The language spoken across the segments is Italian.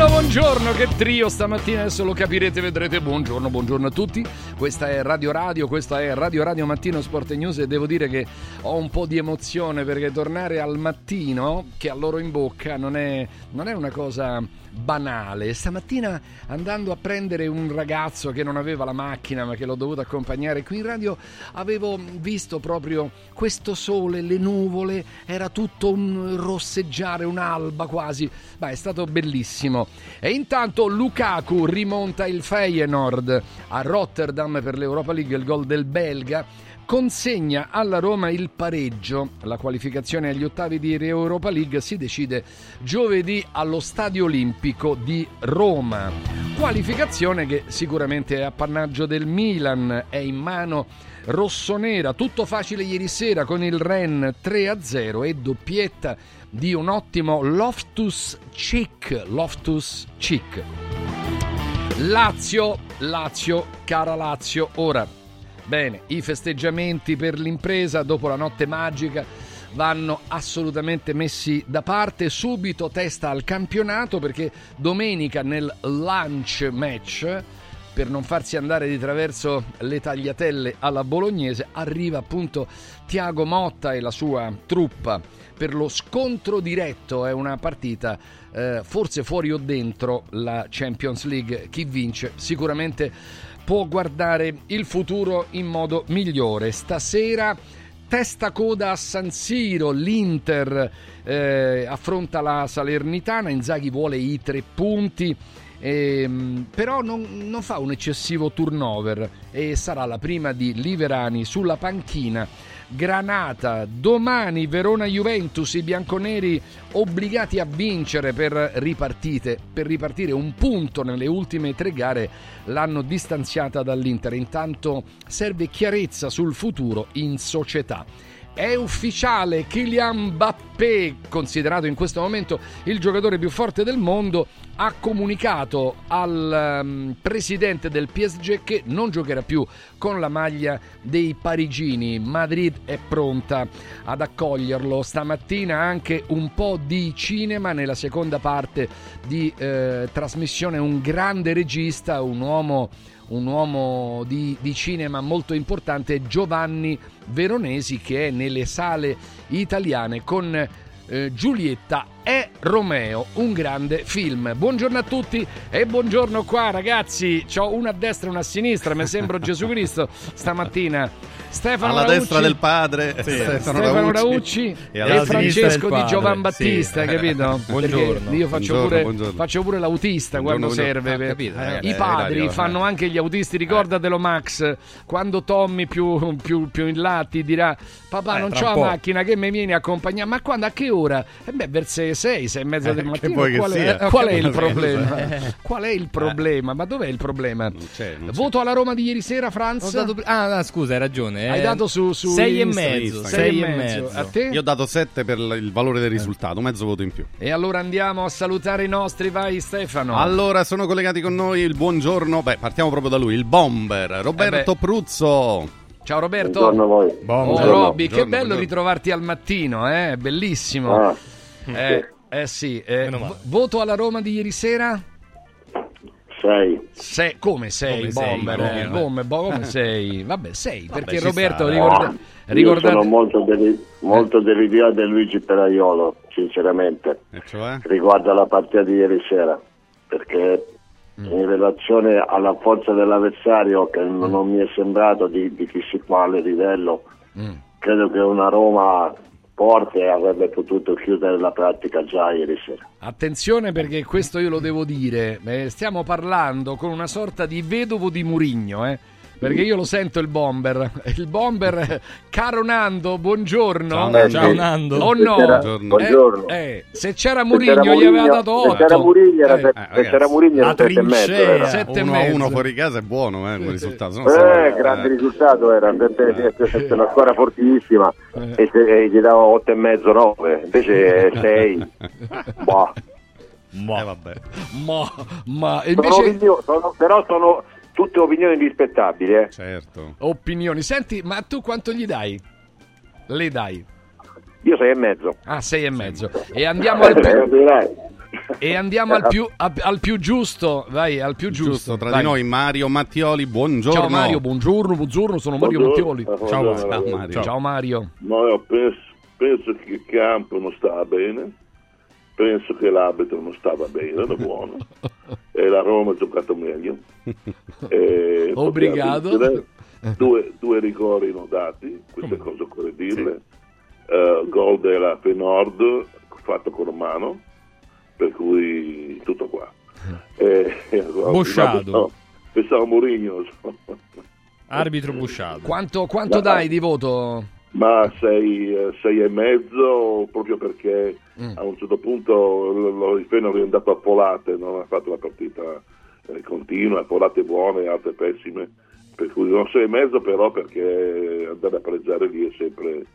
Sport News. Buongiorno, buongiorno, che trio stamattina, adesso lo capirete, vedrete. Buongiorno, buongiorno a tutti. Questa è Radio Radio, questa è Radio Radio Mattino Sport News e devo dire che ho un po' di emozione perché tornare al mattino, che ha loro in bocca, non è, non è una cosa banale. Stamattina andando a prendere un ragazzo che non aveva la macchina ma che l'ho dovuto accompagnare qui in radio, avevo visto proprio questo sole, le nuvole, era tutto un rosseggiare, un'alba quasi. Beh, è stato bellissimo. E intanto Lukaku rimonta il Feyenoord a Rotterdam per l'Europa League, il gol del belga consegna alla Roma il pareggio. La qualificazione agli ottavi di Europa League si decide giovedì allo Stadio Olimpico di Roma. Qualificazione che sicuramente è appannaggio del Milan, è in mano rossonera. Tutto facile ieri sera con il Ren 3-0 e doppietta di un ottimo Loftus Cheek. Loftus Cheek. Lazio, Lazio, cara Lazio, ora Bene, i festeggiamenti per l'impresa dopo la notte magica vanno assolutamente messi da parte. Subito testa al campionato perché domenica nel lunch match per non farsi andare di traverso le tagliatelle alla bolognese, arriva appunto Tiago Motta e la sua truppa per lo scontro diretto. È una partita eh, forse fuori o dentro la Champions League. Chi vince sicuramente può guardare il futuro in modo migliore. Stasera testa coda a San Siro, l'Inter eh, affronta la Salernitana, Inzaghi vuole i tre punti. Eh, però non, non, fa un eccessivo turnover e sarà la prima di Liverani sulla panchina Granata. Domani Verona-Juventus, i bianconeri obbligati a vincere per, per ripartire un punto nelle ultime tre gare l'hanno distanziata dall'Inter. Intanto serve chiarezza sul futuro in società. È ufficiale, Kylian Mbappé, considerato in questo momento il giocatore più forte del mondo, ha comunicato al um, presidente del PSG che non giocherà più con la maglia dei parigini. Madrid è pronta ad accoglierlo. Stamattina anche un po' di cinema nella seconda parte di eh, trasmissione. Un grande regista, un uomo un uomo di, di, cinema molto importante, Giovanni Veronesi, che è nelle sale italiane con eh, Giulietta e Romeo, un grande film. Buongiorno a tutti e buongiorno qua ragazzi, ho una a destra e una a sinistra, mi sembro Gesù Cristo stamattina. Stefano alla Raucci, destra del padre sì. Stefano, Stefano Raucci, e, e Francesco di Giovan Battista, sì. capito? Buongiorno. io faccio, buongiorno, pure, buongiorno. faccio pure l'autista buongiorno, quando serve. Ah, capito, eh, eh, I padri eh, fanno anche gli autisti, ricordatelo Max, quando Tommy più, più, più in là ti dirà papà Eh, non un la po'." macchina che mi vieni a accompagnare, ma quando a che ora? E beh, verso 6, 6 e mezza Eh, del mattino. che Qual, è, qual è il problema? sia? Qual è il problema? Ma dov'è il problema? Non c'è, non c'è. Voto alla Roma di ieri sera, Franz? Dato- ah, ah, scusa, hai ragione. Hai eh. dato su, su Sei e Insta- mezzo, Insta- sei e mezzo. A te? Io ho dato 7 per il valore del risultato, mezzo voto in più. E allora andiamo a salutare i nostri, vai Stefano. Allora, sono collegati con noi il buongiorno. Beh, partiamo proprio da lui, il bomber Roberto Eh. Pruzzo. Ciao Roberto. Buongiorno a voi. Oh, Buongiorno. Robby, che bello buongiorno. ritrovarti al mattino, eh? Bellissimo. Ah, Eh, eh sì, eh, Meno male. vo- voto alla Roma di ieri sera? sei. Se- come sei, Come sei, bomber? Robby, eh, eh. come, bo- come sei? Vabbè, sei, perché ci Roberto, sta, ricorda- Ah, Io ricordate... sono molto, deli- molto dell'idea di Luigi Peraiolo, sinceramente, E cioè? riguardo alla partita di ieri sera, perché in relazione alla forza dell'avversario, che non non mi è sembrato di, di chissà quale livello, Mm. credo che una Roma forte avrebbe potuto chiudere la pratica già ieri sera. Attenzione perché questo io lo devo dire, eh, stiamo parlando con una sorta di vedovo di Murigno, eh? Perché io lo sento il bomber. Il bomber, eh, caro Nando, buongiorno. Ciao, Eh, Ciao. Nando. Oh no, C'era- Buongiorno. Buongiorno. Eh, eh, se c'era Se Murigno gli aveva Mourinho- dato Se 8. c'era Murigno era, Eh, se- eh, se c'era era sette e mezzo. trincea. era. Sette e 1 a 1 mezzo. fuori casa è buono, eh, come risultato. Se no Eh, stavo- grande eh. risultato era, per- per- per- per una squadra fortissima Eh. e, se- e gli dava 8 e mezzo 9, invece 6. Boh. Eh, vabbè. Ma, ma Sono invece sono- però sono tutte opinioni rispettabili. eh. Certo. opinioni. Senti, ma tu quanto gli dai? Le dai? Io sei e mezzo. Ah, sei e mezzo. E andiamo al più, Eh, direi. e andiamo al più, al più giusto. Vai, al più giusto. Giusto, tra Vai. di noi Mario Mattioli, buongiorno. Ciao Mario, buongiorno, buongiorno, sono Mario Mattioli. Buongiorno. Ciao, Buongiorno, ciao. Mario. Ciao Mario. Ma io penso, penso che il campo non stava bene, penso che l'arbitro non stava bene, era buono, e la Roma ha giocato meglio. Obrigado. Due, due rigori non dati, queste cose occorre dirle. Eh, gol della Fenord fatto con mano, per cui tutto qua. E, Bosciado. Pensavo, pensavo Mourinho, Arbitro busciato. Quanto, quanto No. dai di voto? Ma sei, eh, sei e mezzo proprio perché Mm. a un certo punto lo- Feyenoord è andato a polate, non ha fatto una partita eh, continua, polate buone, altre pessime, per cui non sei e mezzo però perché andare a pareggiare lì è sempre,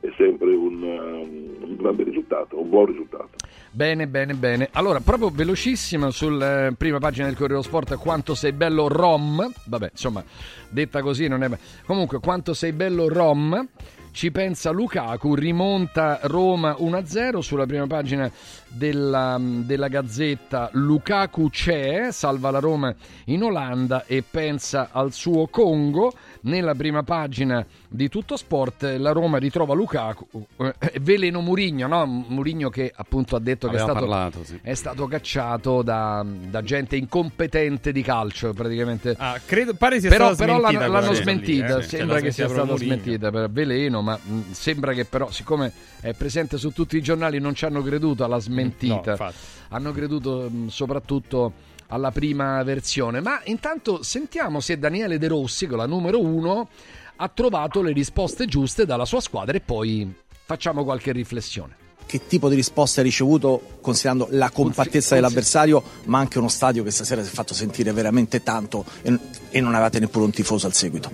è sempre un, um, un grande risultato, un buon risultato. Bene, bene, bene. Allora, proprio velocissima sulla eh, prima pagina del Corriere Sport, quanto sei bello Rom. Vabbè, insomma, detta così non è... Comunque, quanto sei bello Rom. Ci pensa Lukaku, rimonta Roma 1-0 sulla prima pagina della, della Gazzetta. Lukaku c'è, salva la Roma in Olanda e pensa al suo Congo. Nella prima pagina di Tutto Sport la Roma ritrova Lukaku, eh, veleno Murigno, no? Murigno che appunto ha detto che è Aveva stato, parlato, sì. è stato cacciato da, da gente incompetente di calcio praticamente. Ah, credo, pare sia Però, stata però smentita l'hanno, l'hanno cosa lì, smentita, eh. sembra Cioè, che sia stata Mourinho. smentita per veleno, ma mh, sembra che però siccome è presente su tutti i giornali non ci hanno creduto alla No, smentita, infatti. hanno creduto mh, soprattutto alla prima versione. Ma intanto sentiamo se Daniele De Rossi, con la numero uno, ha trovato le risposte giuste dalla sua squadra e poi facciamo qualche riflessione. che tipo di risposta hai ricevuto considerando la compattezza dell'avversario ma anche uno stadio che stasera si è fatto sentire veramente tanto e, e non avevate neppure un tifoso al seguito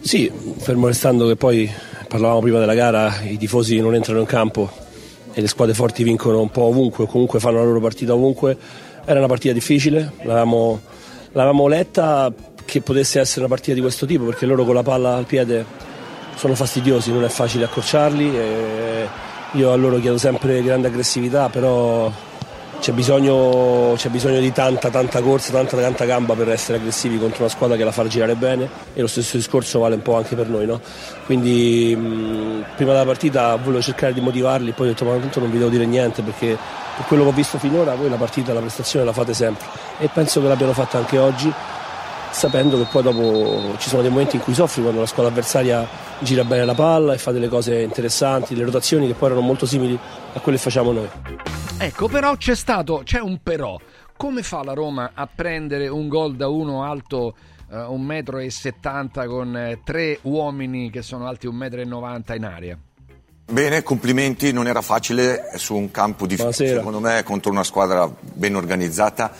Sì, fermo restando che poi parlavamo prima della gara, i tifosi non entrano in campo e le squadre forti vincono un po' ovunque, o comunque fanno la loro partita ovunque. Era una partita difficile, l'avevamo, l'avevamo letta che potesse essere una partita di questo tipo perché loro con la palla al piede sono fastidiosi, non è facile accorciarli. Io a loro chiedo sempre grande aggressività, però c'è bisogno, c'è bisogno di tanta, tanta corsa, tanta, tanta gamba per essere aggressivi contro una squadra che la fa girare bene e lo stesso discorso vale un po' anche per noi. No? Quindi mh, prima della partita volevo cercare di motivarli, poi ho detto ma tanto non vi devo dire niente perché per quello che ho visto finora voi la partita, la prestazione la fate sempre e penso che l'abbiano fatta anche oggi sapendo che poi dopo ci sono dei momenti in cui soffri quando la squadra avversaria gira bene la palla e fa delle cose interessanti, le rotazioni che poi erano molto simili a quelle che facciamo noi. Ecco, però c'è stato, c'è un però. Come fa la Roma a prendere un gol da uno alto eh, 1,70 m con eh, tre uomini che sono alti 1,90 m in aria? Bene, complimenti, non era facile su un campo difficile, secondo me, contro una squadra ben organizzata,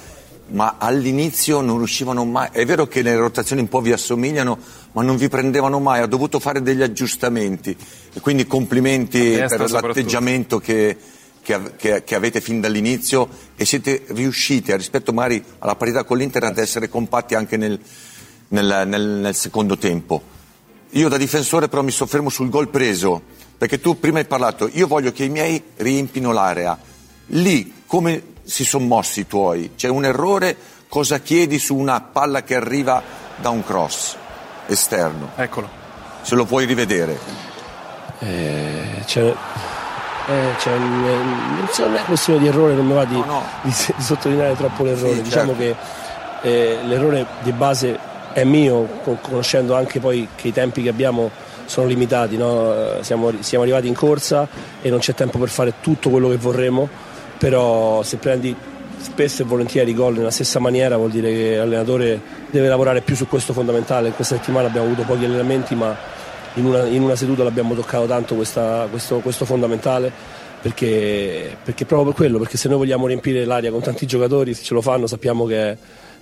ma all'inizio non riuscivano mai, è vero che le rotazioni un po' vi assomigliano, ma non vi prendevano mai, ha dovuto fare degli aggiustamenti, e quindi complimenti per l'atteggiamento che, che che- che avete fin dall'inizio e siete riusciti, rispetto magari alla parità con l'Inter, ad essere compatti anche nel- nel- nel- nel secondo tempo. Io da difensore però mi soffermo sul gol preso, perché tu prima hai parlato, io voglio che i miei riempino l'area. Lì come si sono mossi i tuoi? C'è un errore, cosa chiedi su una palla che arriva da un cross esterno? Eccolo. Se lo puoi rivedere. Eh, c'è, eh, un- eh, non è questione di errore, non mi va di, No, no. di- di sottolineare troppo l'errore. Sì, diciamo certo. che eh, l'errore di base è mio, con- conoscendo anche poi che i tempi che abbiamo sono limitati. no? Eh, Siamo, siamo arrivati in corsa e non c'è tempo per fare tutto quello che vorremmo, però se prendi spesso e volentieri i gol nella stessa maniera vuol dire che l'allenatore deve lavorare più su questo fondamentale. Questa settimana abbiamo avuto pochi allenamenti, ma in una, in una seduta l'abbiamo toccato tanto questa- questo, questo fondamentale perché, perché proprio per quello, perché se noi vogliamo riempire l'aria con tanti giocatori, se ce lo fanno sappiamo che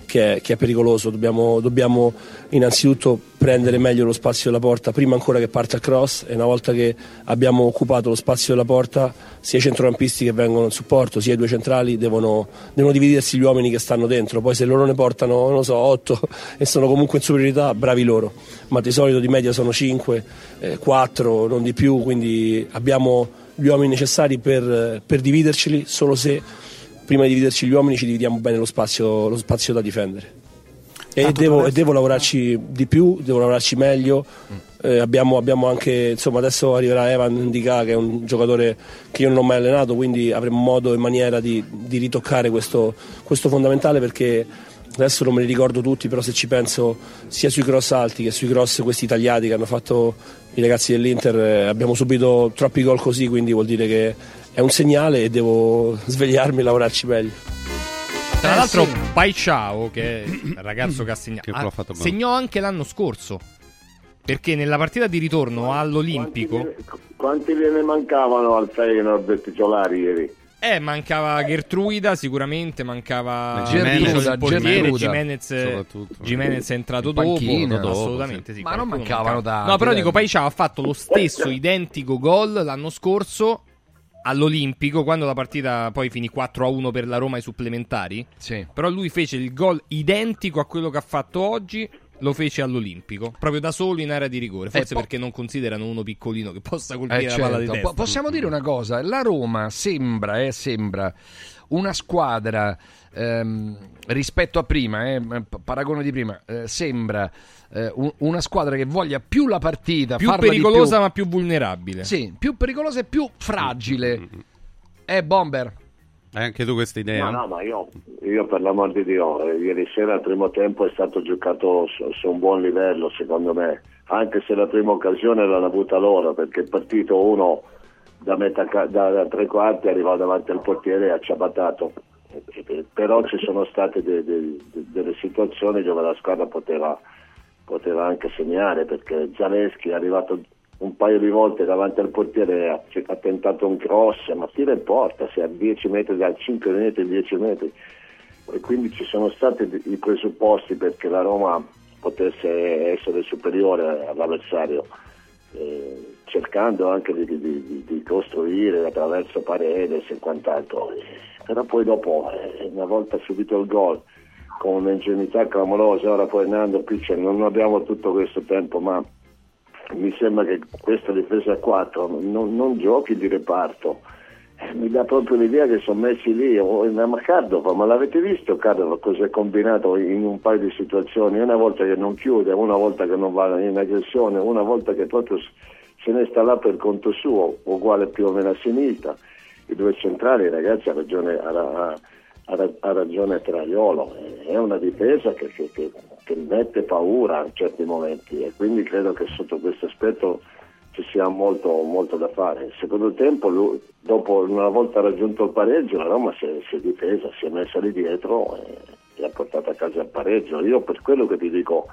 che è- che è pericoloso, dobbiamo, dobbiamo innanzitutto prendere meglio lo spazio della porta prima ancora che parte il cross e una volta che abbiamo occupato lo spazio della porta sia i centrocampisti che vengono in supporto sia i due centrali devono, devono dividersi gli uomini che stanno dentro, poi se loro ne portano non so, 8 e sono comunque in superiorità, bravi loro, ma di solito di media sono 5, 4, non di più, quindi abbiamo gli uomini necessari per, per dividerceli, solo se prima di dividerci gli uomini ci dividiamo bene lo spazio, lo spazio da difendere. E devo, e devo, lavorarci di più, devo lavorarci meglio. Eh, abbiamo, abbiamo, anche, insomma, adesso arriverà Evan Indica che è un giocatore che io non ho mai allenato, quindi avremo modo e maniera di, di ritoccare questo, questo fondamentale perché adesso non me li ricordo tutti, però se ci penso sia sui cross alti che sui cross questi tagliati che hanno fatto i ragazzi dell'Inter, eh, abbiamo subito troppi gol così, quindi vuol dire che è un segnale e devo svegliarmi e lavorarci meglio. Tra l'altro, sì. Pai Ciao, che è il ragazzo che ha segnato, ha, segnò anche l'anno scorso. Perché nella partita di ritorno all'Olimpico. Quanti, quanti ne mancavano al Feyenoord titolari ieri? Eh, mancava Gertruida sicuramente, mancava Gertruda, il portiere, Jimenez, Jimenez è entrato dopo, dopo, assolutamente sì. Ma non mancavano tanti. No, però dico, Paiciao ha fatto lo stesso identico gol l'anno scorso all'Olimpico quando la partita poi finì 4-1 per la Roma ai supplementari. Sì. Però lui fece il gol identico a quello che ha fatto oggi. Lo fece all'Olimpico, proprio da solo in area di rigore. Forse po- perché non considerano uno piccolino che possa colpire eh, certo. la palla di testa. possiamo dire una cosa: la Roma sembra, eh, sembra una squadra ehm, rispetto a prima, eh, paragono di prima, eh, sembra eh, una squadra che voglia più la partita, più pericolosa più... ma più vulnerabile. Sì, più pericolosa e più fragile. Mm-hmm. È Bomber. Hai anche tu questa idea? No, no, ma io, io per l'amor di Dio, eh, ieri sera il primo tempo è stato giocato su, su, un buon livello secondo me, anche se la prima occasione l'hanno avuta loro, perché il partito uno da, metà, da, da tre quarti arrivò davanti al portiere e ha ciabattato. Però ci sono state de, de, de, delle situazioni dove la squadra poteva poteva anche segnare perché Zaleschi è arrivato un paio di volte davanti al portiere ha, ha tentato un cross ma tira in porta se a 10 metri da 5 metri 10 metri e quindi ci sono stati i presupposti perché la Roma potesse essere superiore all'avversario eh, cercando anche di, di, di, costruire attraverso Paredes e quant'altro però poi dopo eh, una volta subito il gol con un'ingenuità clamorosa, ora poi Nando Piccia non abbiamo tutto questo tempo, ma mi sembra che questa difesa a 4 non, non giochi di reparto. Eh, mi dà proprio l'idea che sono messi lì, ma Cardova, ma l'avete visto Cardova cosa è combinato in un paio di situazioni? Una volta che non chiude, una volta che non va in aggressione, una volta che proprio se ne sta là per conto suo, uguale più o meno a sinistra. I due centrali, ragazzi, ha ragione. Ha, ha, ha, ragione Traiolo, è una difesa che, che, che, mette paura in certi momenti e quindi credo che sotto questo aspetto ci sia molto, molto da fare. Il secondo tempo, lui, dopo una volta raggiunto il pareggio, la Roma si è, si è difesa, si è messa lì dietro e, e, ha portato a casa il pareggio. Io per quello che ti dico,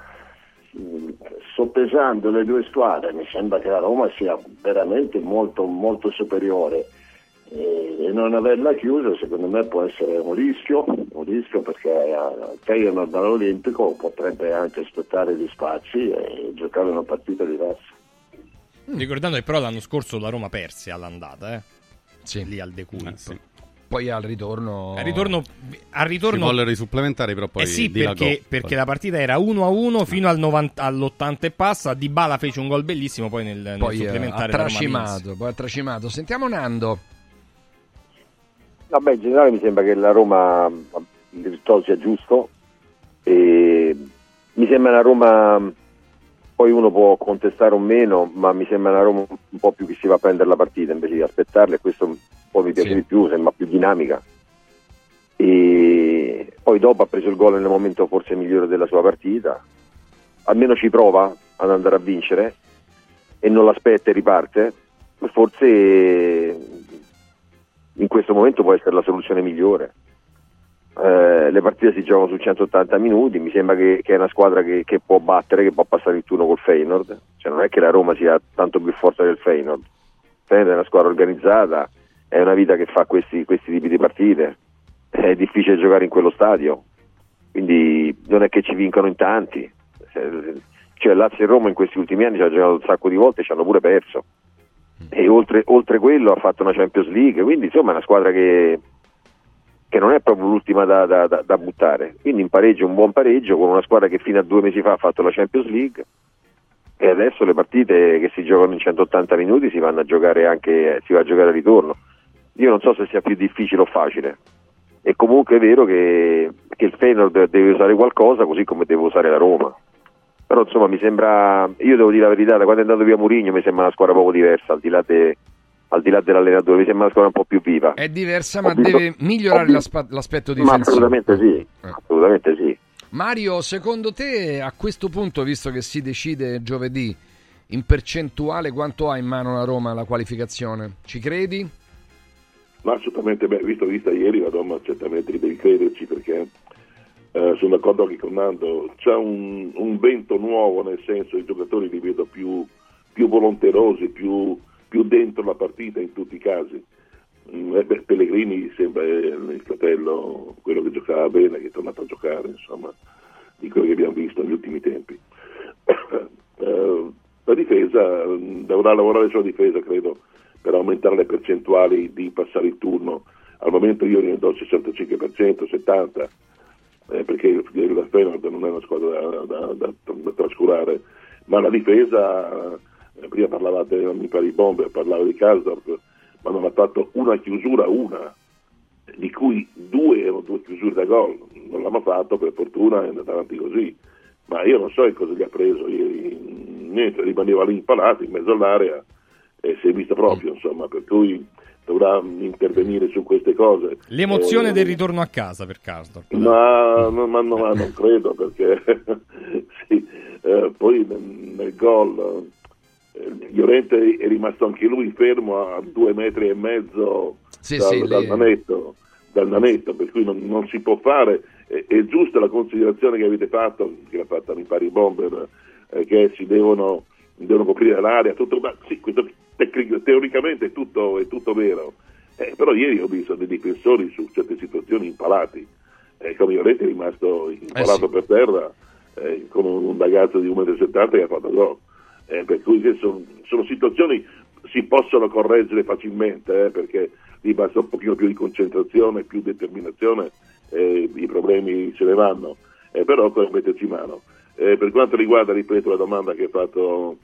soppesando le due squadre, mi sembra che la Roma sia veramente molto, molto superiore e non averla chiusa secondo me può essere un rischio, un rischio perché Feyenoord dall'Olimpico potrebbe anche aspettare gli spazi e giocare una partita diversa. Ricordando che però l'anno scorso la Roma perse all'andata, eh? Sì. lì al De. Eh, sì. Poi al ritorno... Al ritorno, al ritorno... Si vollero i supplementari però poi... Eh sì, perché, perché, la partita era 1-1 fino al 90, all'80 e passa, Di Bala fece un gol bellissimo poi nel, poi, nel supplementare. Ha tracimato, poi ha tracimato. Sentiamo Nando. Vabbè, in generale mi sembra che la Roma il risultato sia giusto e mi sembra una Roma poi uno può contestare o meno, ma mi sembra una Roma un po' più che si va a prendere la partita invece di aspettarla e questo poi mi piace sì. di più, sembra più dinamica. E poi dopo ha preso il gol nel momento forse migliore della sua partita, almeno ci prova ad andare a vincere e non l'aspetta e riparte. Forse in questo momento può essere la soluzione migliore. Eh, le partite si giocano su 180 minuti, mi sembra che, che è una squadra che, che, può battere, che può passare il turno col Feyenoord, cioè non è che la Roma sia tanto più forte del Feyenoord, Feyenoord è una squadra organizzata, è una vita che fa questi, questi tipi di partite, è difficile giocare in quello stadio, quindi non è che ci vincono in tanti, cioè Lazio e Roma in questi ultimi anni ci hanno giocato un sacco di volte e ci hanno pure perso. E oltre, oltre, quello ha fatto una Champions League, quindi insomma è una squadra che, che non è proprio l'ultima da, da, da, da, buttare. Quindi in pareggio, un buon pareggio con una squadra che fino a due mesi fa ha fatto la Champions League. E adesso le partite che si giocano in 180 minuti si vanno a giocare anche si va a giocare a ritorno. Io non so se sia più difficile o facile. E comunque è vero che, che il Feyenoord deve usare qualcosa così come deve usare la Roma. Però insomma mi sembra, io devo dire la verità, da quando è andato via Mourinho mi sembra una squadra poco diversa, al di là, de, al di là dell'allenatore, mi sembra una squadra un po' più viva. È diversa ma visto, deve migliorare visto, l'aspetto difensivo. Ma assolutamente sì, eh. assolutamente sì. Mario, secondo te a questo punto, visto che si decide giovedì, in percentuale quanto ha in mano la Roma la qualificazione? Ci credi? Ma assolutamente, beh, visto vista ieri la Roma certamente devi crederci perché eh, sono d'accordo anche con Nando, c'è un, un, vento nuovo nel senso i giocatori li vedo più, più volonterosi, più, più, dentro la partita in tutti i casi. Mm, eh, Pellegrini sembra il fratello, quello che giocava bene, che è tornato a giocare, insomma, di quello che abbiamo visto negli ultimi tempi. eh, la difesa, mm, dovrà lavorare sulla difesa, credo, per aumentare le percentuali di passare il turno. Al momento io ne do il 65%, 70%, eh, perché il Feyenoord non è una squadra da, da, da, da trascurare, ma la difesa, eh, prima parlavate, mi pare di Bomber, parlava di Kasdorf, ma non ha fatto una chiusura, una, di cui due erano due chiusure da gol, non l'hanno fatto, per fortuna è andata avanti così, ma io non so cosa gli ha preso ieri, niente, rimaneva lì impalato in mezzo all'area e si è visto proprio, insomma, per cui dovrà intervenire su queste cose. L'emozione eh, del ritorno a casa per Karsdorp. Ma, ma, ma, ma, non credo perché sì, eh, poi nel, gol eh, Llorente è rimasto anche lui fermo a due metri e mezzo sì, dal, sì, dal, nanetto, dal, nanetto, per cui non, non si può fare. È, è, giusta la considerazione che avete fatto, che l'ha fatta mi pare i bomber, eh, che si devono, devono coprire l'area, tutto, ma sì, questo teoricamente è tutto, è tutto vero, eh, però ieri ho visto dei difensori su certe situazioni impalati, eh, come Ioretti è rimasto impalato eh sì. per terra eh, con un ragazzo di 1,70 m che ha fatto gol, eh, per cui sono, sono situazioni si possono correggere facilmente eh, perché lì basta un pochino più di concentrazione, più determinazione e i problemi se ne vanno, eh, però occorre metterci mano. Eh, per quanto riguarda, ripeto, la domanda che ha fatto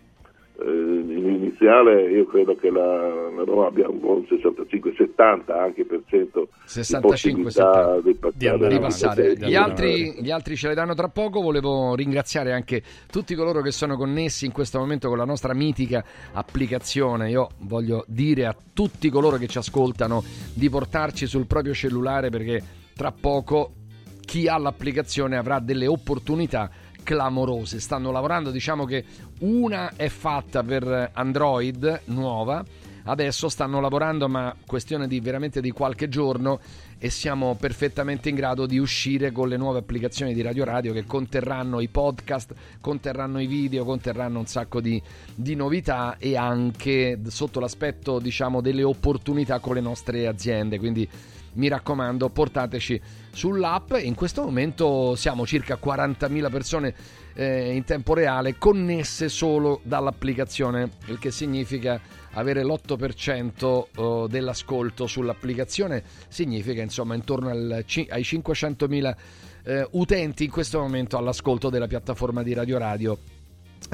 eh, in iniziale io credo che la, la Roma abbia un buon 65-70 anche per cento 65 di, di, di passare gli altri, gli altri ce le danno tra poco. Volevo ringraziare anche tutti coloro che sono connessi in questo momento con la nostra mitica applicazione. Io voglio dire a tutti coloro che ci ascoltano di portarci sul proprio cellulare perché tra poco chi ha l'applicazione avrà delle opportunità clamorose. Stanno lavorando, diciamo che una è fatta per Android nuova, adesso stanno lavorando, ma questione di veramente di qualche giorno e siamo perfettamente in grado di uscire con le nuove applicazioni di Radio Radio che conterranno i podcast, conterranno i video, conterranno un sacco di, di novità e anche sotto l'aspetto diciamo delle opportunità con le nostre aziende. Quindi mi raccomando, portateci sull'app. In questo momento siamo circa 40.000 persone eh, in tempo reale connesse solo dall'applicazione, il che significa avere l'8% eh, dell'ascolto sull'applicazione, significa insomma intorno al, ai 500.000 eh, utenti in questo momento all'ascolto della piattaforma di Radio Radio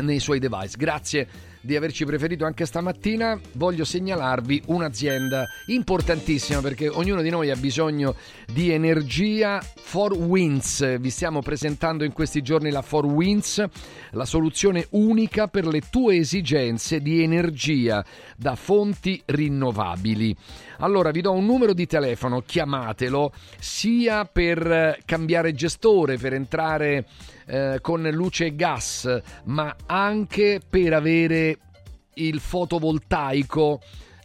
nei suoi device. Grazie di averci preferito anche stamattina, voglio segnalarvi un'azienda importantissima perché ognuno di noi ha bisogno di energia. 4Winds, vi stiamo presentando in questi giorni la 4Winds, la soluzione unica per le tue esigenze di energia da fonti rinnovabili. Allora vi do un numero di telefono, chiamatelo sia per cambiare gestore, per entrare eh, con luce e gas, ma anche per avere il fotovoltaico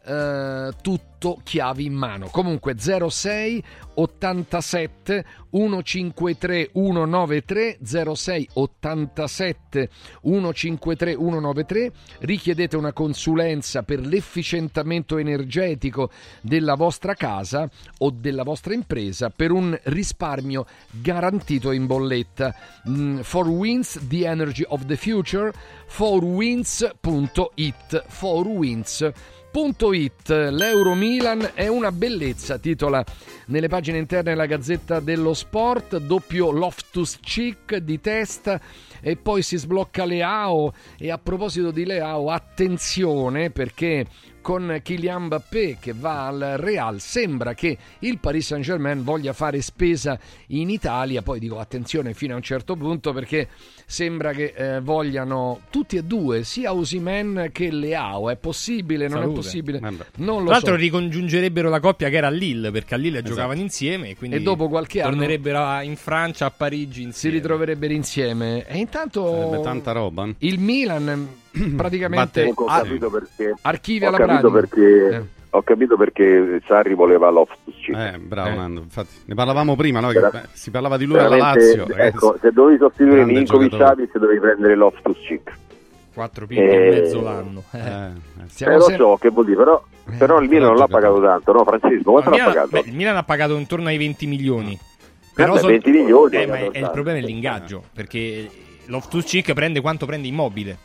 eh, tutto chiavi in mano. Comunque 06 87 153 193 06 87 153 193 richiedete una consulenza per l'efficientamento energetico della vostra casa o della vostra impresa per un risparmio garantito in bolletta. Mm, for Winds, the energy of the future, forwinds.it, forwinds.it Punto.it, l'Euro Milan è una bellezza, titola nelle pagine interne della Gazzetta dello Sport, doppio Loftus Cheek di testa e poi si sblocca Leao e a proposito di Leao attenzione perché con Kylian Mbappé che va al Real sembra che il Paris Saint Germain voglia fare spesa in Italia poi dico attenzione fino a un certo punto perché sembra che eh, vogliano tutti e due sia Osimen che Leao è possibile non Salute. è possibile Vabbè. non lo Tra l'altro so ricongiungerebbero la coppia che era a Lille, perché a Lille Esatto. giocavano insieme e quindi E dopo qualche anno- tornerebbero in Francia, a Parigi si insieme. ritroverebbero insieme e intanto Sarebbe tanta roba. il Milan praticamente ho Ah, capito perché archivia ho la capito pratica perché Eh. ho capito perché Sarri voleva Loftus Cheek. Eh, bravo Eh. Nando. Infatti, ne parlavamo prima, no? Beh, si parlava di lui alla Lazio. ragazzi. ecco, se dovevi sostituire giocatore. Savic dovevi prendere Loftus Cheek. 4 picchi e mezzo l'anno. Eh. Eh, eh. Eh, lo sem- so che vuol dire, però, Eh, però il Milan non l'ha pagato tanto, no Francesco? Quanto l'ha il Milan- pagato? beh, il Milan ha pagato intorno ai 20 milioni. beh, son- 20 milioni, Eh, è ma è- è il problema è l'ingaggio, perché Loftus Cheek prende quanto prende immobile.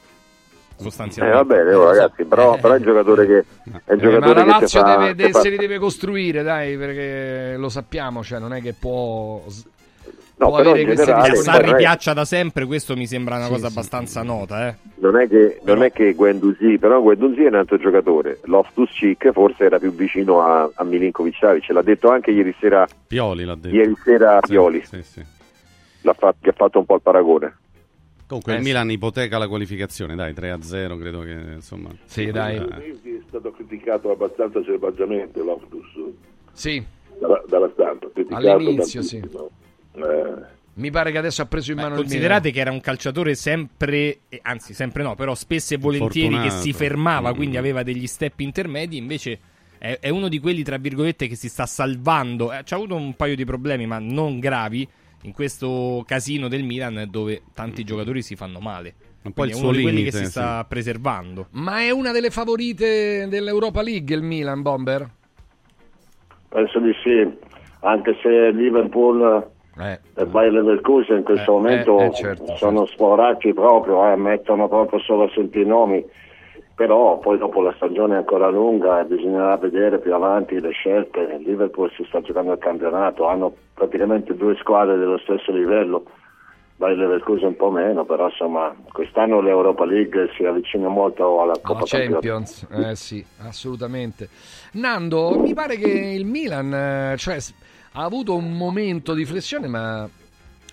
Eh, Sostanzialmente. va bene, oh, Eh, ragazzi, però, Eh, però è un giocatore che, è un Eh, ma giocatore la Lazio fa, deve, si de- fa- se li deve costruire, dai, perché lo sappiamo, cioè non è che può, No, può però avere queste generale-. Sarri piaccia da sempre, questo mi sembra una Sì, cosa sì. abbastanza nota. Eh. non è che, non è che Guendouzi, però Guendouzi è un altro giocatore. Loftus Cheek forse era più vicino a, a Milinkovic Savic, l'ha detto anche ieri sera, Pioli l'ha detto. ieri sera Sì, Pioli, Sì, sì. l'ha fatto, che ha fatto un po' il paragone. Comunque Eh, il. Milan ipoteca la qualificazione, dai, 3-0 credo che insomma... Sì, dai. Eh, Mesi è stato criticato abbastanza selvaggiamente Loftus Sì, dalla, dalla stampa. All'inizio, sì. Eh, mi pare che adesso ha preso in Beh, mano il considerate Milan. che era un calciatore sempre, eh, anzi sempre no, però spesso e volentieri che Fortunato. si fermava, Mm. quindi aveva degli step intermedi, invece è, è uno di quelli, tra virgolette, che si sta salvando. Eh, c'ha avuto un paio di problemi, ma non gravi, in questo casino del Milan dove tanti giocatori si fanno male. Un po' il suo uno di quelli limite, che si sta preservando. Ma è una delle favorite dell'Europa League il Milan, Bomber? Penso di sì, anche se Liverpool Eh, e Bayer Leverkusen in questo Eh, momento eh, eh, certo, sono sporacchi proprio, eh, mettono proprio solo a sentire i nomi, però poi dopo la stagione è ancora lunga e bisognerà vedere più avanti le scelte. Il Liverpool si sta giocando il campionato, hanno praticamente due squadre dello stesso livello, Bayer Leverkusen un po' meno, però insomma quest'anno l'Europa League si avvicina molto alla la Coppa Campionati. Champions, eh sì, assolutamente. Nando, mi pare che il Milan eh, cioè, ha avuto un momento di flessione, ma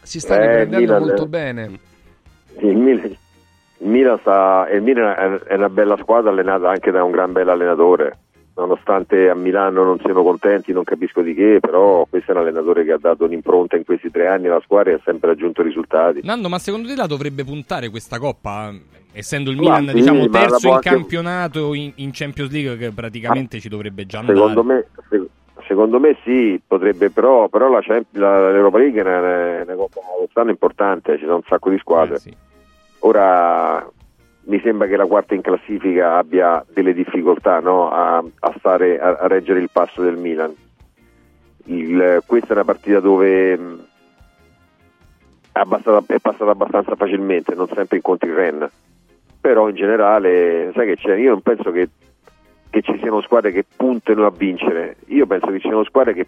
si sta Eh, riprendendo Milan, molto eh. bene. Il Milan, il Milan sta, il Milan è- una bella squadra allenata anche da un gran bel allenatore. Nonostante a Milano non siano contenti, non capisco di che, però questo è un allenatore che ha dato un'impronta in questi tre anni alla squadra e ha sempre raggiunto risultati. Nando, ma secondo te la dovrebbe puntare questa coppa? Essendo il Milan, sì, diciamo, terzo in anche- campionato in, in Champions League, che praticamente ci dovrebbe già andare. Secondo me, se- secondo me sì, potrebbe, però, però la la- l'Europa League è una, una coppa quest'anno importante, ci sono un sacco di squadre. Eh, sì. Ora mi sembra che la quarta in classifica abbia delle difficoltà no? a, a stare, a, a reggere il passo del Milan. Il- questa è una partita dove mh, è, abbastata- è passata abbastanza facilmente, non sempre incontri Ren. Però in generale, sai che c'è? Io non penso che, che ci siano squadre che puntano a vincere. Io penso che ci siano squadre che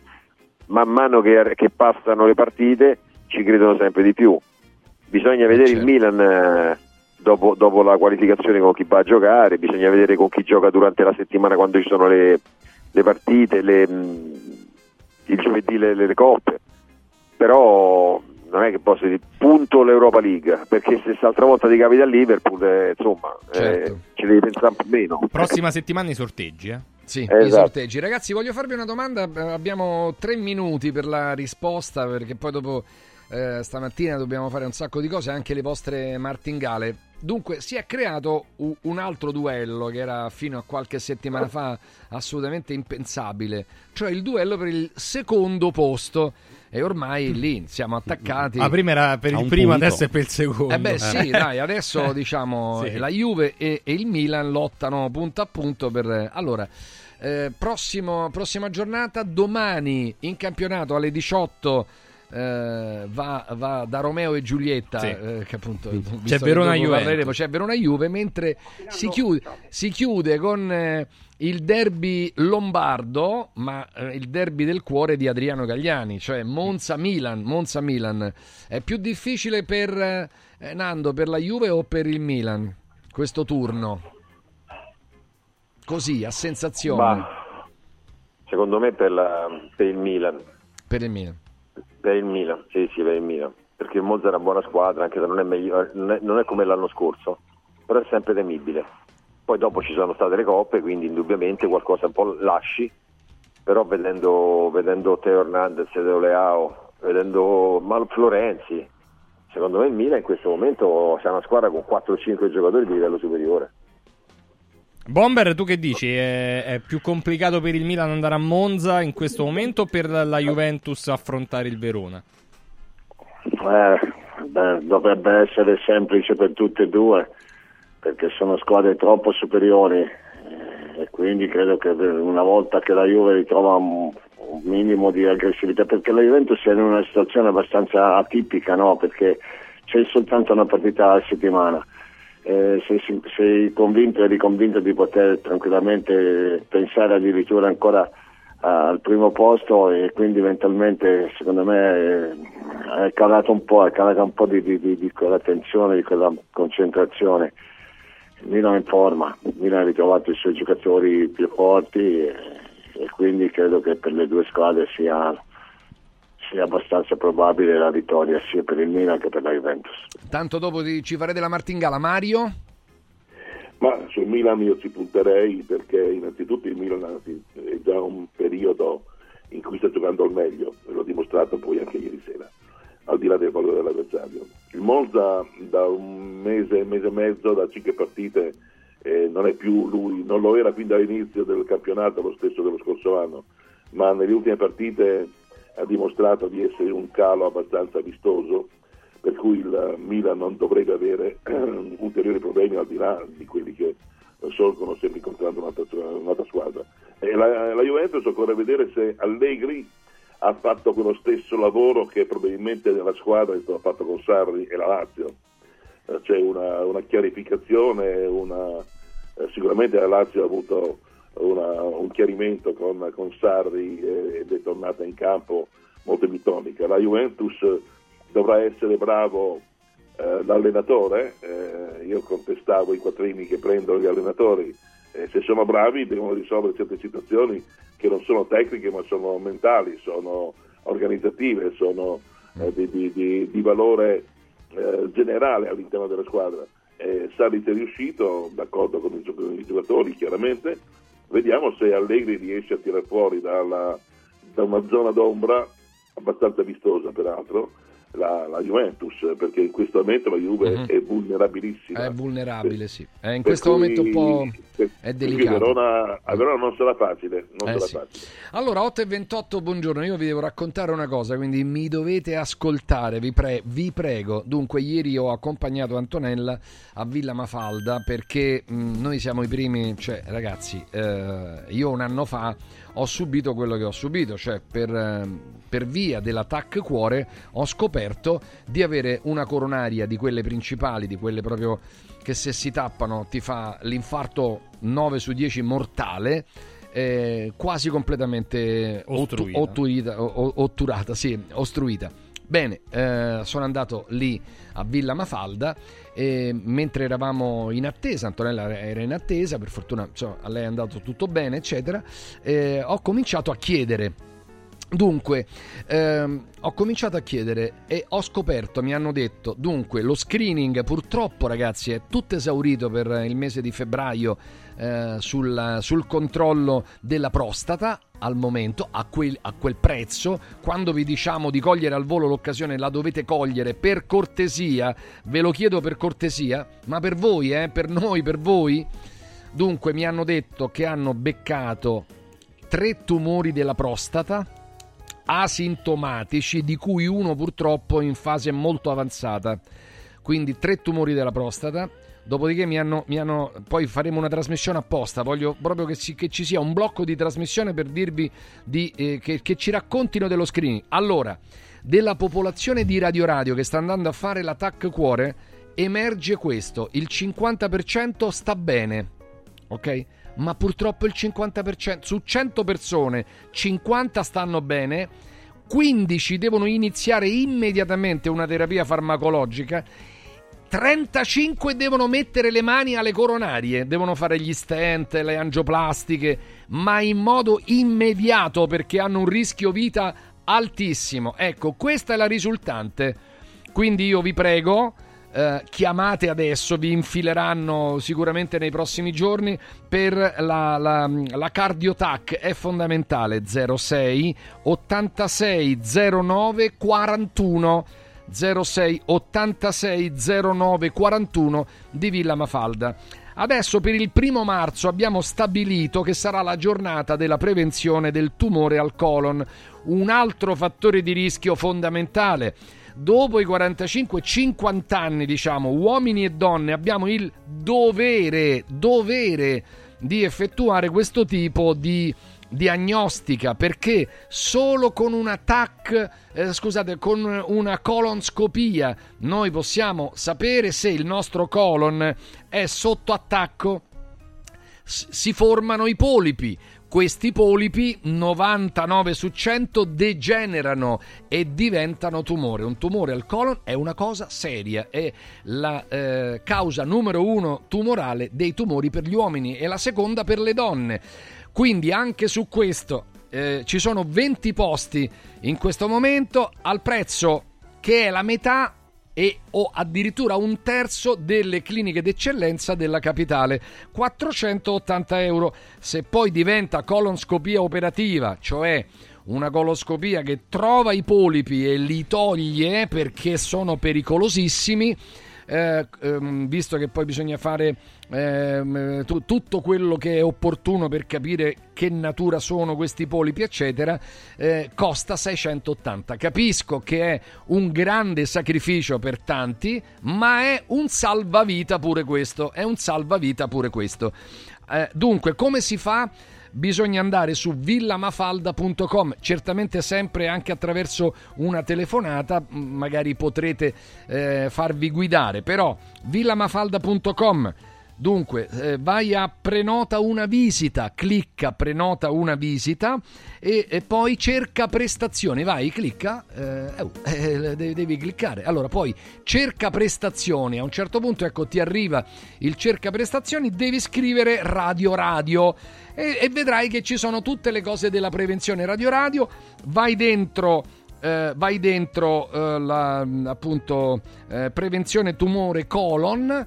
man mano che, che passano le partite ci credono sempre di più. Bisogna vedere certo. il Milan eh, dopo, dopo la qualificazione con chi va a giocare, bisogna vedere con chi gioca durante la settimana quando ci sono le, le partite, le, mh, il giovedì le, le coppe. Però non è che posso dire punto l'Europa League, perché se l'altra volta ti capita a Liverpool, eh, insomma, eh, Certo. ci devi pensare un po' meno. Prossima settimana i sorteggi, eh? Sì, Esatto. i sorteggi. Ragazzi, voglio farvi una domanda. eh, Abbiamo tre minuti per la risposta, perché poi dopo eh, stamattina dobbiamo fare un sacco di cose, anche le vostre martingale. Dunque, si è creato un altro duello che era fino a qualche settimana fa assolutamente impensabile, cioè il duello per il secondo posto. E ormai lì siamo attaccati. Ah, prima era per il primo, punto. adesso è per il secondo. Eh beh sì, dai, adesso diciamo Sì. la Juve e, e il Milan lottano punto a punto per... Allora, eh, prossimo- prossima giornata, domani in campionato alle 18 eh, va, va da Romeo e Giulietta, Sì. eh, che appunto C'è Verona parleremo, c'è Verona Juve, mentre si chiude, si chiude con eh, il derby lombardo, ma eh, il derby del cuore di Adriano Gagliani, cioè Monza-Milan. Monza-Milan. È più difficile per eh, Nando, per la Juve o per il Milan questo turno? Così, a sensazione. Ma secondo me per, la- per il Milan. Per il Milan. Per il Milan, sì, sì, per il Milan. Perché il Monza è una buona squadra, anche se non è, meglio- non è- non è come l'anno scorso, però è sempre temibile. Poi dopo ci sono state le coppe, quindi indubbiamente qualcosa un po' lasci, però vedendo, vedendo Teo Hernandez, Teo Leao, vedendo Mal Florenzi, secondo me il Milan in questo momento c'è una squadra con 4-5 giocatori di livello superiore. Bomber, tu che dici? È, è più complicato per il Milan andare a Monza in questo momento o per la Juventus affrontare il Verona? Eh, beh, dovrebbe essere semplice per tutte e due perché sono squadre troppo superiori eh, e quindi credo che una volta che la Juve ritrova un, un minimo di aggressività perché la Juventus è in una situazione abbastanza atipica no? perché c'è soltanto una partita a settimana Eh, sei, sei convinto e riconvinto di poter tranquillamente pensare addirittura ancora al primo posto e quindi mentalmente secondo me eh, è calato un po', è calata un po' di, di- di- quella tensione, di quella concentrazione. Il Milan è in forma, il Milan ha ritrovato i suoi giocatori più forti e, e quindi credo che per le due squadre sia, sia abbastanza probabile la vittoria sia per il Milan che per la Juventus. Tanto dopo di- ci farete la martingala, Mario? Ma sul Milan io ci punterei perché innanzitutto il Milan è già un periodo in cui sta giocando al meglio, e l'ho dimostrato poi anche ieri sera, al di là del valore dell'avversario. Il Monza da un mese, mese e mezzo, da cinque partite, eh, non è più lui, non lo era fin dall'inizio del campionato, lo stesso dello scorso anno, ma nelle ultime partite ha dimostrato di essere un calo abbastanza vistoso per cui il Milan non dovrebbe avere ulteriori problemi al di là di quelli che sorgono sempre incontrando un'altra, un'altra squadra. La, la Juventus occorre vedere se Allegri ha fatto quello stesso lavoro che probabilmente nella squadra stato fatto con Sarri e la Lazio. Eh, C'è una, una chiarificazione, una, eh, sicuramente la Lazio ha avuto una- un chiarimento con, con Sarri eh, ed è tornata in campo molto bitonica. La Juventus dovrà essere bravo eh, l'allenatore, eh, io contestavo i quattrini che prendono gli allenatori, eh, se sono bravi devono risolvere certe situazioni che non sono tecniche ma sono mentali, sono organizzative, sono eh, di, di- di- di valore eh, generale all'interno della squadra. Eh, Sarri è riuscito, d'accordo con i, gio- con i giocatori chiaramente, vediamo se Allegri riesce a tirare fuori dalla- da una zona d'ombra abbastanza vistosa peraltro la, la Juventus perché in questo momento la Juve Mhm. è vulnerabilissima È vulnerabile, sì. Eh, in questo cui- momento un po' per- è delicato. Verona- a Verona non sarà facile, non Eh, sarà sì. facile. Allora, 8 e 28, buongiorno. Io vi devo raccontare una cosa, quindi mi dovete ascoltare, vi, pre- vi prego. Dunque, ieri ho accompagnato Antonella a Villa Mafalda perché mh, noi siamo i primi, cioè, ragazzi, eh, io un anno fa ho subito quello che ho subito, cioè per, ehm, per via dell'attack cuore ho scoperto di avere una coronaria di quelle principali, di quelle proprio che se si tappano ti fa l'infarto 9 su 10 mortale eh, quasi completamente Ostruita. ottu- otturita- otturata, sì, ostruita. Bene, eh, sono andato lì a Villa Mafalda e mentre eravamo in attesa, Antonella era in attesa, per fortuna insomma, a lei è andato tutto bene, eccetera, eh, ho cominciato a chiedere. Dunque, ehm, ho cominciato a chiedere e ho scoperto, mi hanno detto, dunque lo screening purtroppo ragazzi è tutto esaurito per il mese di febbraio eh, sul, sul controllo della prostata al momento, a quel, a quel prezzo, quando vi diciamo di cogliere al volo l'occasione la dovete cogliere per cortesia, ve lo chiedo per cortesia, ma per voi, eh, per noi, per voi, dunque mi hanno detto che hanno beccato tre tumori della prostata asintomatici, di cui uno purtroppo in fase molto avanzata. Quindi tre tumori della prostata. Dopodiché mi hanno, mi hanno- poi faremo una trasmissione apposta. Voglio proprio che, si- che ci sia un blocco di trasmissione per dirvi di, eh, che, che ci raccontino dello screening. Allora, della popolazione di Radio Radio che sta andando a fare l'attacco cuore, emerge questo, il 50% sta bene, ok? Ma purtroppo il 50%, su 100 persone, 50 stanno bene, 15 devono iniziare immediatamente una terapia farmacologica 35 devono mettere le mani alle coronarie, devono fare gli stent, le angioplastiche, ma in modo immediato perché hanno un rischio vita altissimo. Ecco, questa è la risultante. Quindi io vi prego, eh, chiamate adesso, vi infileranno sicuramente nei prossimi giorni per la, la, la cardiotac, è fondamentale 06 86 09 41 06 86 09 41 di Villa Mafalda. Adesso per il primo marzo abbiamo stabilito che sarà la giornata della prevenzione del tumore al colon, un altro fattore di rischio fondamentale. Dopo i 45-50 anni, diciamo, uomini e donne abbiamo il dovere, dovere di effettuare questo tipo di diagnostica perché solo con un TAC, eh, scusate, con una colonscopia noi possiamo sapere se il nostro colon è sotto attacco. Si formano i polipi. Questi polipi 99 su 100 degenerano e diventano tumore. Un tumore al colon è una cosa seria, è la eh, causa numero uno tumorale dei tumori per gli uomini e la seconda per le donne. Quindi anche su questo eh, ci sono 20 posti in questo momento al prezzo che è la metà e o addirittura un terzo delle cliniche d'eccellenza della capitale, 480 euro. Se poi diventa colonscopia operativa, cioè una coloscopia che trova i polipi e li toglie perché sono pericolosissimi, eh, ehm, visto che poi bisogna fare ehm, t- tutto quello che è opportuno per capire che natura sono questi polipi, eccetera, eh, costa 680. Capisco che è un grande sacrificio per tanti, ma è un salvavita pure questo. È un salvavita pure questo. Eh, dunque, come si fa? Bisogna andare su villamafalda.com, certamente sempre anche attraverso una telefonata, magari potrete eh, farvi guidare, però villamafalda.com Dunque, eh, vai a prenota una visita, clicca prenota una visita e, e poi cerca prestazioni. Vai, clicca, eh, oh, eh, devi, devi, cliccare. Allora, poi cerca prestazioni. A un certo punto, ecco, ti arriva il cerca prestazioni, devi scrivere radio radio e, e vedrai che ci sono tutte le cose della prevenzione radio radio. Vai dentro. Eh, vai dentro eh, la appunto eh, prevenzione tumore colon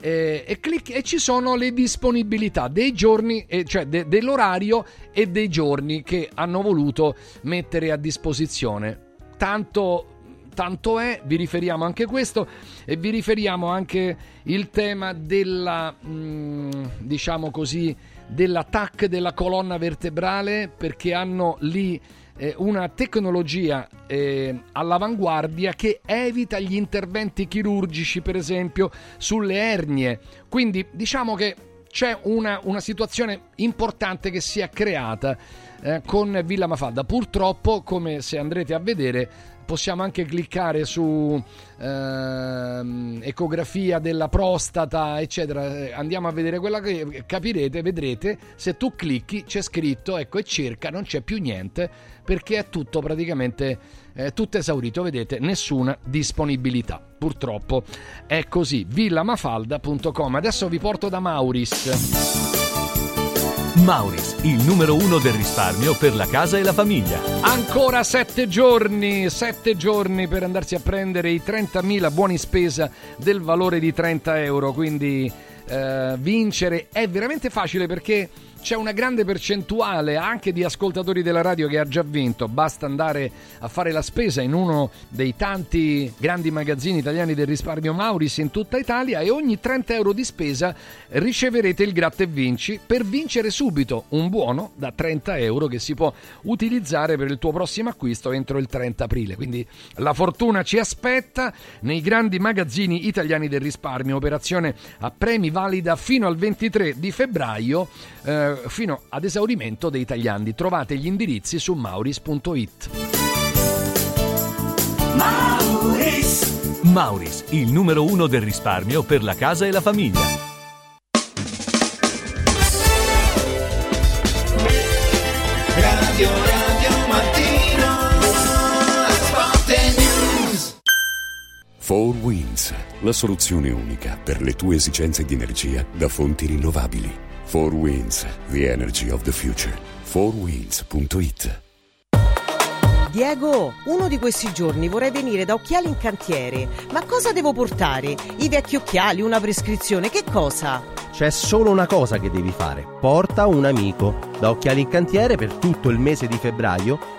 eh, e, clic- e, ci sono le disponibilità dei giorni, eh, cioè de- dell'orario e dei giorni che hanno voluto mettere a disposizione. Tanto, tanto è, vi riferiamo anche questo e vi riferiamo anche il tema della, mh, mm, diciamo così, dell'attacco della colonna vertebrale perché hanno lì una tecnologia eh, all'avanguardia che evita gli interventi chirurgici, per esempio, sulle ernie. Quindi diciamo che c'è una, una situazione importante che si è creata eh, con Villa Mafalda. Purtroppo, come se andrete a vedere, possiamo anche cliccare su eh, ecografia della prostata, eccetera. Andiamo a vedere quella che capirete, vedrete, se tu clicchi c'è scritto, ecco, e cerca, non c'è più niente perché è tutto praticamente eh, tutto esaurito, vedete, nessuna disponibilità. Purtroppo è così. villamafalda.com. Adesso vi porto da Mauris. Mauris, il numero uno del risparmio per la casa e la famiglia. Ancora sette giorni, sette giorni per andarsi a prendere i 30.000 buoni spesa del valore di 30 euro, quindi eh, vincere è veramente facile perché c'è una grande percentuale anche di ascoltatori della radio che ha già vinto. Basta andare a fare la spesa in uno dei tanti grandi magazzini italiani del risparmio Mauris in tutta Italia e ogni 30 euro di spesa riceverete il gratta e vinci per vincere subito un buono da 30 euro che si può utilizzare per il tuo prossimo acquisto entro il 30 aprile. Quindi la fortuna ci aspetta nei grandi magazzini italiani del risparmio. Operazione a premi valida fino al 23 di febbraio. Eh, fino ad esaurimento dei tagliandi. Trovate gli indirizzi su mauris.it. Mauris. Mauris, il numero uno del risparmio per la casa e la famiglia. Radio Radio Mattino Sport News 4 Winds, la soluzione unica per le tue esigenze di energia da fonti rinnovabili. 4 Winds, the energy of the future. 4winds.it Diego, uno di questi giorni vorrei venire da Occhiali in Cantiere. Ma cosa devo portare? I vecchi occhiali, una prescrizione, che cosa? C'è solo una cosa che devi fare. Porta un amico. Da Occhiali in Cantiere per tutto il mese di febbraio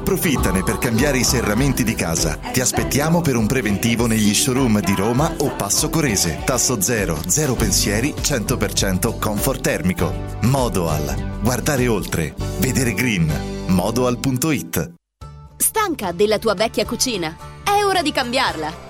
Approfittane per cambiare i serramenti di casa. Ti aspettiamo per un preventivo negli showroom di Roma o Passo Corese. Tasso zero, zero pensieri, 100% comfort termico. Modoal. Guardare oltre. Vedere green. Modoal.it Stanca della tua vecchia cucina? È ora di cambiarla!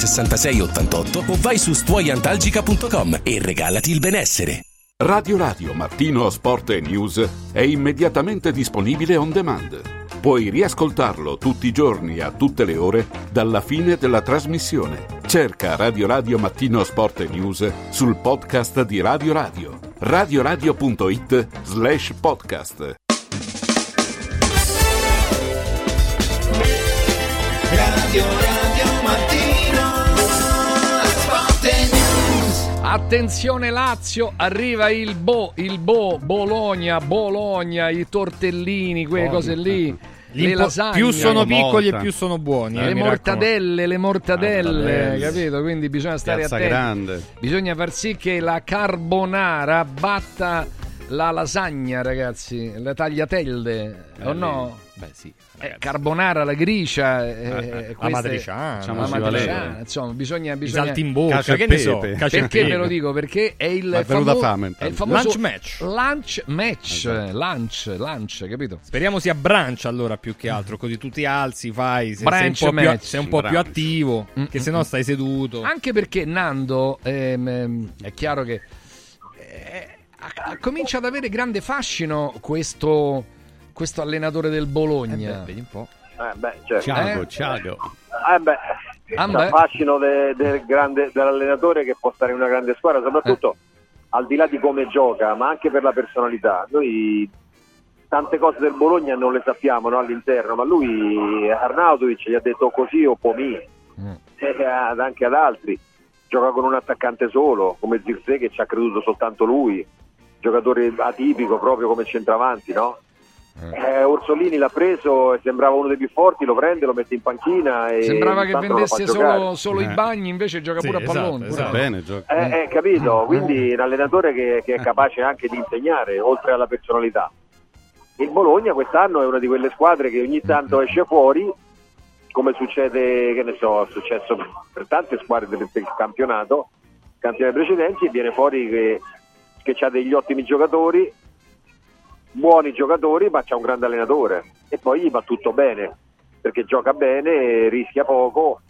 66 88 o vai su stuoiantalgica.com e regalati il benessere. Radio Radio Mattino Sport e News è immediatamente disponibile on demand. Puoi riascoltarlo tutti i giorni a tutte le ore dalla fine della trasmissione. Cerca Radio Radio Mattino Sport e News sul podcast di Radio Radio. radioradio.it slash podcast. Radio Radio Attenzione Lazio, arriva il Bo, il Bo, Bologna, Bologna, i tortellini, quelle Buono. cose lì. Le lasagne, più sono piccoli e Molta. più sono buoni. eh, le mortadelle, le mortadelle, Mortadelle. capito? Quindi bisogna stare Piazza attenti. Grande. Bisogna far sì che la carbonara batta la lasagna, ragazzi, le tagliatelle, o no? Beh, sì. Eh, carbonara, la gricia, eh, la queste- matriciana. la Facciamoci matriciana, valere. insomma, bisogna, bisogna... saltimbocca, Cacio e che ne so, cacio Perché ve lo dico? Perché è il, famo- fame, è il famoso Lunch match. lunch match, Esatto. lunch, lunch, capito? Speriamo sia brunch allora più che altro, così tu ti alzi, fai, se- sei, Brunch un po' più, sei un po' più attivo, che se no stai seduto. Anche perché Nando ehm, ehm, è chiaro che eh, comincia ad avere grande fascino questo, questo allenatore del Bologna. vedi un po'. Eh, beh, certo. Ciago, Eh? Ciago. Eh beh, Ah, il beh. fascino de- del grande- dell'allenatore che può stare in una grande squadra, soprattutto al di là di come gioca, ma anche per la personalità. Noi tante cose del Bologna non le sappiamo no, all'interno, ma lui Arnautovic gli ha detto così o pomì, e ad- anche ad altri. Gioca con un attaccante solo, come Zirze che ci ha creduto soltanto lui, giocatore atipico proprio come centravanti, no? Eh, Orsolini l'ha preso e sembrava uno dei più forti, lo prende, lo mette in panchina e Sembrava che vendesse solo, solo i bagni, invece gioca Sì, pure a esatto, pallone. esatto. Bene, gioca. Eh, eh, capito? Quindi un allenatore che, che è capace anche di insegnare, oltre alla personalità. Il Bologna quest'anno è una di quelle squadre che ogni tanto esce fuori, come succede, che ne so, è successo per tante squadre del, del campionato, campioni precedenti, e viene fuori che, che ha degli ottimi giocatori, buoni giocatori, ma c'ha un grande allenatore. E poi gli va tutto bene, perché gioca bene, rischia poco.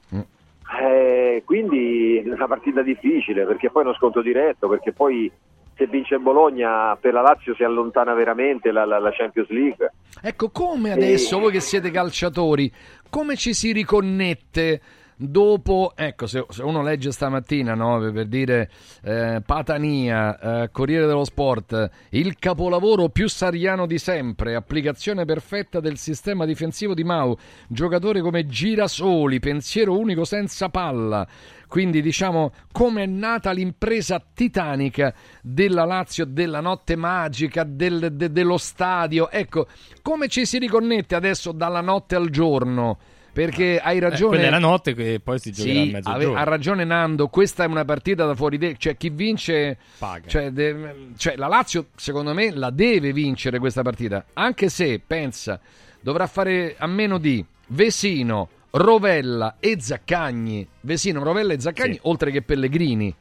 Eh, quindi è una partita difficile perché poi è uno sconto diretto, perché poi se vince il Bologna per la Lazio si allontana veramente la, la- la Champions League. Ecco, come adesso, voi che siete calciatori, come ci si riconnette dopo, ecco, se, se uno legge stamattina, no, per, dire eh, Patania, eh, Corriere dello Sport, il capolavoro più sariano di sempre, applicazione perfetta del sistema difensivo di Mau, giocatore come Girasoli, pensiero unico senza palla. Quindi diciamo come è nata l'impresa titanica della Lazio, della notte magica, del- de- dello stadio. Ecco, come ci si riconnette adesso dalla notte al giorno? Perché hai ragione. Eh, quella è la notte che poi si giocherà a Sì, mezzogiorno. ave- ha ragione Nando, questa è una partita da fuori de- cioè chi vince Paga. Cioè, de- cioè, la Lazio secondo me la deve vincere questa partita, anche se pensa dovrà fare a meno di Vesino, Rovella e Zaccagni, Vesino, Rovella e Zaccagni, Sì. oltre che Pellegrini.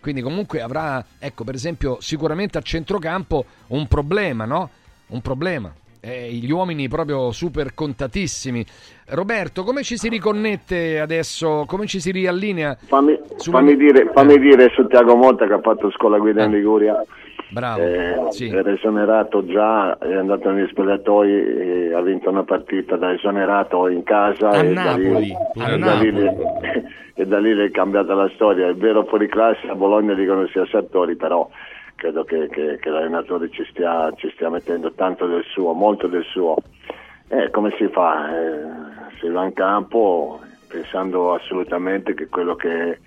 Quindi comunque avrà, ecco, per esempio, sicuramente a centrocampo un problema, no? Un problema. Eh, gli uomini proprio super contatissimi. Roberto, come ci si riconnette adesso? Come ci si riallinea? Fammi, fammi dire, fammi Eh. dire su Tiago Motta che ha fatto scuola guida in Liguria. Bravo, Eh, sì. Era esonerato già, è andato negli spogliatoi ha vinto una partita da esonerato in casa. A e da lì- Napoli, e da lì- Napoli. e da lì è cambiata la storia. È vero fuori classe, a Bologna dicono sia Sartori, però credo che, che- che l'allenatore ci stia, ci stia mettendo tanto del suo, molto del suo. Eh, come si fa? Eh, si va in campo pensando assolutamente che quello che,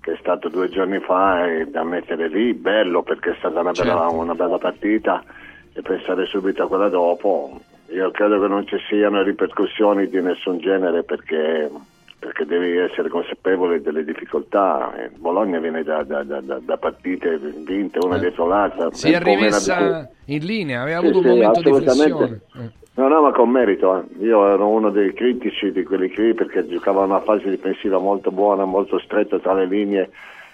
che è stato due giorni fa è da mettere lì, bello perché è stata una bella, Certo. una bella partita e pensare subito a quella dopo. Io credo che non ci siano ripercussioni di nessun genere perché, perché devi essere consapevole delle difficoltà. Eh, Bologna viene da, da- da- da- partite vinte una dietro l'altra. Si è rimessa in linea, aveva Sì, avuto un sì, momento di flessione. Eh. No, no, ma con merito. eh. Io ero uno dei critici di quelli qui perché giocava una fase difensiva molto buona, molto stretta tra le linee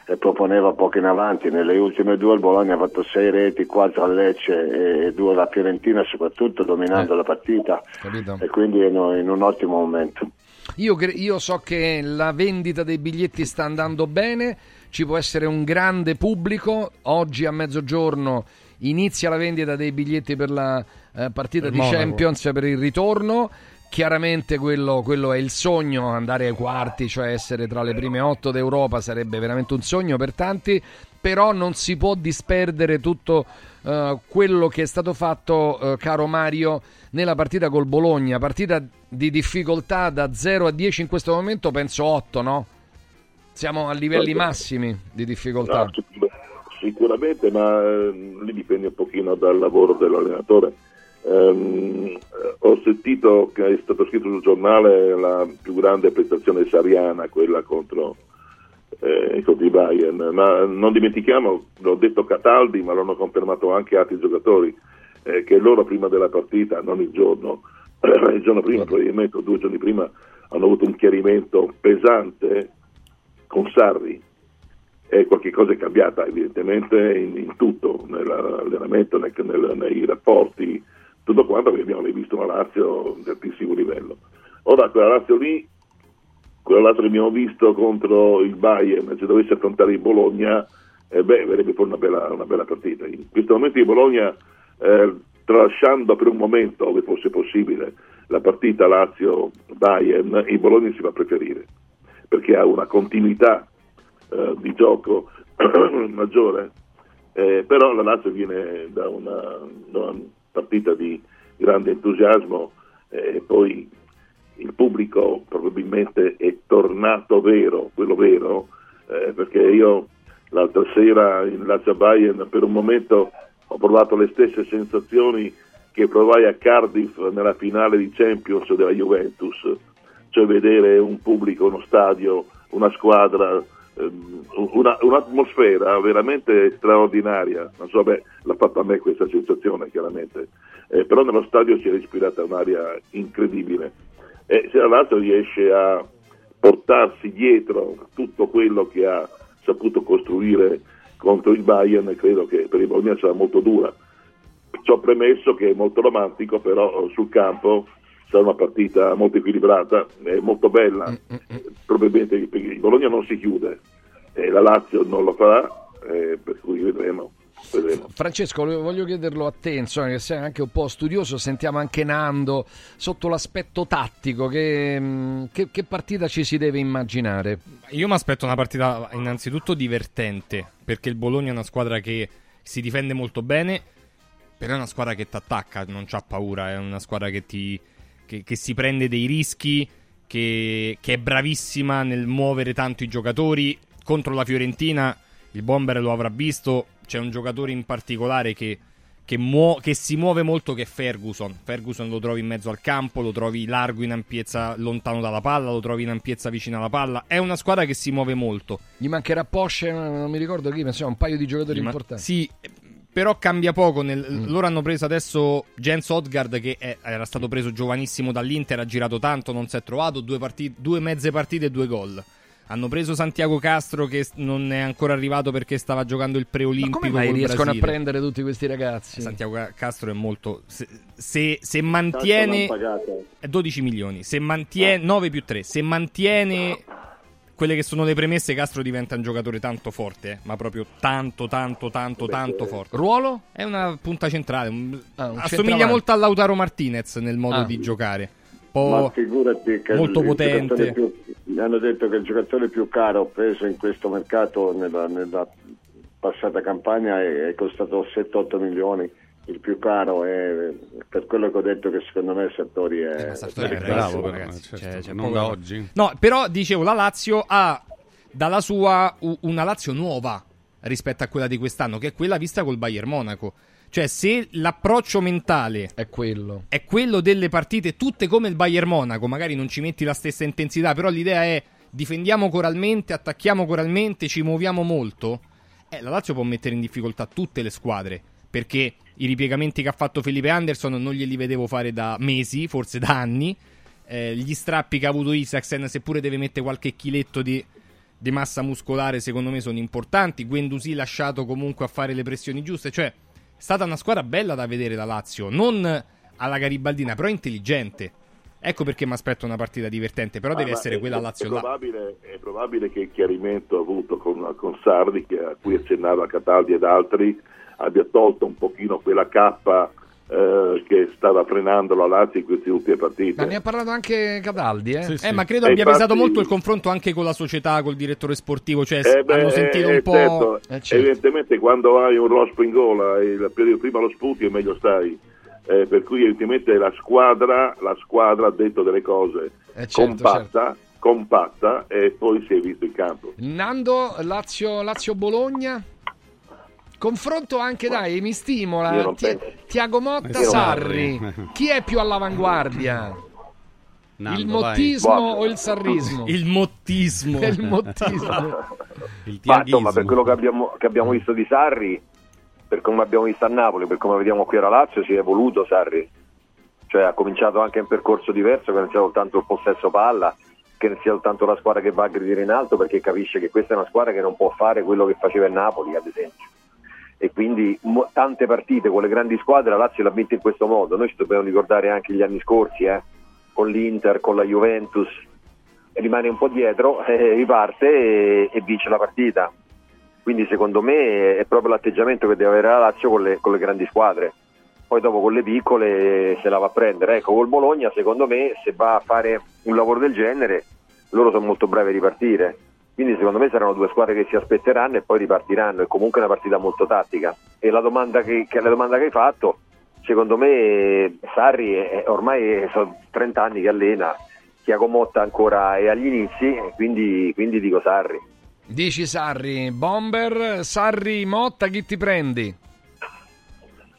e proponeva poco in avanti. Nelle ultime due il Bologna ha fatto sei reti, quattro a Lecce e due alla Fiorentina, soprattutto dominando la partita Capito? e quindi in, in un ottimo momento. Io, io so che la vendita dei biglietti sta andando bene, ci può essere un grande pubblico. Oggi a mezzogiorno inizia la vendita dei biglietti per la eh, partita Per di Monaco. Champions per il ritorno. Chiaramente quello, quello è il sogno, andare ai quarti, cioè essere tra le prime otto d'Europa sarebbe veramente un sogno per tanti, però non si può disperdere tutto eh, quello che è stato fatto, eh, caro Mario, nella partita col Bologna, partita di difficoltà da 0 a 10 in questo momento, penso 8, no? Siamo a livelli massimi di difficoltà. No, sic- sicuramente, ma eh, lì dipende un pochino dal lavoro dell'allenatore. Ehm, eh, ho sentito che è stato scritto sul giornale la più grande prestazione sariana, quella contro eh, contro il Bayern, ma non dimentichiamo, l'ho detto Cataldi, ma l'hanno confermato anche altri giocatori, eh, che loro prima della partita, non il giorno, il giorno prima probabilmente o due giorni prima, hanno avuto un chiarimento pesante con Sarri e qualche cosa è cambiata evidentemente in, in tutto, nell'allenamento, nel- nel- nei rapporti, tutto quanto, perché abbiamo visto una Lazio di altissimo livello. Ora quella Lazio lì, quella Lazio che abbiamo visto contro il Bayern, se dovesse affrontare il Bologna, eh, beh, verrebbe fuori una bella, una bella partita. In questo momento il Bologna, eh, tralasciando per un momento, ove fosse possibile, la partita Lazio-Bayern, il Bologna si va a preferire, perché ha una continuità eh, di gioco maggiore, Eh, però la Lazio viene da una, da una partita di grande entusiasmo eh, e poi il pubblico probabilmente è tornato vero, quello vero, eh, perché io l'altra sera in Lazio Bayern per un momento ho provato le stesse sensazioni che provai a Cardiff nella finale di Champions della Juventus, cioè vedere un pubblico, uno stadio, una squadra, ehm, una- un'atmosfera veramente straordinaria. Non so, beh, l'ha fatta a me questa sensazione chiaramente, Eh, però nello stadio si è respirata un'aria incredibile. E se la Lazio riesce a portarsi dietro tutto quello che ha saputo costruire contro il Bayern, credo che per il Bologna sarà molto dura. Ci ho premesso che è molto romantico, però sul campo sarà una partita molto equilibrata e molto bella. Probabilmente il Bologna non si chiude, e la Lazio non lo farà, eh, per cui vedremo. Vedremo. Francesco, voglio chiederlo a te, insomma, che sei anche un po' studioso, sentiamo anche Nando sotto l'aspetto tattico, che, mh, che- che partita ci si deve immaginare? Io mi aspetto una partita innanzitutto divertente, perché il Bologna è una squadra che si difende molto bene, però è una squadra che ti attacca, non c'ha paura, è una squadra che, ti, che, che si prende dei rischi, che, che è bravissima nel muovere tanto i giocatori. Contro la Fiorentina il Bomber lo avrà visto, c'è un giocatore in particolare che, che, muo- che si muove molto che è Ferguson. Ferguson lo trovi in mezzo al campo, lo trovi largo in ampiezza lontano dalla palla, lo trovi in ampiezza vicino alla palla. È una squadra che si muove molto. Gli mancherà Posce, non mi ricordo chi, ma insomma un paio di giocatori Ma- importanti. Sì, però cambia poco. nel- Loro hanno preso adesso Jens Odgard, che è- era stato preso giovanissimo dall'Inter, ha girato tanto, non si è trovato. Due, parti- due mezze partite e due gol. Hanno preso Santiago Castro, che non è ancora arrivato perché stava giocando il Ma preolimpico. come mai riescono Brasile. a prendere tutti questi ragazzi? Santiago Ca- Castro è molto. Se, se- se mantiene. Tanto l'hanno pagato. È 12 milioni. Se mantiene. 9 più 3. Se mantiene. Quelle che sono le premesse, Castro diventa un giocatore tanto forte, eh, ma proprio tanto, tanto, tanto, tanto forte. Ruolo? È una punta centrale. un- Ah, un assomiglia molto a Lautaro Martinez nel modo Ah. di giocare. Ma Un po' figurati che molto il potente. giocatore più- mi hanno detto che il giocatore più caro preso in questo mercato nella, nella passata campagna è, è costato 7-8 milioni. Il più caro è per quello che ho detto che secondo me Sartori è, ma Sartori è bravo, ragazzi. certo, C'è- c'è non da oggi. No, però dicevo, la Lazio ha dalla sua una Lazio nuova rispetto a quella di quest'anno, che è quella vista col Bayern Monaco. Cioè, se l'approccio mentale È quello. è quello delle partite tutte come il Bayern Monaco, magari non ci metti la stessa intensità, però l'idea è difendiamo coralmente, attacchiamo coralmente, ci muoviamo molto. Eh, la Lazio può mettere in difficoltà tutte le squadre, perché i ripiegamenti che ha fatto Felipe Anderson non glieli vedevo fare da mesi, forse da anni. Eh, gli strappi che ha avuto Isaacsen, seppure deve mettere qualche chiletto di, di massa muscolare, secondo me sono importanti. Guendouzi lasciato comunque a fare le pressioni giuste, cioè è stata una squadra bella da vedere la Lazio, non alla garibaldina, però intelligente. Ecco perché mi aspetto una partita divertente, però Ah, deve essere è- quella Lazio là. probabile, È probabile che il chiarimento avuto con, con Sardi, che a cui accennava Cataldi ed altri, abbia tolto un pochino quella cappa eh, che stava frenando la Lazio in queste ultime partite. Ma ne ha parlato anche Cataldi, eh? Eh, ma credo E abbia infatti- pesato molto il confronto anche con la società, col direttore sportivo, cioè Eh beh, hanno sentito eh, un po'... certo, Eh, certo. Evidentemente quando hai un rospo in gola e il periodo prima lo sputi e meglio stai. Eh, per cui evidentemente la squadra, la squadra ha detto delle cose Eh, certo, compatta, compatta e poi si è visto in campo. Nando, Lazio, Lazio-Bologna. Confronto anche, dai, mi stimola. Ti-. Tiago Motta, Sarri. Chi è più all'avanguardia? il Nando, vai. mottismo Guarda. o il sarrismo? Il mottismo. il mottismo. Il Ma insomma, per quello che abbiamo, che abbiamo visto di Sarri, per come abbiamo visto a Napoli, per come vediamo qui alla Lazio, si è evoluto Sarri. Cioè ha cominciato anche un percorso diverso, che non sia soltanto il possesso palla, che non sia soltanto la squadra che va a gridare in alto, perché capisce che questa è una squadra che non può fare quello che faceva il Napoli, ad esempio. E quindi mo- tante partite con le grandi squadre la Lazio l'ha vinta in questo modo. Noi ci dobbiamo ricordare anche gli anni scorsi, eh, con l'Inter, con la Juventus, rimane un po' dietro, eh, riparte e, e vince la partita. Quindi secondo me è proprio l'atteggiamento che deve avere la Lazio con le, con le grandi squadre. Poi dopo con le piccole se la va a prendere. Ecco, col Bologna secondo me se va a fare un lavoro del genere loro sono molto bravi a ripartire. Quindi secondo me saranno due squadre che si aspetteranno e poi ripartiranno. È comunque una partita molto tattica. E la domanda che, che- la domanda che hai fatto, secondo me Sarri è- ormai sono 30 anni che allena, Tiago Motta ancora è agli inizi, e quindi, quindi dico Sarri. Dici Sarri, Bomber, Sarri, Motta, chi ti prendi?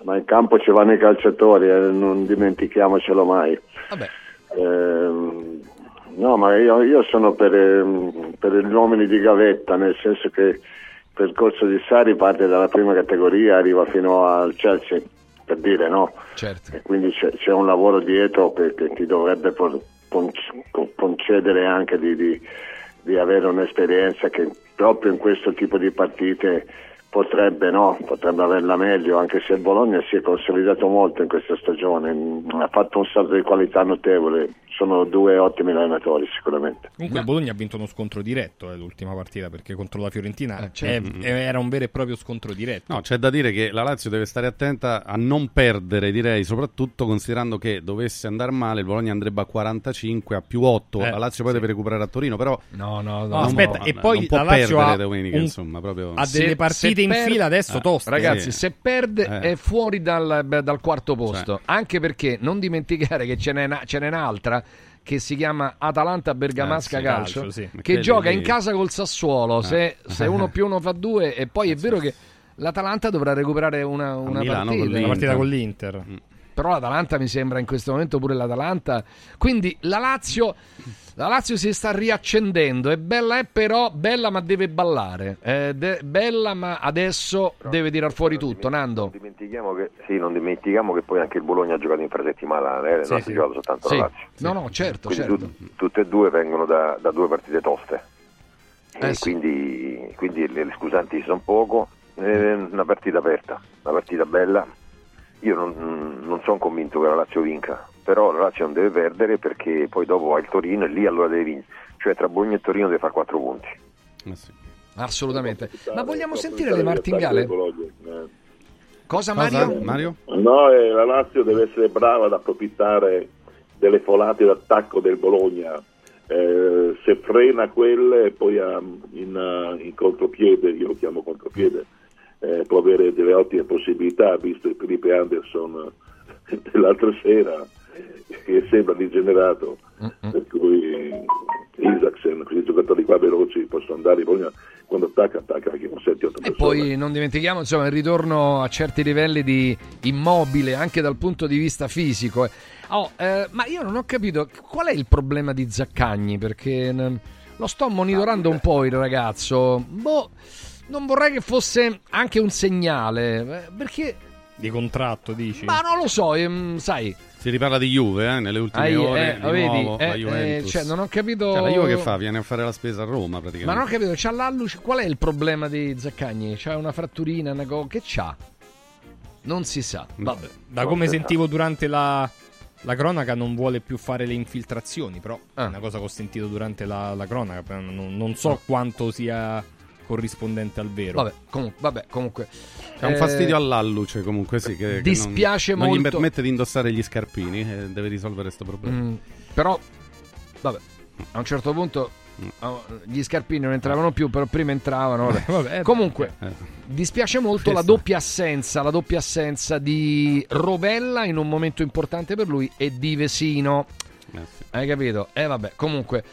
Ma in campo ci vanno i calciatori, eh, non dimentichiamocelo mai. Vabbè. No, ma io, io sono per, ehm, per gli uomini di gavetta, nel senso che il percorso di Sari parte dalla prima categoria, arriva fino al Chelsea, per dire no. Certo. E quindi c'è, c'è un lavoro dietro che, che ti dovrebbe por- concedere anche di, di- di avere un'esperienza che proprio in questo tipo di partite potrebbe, no, potrebbe averla meglio, anche se il Bologna si è consolidato molto in questa stagione, ha fatto un salto di qualità notevole, sono due ottimi allenatori sicuramente. Comunque il Bologna ha vinto uno scontro diretto eh, l'ultima partita perché contro la Fiorentina certo. è- era un vero e proprio scontro diretto. No, c'è da dire che la Lazio deve stare attenta a non perdere, direi, soprattutto considerando che dovesse andare male, il Bologna andrebbe a 45, a più 8, Eh, la Lazio poi deve recuperare a Torino, però No, no, No, aspetta, non- e poi non può la Lazio perdere ha domenica, un- insomma, proprio ha delle partite in per- fila adesso Eh, toste. Ragazzi, Sì. se perde Eh. è fuori dal, dal quarto posto. Anche perché non dimenticare che ce n'è, una- ce n'è un'altra che si chiama Atalanta Bergamasca Eh, sì, Calcio, calcio, sì. che gioca lì- in casa col Sassuolo. Se, se uno più uno fa due, e poi è vero che l'Atalanta dovrà recuperare una, una Milano partita. con La partita con l'Inter. Mm. Però l'Atalanta mi sembra in questo momento pure l'Atalanta. Quindi la Lazio, la Lazio si sta riaccendendo. È bella, è però bella, ma deve ballare. È de- bella, ma adesso deve tirar fuori tutto. Nando. Non dimentichiamo che, sì, non dimentichiamo che poi anche il Bologna ha giocato infrasettimana, eh, Sì, non ha sì. giocato soltanto Sì. la Lazio. No, no, certo, Quindi certo. tu- tutte e due vengono da, da due partite toste. Eh, E quindi, quindi le, scusanti sono poco. È una partita aperta, una partita bella. Io non, non sono convinto che la Lazio vinca, però la Lazio non deve perdere perché poi dopo va il Torino e lì allora deve vincere. Cioè tra Bologna e Torino deve fare quattro punti. Eh Assolutamente. Ma vogliamo sentire le martingale? Eh. Cosa, Mario? Mario? No, eh, la Lazio deve essere brava ad approfittare delle folate d'attacco del Bologna. Eh, se frena quelle e poi ha in, eh, in contropiede, io lo chiamo contropiede, eh, può avere delle ottime possibilità, visto il Felipe Anderson eh, dell'altra sera, che sembra degenerato, per cui Isaacsen, questi giocatori qua veloci possono andare, Bologna quando attacca attacca anche con 7-8 E persone. poi non dimentichiamo insomma, il ritorno a certi livelli di immobile anche dal punto di vista fisico. eh. Oh, eh, ma io non ho capito qual è il problema di Zaccagni perché lo sto monitorando un po' il ragazzo. Boh, non vorrei che fosse anche un segnale eh, perché Di contratto, dici? ma non lo so, ehm, sai. Si riparla di Juve eh, nelle ultime Ai- ore, eh, di vedi, nuovo, eh, la eh, Juventus. cioè, non ho capito. Cioè, la Juve che fa? Viene a fare la spesa a Roma Ma praticamente. non ho capito, c'ha l'alluce. Qual è il problema di Zaccagni? C'ha una fratturina, una co- che c'ha? Non si sa. Vabbè. Da come sentivo durante la, la cronaca non vuole più fare le infiltrazioni, però Ah. è una cosa che ho sentito durante la, la cronaca, non, non so quanto sia corrispondente al vero. Vabbè, comunque. Vabbè, comunque. C'è un Eh, fastidio all'alluce comunque sì che, che dispiace non, non gli molto- permette di indossare gli scarpini e deve risolvere questo problema. Mm, però, vabbè, a un certo punto oh, gli scarpini non entravano più, però prima entravano. vabbè. Vabbè, Comunque, Eh. dispiace molto la doppia assenza, la doppia assenza di Rovella in un momento importante per lui e di Vesino. Eh, sì. Hai capito? Eh vabbè, comunque.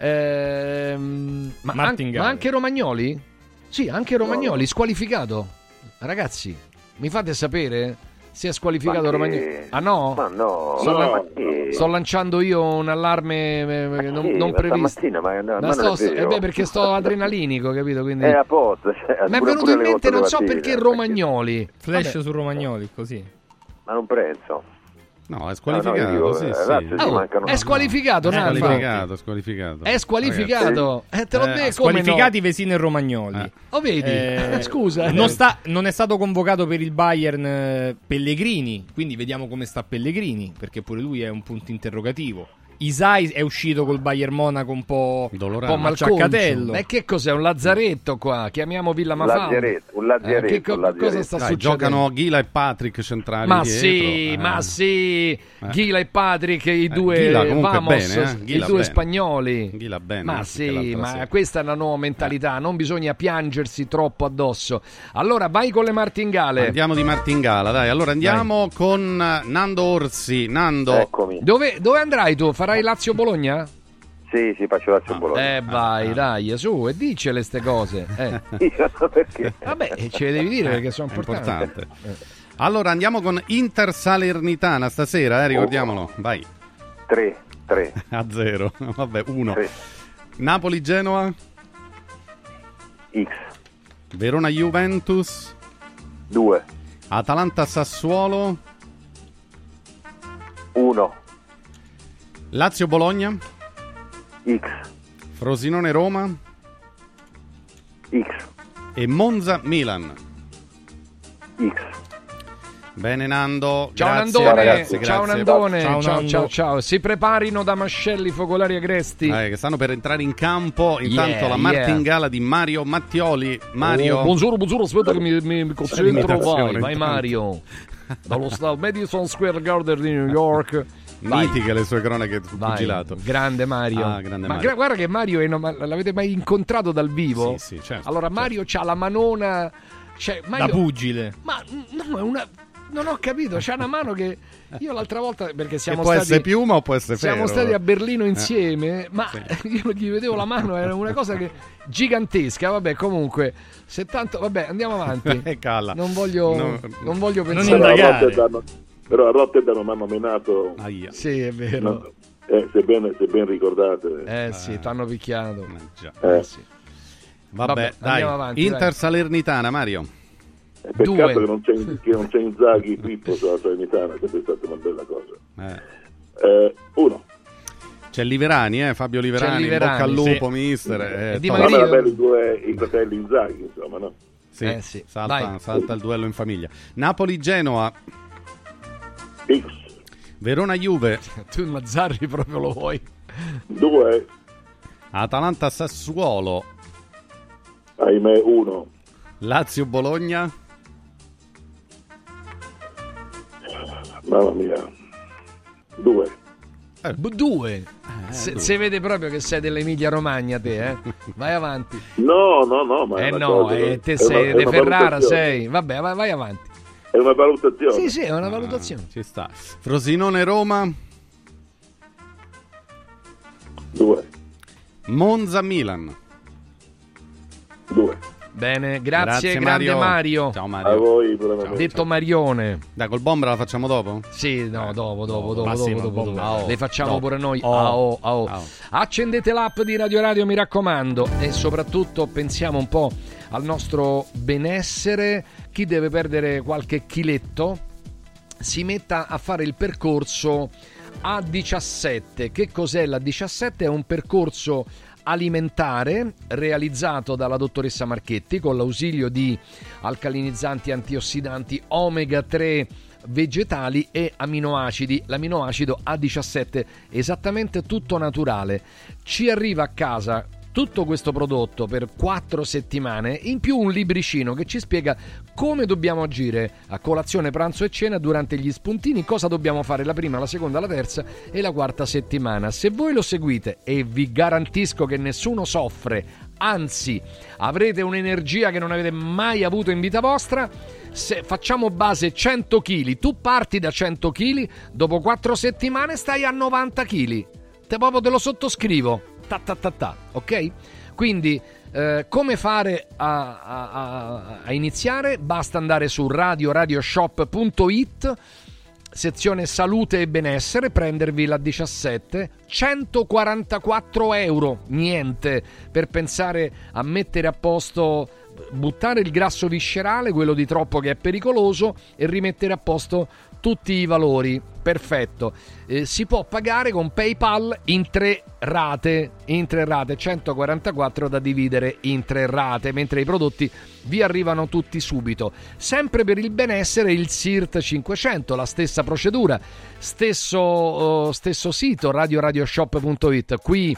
Ehm, ma, an- ma anche Romagnoli? Sì, anche Romagnoli, squalificato. Ragazzi, mi fate sapere? Si è squalificato che- Romagnoli. Ah no? Ma no, Sto, no, la- ma che- sto lanciando io un allarme eh, non, Sì, non previsto. ma, no, Ma ma sto- è eh beh, perché sto adrenalinico, capito? Quindi... È a posto. cioè, Ma è venuto in mente, non so perché. Romagnoli. Flash Vabbè. su Romagnoli, così. Ma non penso. No, è squalificato, squalificato, dico, sì, eh, sì. Ci Oh, mancano- è squalificato, È Naldo. squalificato, squalificato. È squalificato. Eh, te l'ho Eh, come Squalificati no? Vesino e Romagnoli. Oh, vedi? Eh, Scusa. Non, sta- non è stato convocato per il Bayern eh, Pellegrini, quindi vediamo come sta Pellegrini, perché pure lui è un punto interrogativo. Isai è uscito col Bayern Monaco un po', un po' Un po' malciaccatello. Ma che cos'è? Un lazzaretto qua? Chiamiamo Villa Un Mafalda. lazzaretto, un lazzaretto, Eh, che co- un lazzaretto. cosa sta Dai, succedendo? giocano Ghila e Patrick centrali Ma dietro. sì, eh. ma sì, Ghila e Patrick, i due Ghila comunque Vamos, bene, eh? i due bene. spagnoli. Ghila bene, ma sì, ma sera. questa è una nuova mentalità, non bisogna piangersi troppo addosso. Allora, vai con le martingale. Andiamo di martingala, dai. Allora andiamo con eh, Nando Orsi. Nando. Dove, dove andrai tu? Farai Lazio-Bologna? Sì, sì, faccio Lazio Bologna. Eh, vai, dai, su, e dicele ste cose. Eh. perché? Vabbè, ce le devi dire perché sono importanti. importante. Allora andiamo con Inter Salernitana stasera, eh, ricordiamolo. Vai. 3, 3. A zero. Vabbè, 1. Napoli Genoa. X. Verona Juventus. 2. Atalanta Sassuolo. 1. Lazio Bologna. X. Frosinone Roma. X. E Monza Milan. X. Bene Nando. Ciao grazie, Nandone, ragazzi, ciao. Nandone, ciao ciao, Nando. ciao Si preparino da mascelli, focolari e agresti. Eh, che stanno per entrare in campo. Intanto Yeah, la martingala di Mario Mattioli. Mario. Oh, buongiorno, buongiorno, aspetta che mi, mi- concentro. Vai, vai. Mario. Dallo stadio Madison Square Garden di New York. Vai. Mitiche le sue cronache sul Vai, pugilato. Grande Mario. Ah, grande ma Mario. gra- guarda che Mario è no- ma l'avete mai incontrato dal vivo? Sì, sì, certo, Allora Mario c'ha la manona cioè, Mario- Da pugile. Ma no, è una non ho capito, c'ha una mano che io l'altra volta perché siamo può stati essere piuma o può essere Siamo ferro? stati a Berlino Eh. insieme, ma io gli vedevo la mano, era una cosa che gigantesca, vabbè, comunque, se tanto vabbè, andiamo avanti. Eh, calla. Non voglio No. non voglio pensare a Rotterdam, però a Rotterdam mi hanno menato. Sì, è vero. No, eh, se, ben, se ben ricordate. Eh sì, t'hanno picchiato. Eh. Vabbè, Vabbè, dai. avanti, Inter dai. Salernitana, Mario. Eh, Peccato Due. che non c'è, che non c'è Inzaghi Pippo sulla Salernitana, sarebbe stata una bella cosa. Eh. Eh, uno. C'è Liverani, eh, Fabio Liverani, in Liverani, bocca al lupo, sì. mister. Eh, Di top. Ma Maria- bello i due i fratelli Inzaghi, insomma, no? Sì, Eh, sì. Salta, salta il duello in famiglia. Napoli-Genoa. X. Verona-Juve. Tu Mazzarri proprio lo vuoi. Due. Atalanta-Sassuolo. Ahimè, uno. Lazio-Bologna. Mamma mia. Due. B- Due. se, due. se vede proprio che sei dell'Emilia Romagna te, eh. Vai avanti. No, no, no, ma è Eh no, cosa- eh, te sei una- è De una Ferrara, sei. Vabbè, vai, vai avanti. È una valutazione. Sì, sì, è una valutazione. Ci sta. Frosinone-Roma. Due. Monza-Milan. Due. Bene, grazie, Grazie, grande Mario. Mario. Ciao A Mario. voi, buonanotte. Detto Marione. Dai, col Bombra la facciamo dopo? Sì, no, dopo, dopo, dopo, Massimo, dopo, dopo, dopo. Ah, oh. Le facciamo Dopo. pure noi. Oh. Ah, oh, ah, oh. Ah, oh. Accendete l'app di Radio Radio, mi raccomando, e soprattutto pensiamo un po' al nostro benessere. Chi deve perdere qualche chiletto si metta a fare il percorso A17. Che cos'è la 17? È un percorso alimentare realizzato dalla dottoressa Marchetti con l'ausilio di alcalinizzanti antiossidanti omega 3 vegetali e aminoacidi. L'aminoacido A17 esattamente tutto naturale. Ci arriva a casa tutto questo prodotto per 4 settimane, in più un libricino che ci spiega come dobbiamo agire a colazione, pranzo e cena durante gli spuntini, cosa dobbiamo fare la prima, la seconda, la terza e la quarta settimana. Se voi lo seguite e vi garantisco che nessuno soffre, anzi avrete un'energia che non avete mai avuto in vita vostra, se facciamo base 100 kg, tu parti da 100 kg, dopo 4 settimane stai a 90 kg. Te proprio te lo sottoscrivo. Ta ta ta ta, ok? Quindi Eh, come fare a, a- a- iniziare? Basta andare su radioradioshop.it sezione salute e benessere, prendervi la 17, 144 euro, niente, per pensare a mettere a posto, buttare il grasso viscerale, quello di troppo che è pericoloso, e rimettere a posto tutti i valori. Perfetto. Eh, si può pagare con PayPal in tre rate, in tre rate, 144 da dividere in tre rate, mentre i prodotti vi arrivano tutti subito. Sempre per il benessere il SIRT 500, la stessa procedura, stesso, oh, stesso sito radioradioshop.it. Qui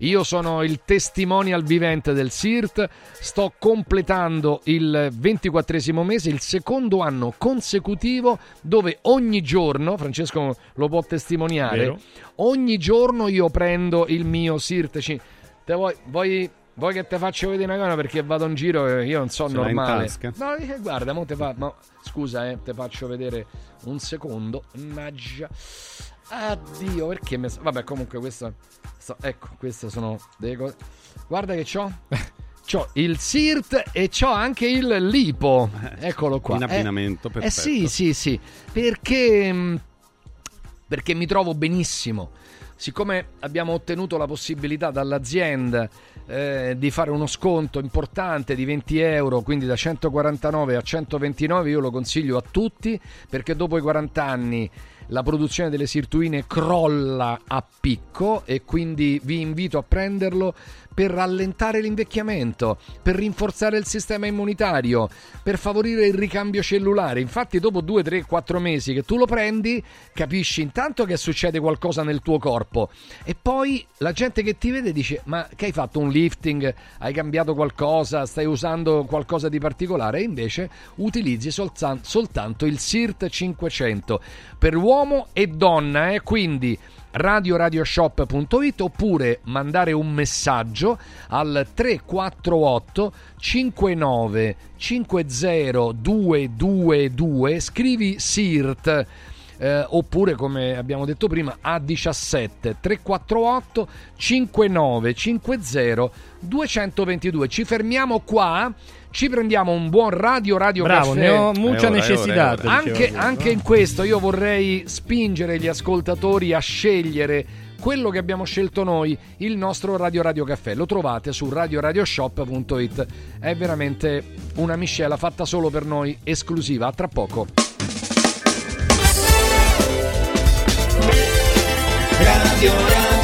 io sono il testimonial vivente del SIRT, sto completando il 24 mese, il secondo anno consecutivo dove ogni giorno, Francesco lo può testimoniare, Vero. ogni giorno io prendo il mio SIRT. ci- Te vuoi, vuoi, vuoi che te faccio vedere una cosa perché vado in giro e io non so Ce normale. No, eh, guarda, mo te fa, ma, scusa, eh, te faccio vedere un secondo. Mannaggia. Addio, perché mi... Vabbè, comunque questo... sto- ecco, queste sono delle cose... Guarda che c'ho... C'ho il SIRT e c'ho anche il LIPO. Eccolo qua. In abbinamento, eh, perfetto. Eh sì, sì, sì. Perché... mh, perché mi trovo benissimo. Siccome abbiamo ottenuto la possibilità dall'azienda eh, di fare uno sconto importante di 20 euro, quindi da 149 a 129, io lo consiglio a tutti perché dopo i 40 anni la produzione delle sirtuine crolla a picco e quindi vi invito a prenderlo per rallentare l'invecchiamento, per rinforzare il sistema immunitario, per favorire il ricambio cellulare. Infatti, dopo 2, 3, 4 mesi che tu lo prendi, capisci intanto che succede qualcosa nel tuo corpo e poi la gente che ti vede dice: Ma che hai fatto un lifting? Hai cambiato qualcosa? Stai usando qualcosa di particolare? E invece utilizzi soltanto il SIRT 500 per uomo e donna, eh? quindi radioradioshop.it oppure mandare un messaggio al 348 59 50 222 scrivi SIRT eh, oppure come abbiamo detto prima A17 348 59 50 222 ci fermiamo qua ci prendiamo un buon radio radio Bravo, caffè ne ho mucha è necessità, anche, anche in questo io vorrei spingere gli ascoltatori a scegliere quello che abbiamo scelto noi, il nostro Radio Radio Caffè. Lo trovate su radioradioshop.it. È veramente una miscela fatta solo per noi, esclusiva. A tra poco. Radio Radio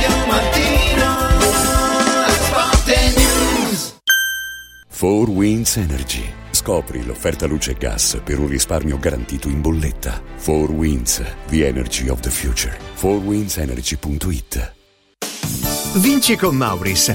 4 Winds Energy. Scopri l'offerta luce e gas per un risparmio garantito in bolletta. 4 Winds, the energy of the future. 4windsenergy.it Vinci con Mauris.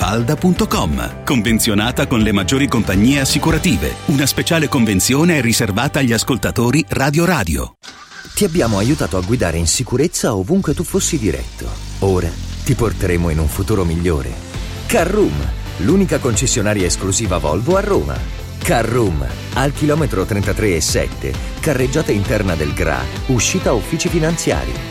villamafalda.com. Convenzionata con le maggiori compagnie assicurative. Una speciale convenzione è riservata agli ascoltatori Radio Radio. Ti abbiamo aiutato a guidare in sicurezza ovunque tu fossi diretto. Ora ti porteremo in un futuro migliore. Carroom, l'unica concessionaria esclusiva Volvo a Roma. Carroom, al chilometro 33 e 7, carreggiata interna del GRA, uscita uffici finanziari.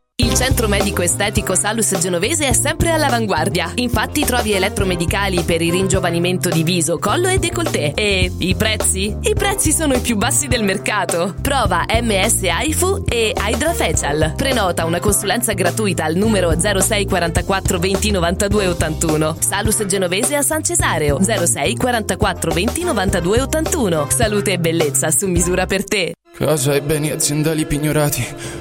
Il centro medico estetico Salus Genovese è sempre all'avanguardia. Infatti trovi elettromedicali per il ringiovanimento di viso, collo e décolleté. E i prezzi? I prezzi sono i più bassi del mercato. Prova MS AIFU e Hydra Facial. Prenota una consulenza gratuita al numero 06 44 20 92 81. Salus Genovese a San Cesareo 06 44 20 92 81. Salute e bellezza su misura per te. Casa e beni aziendali pignorati,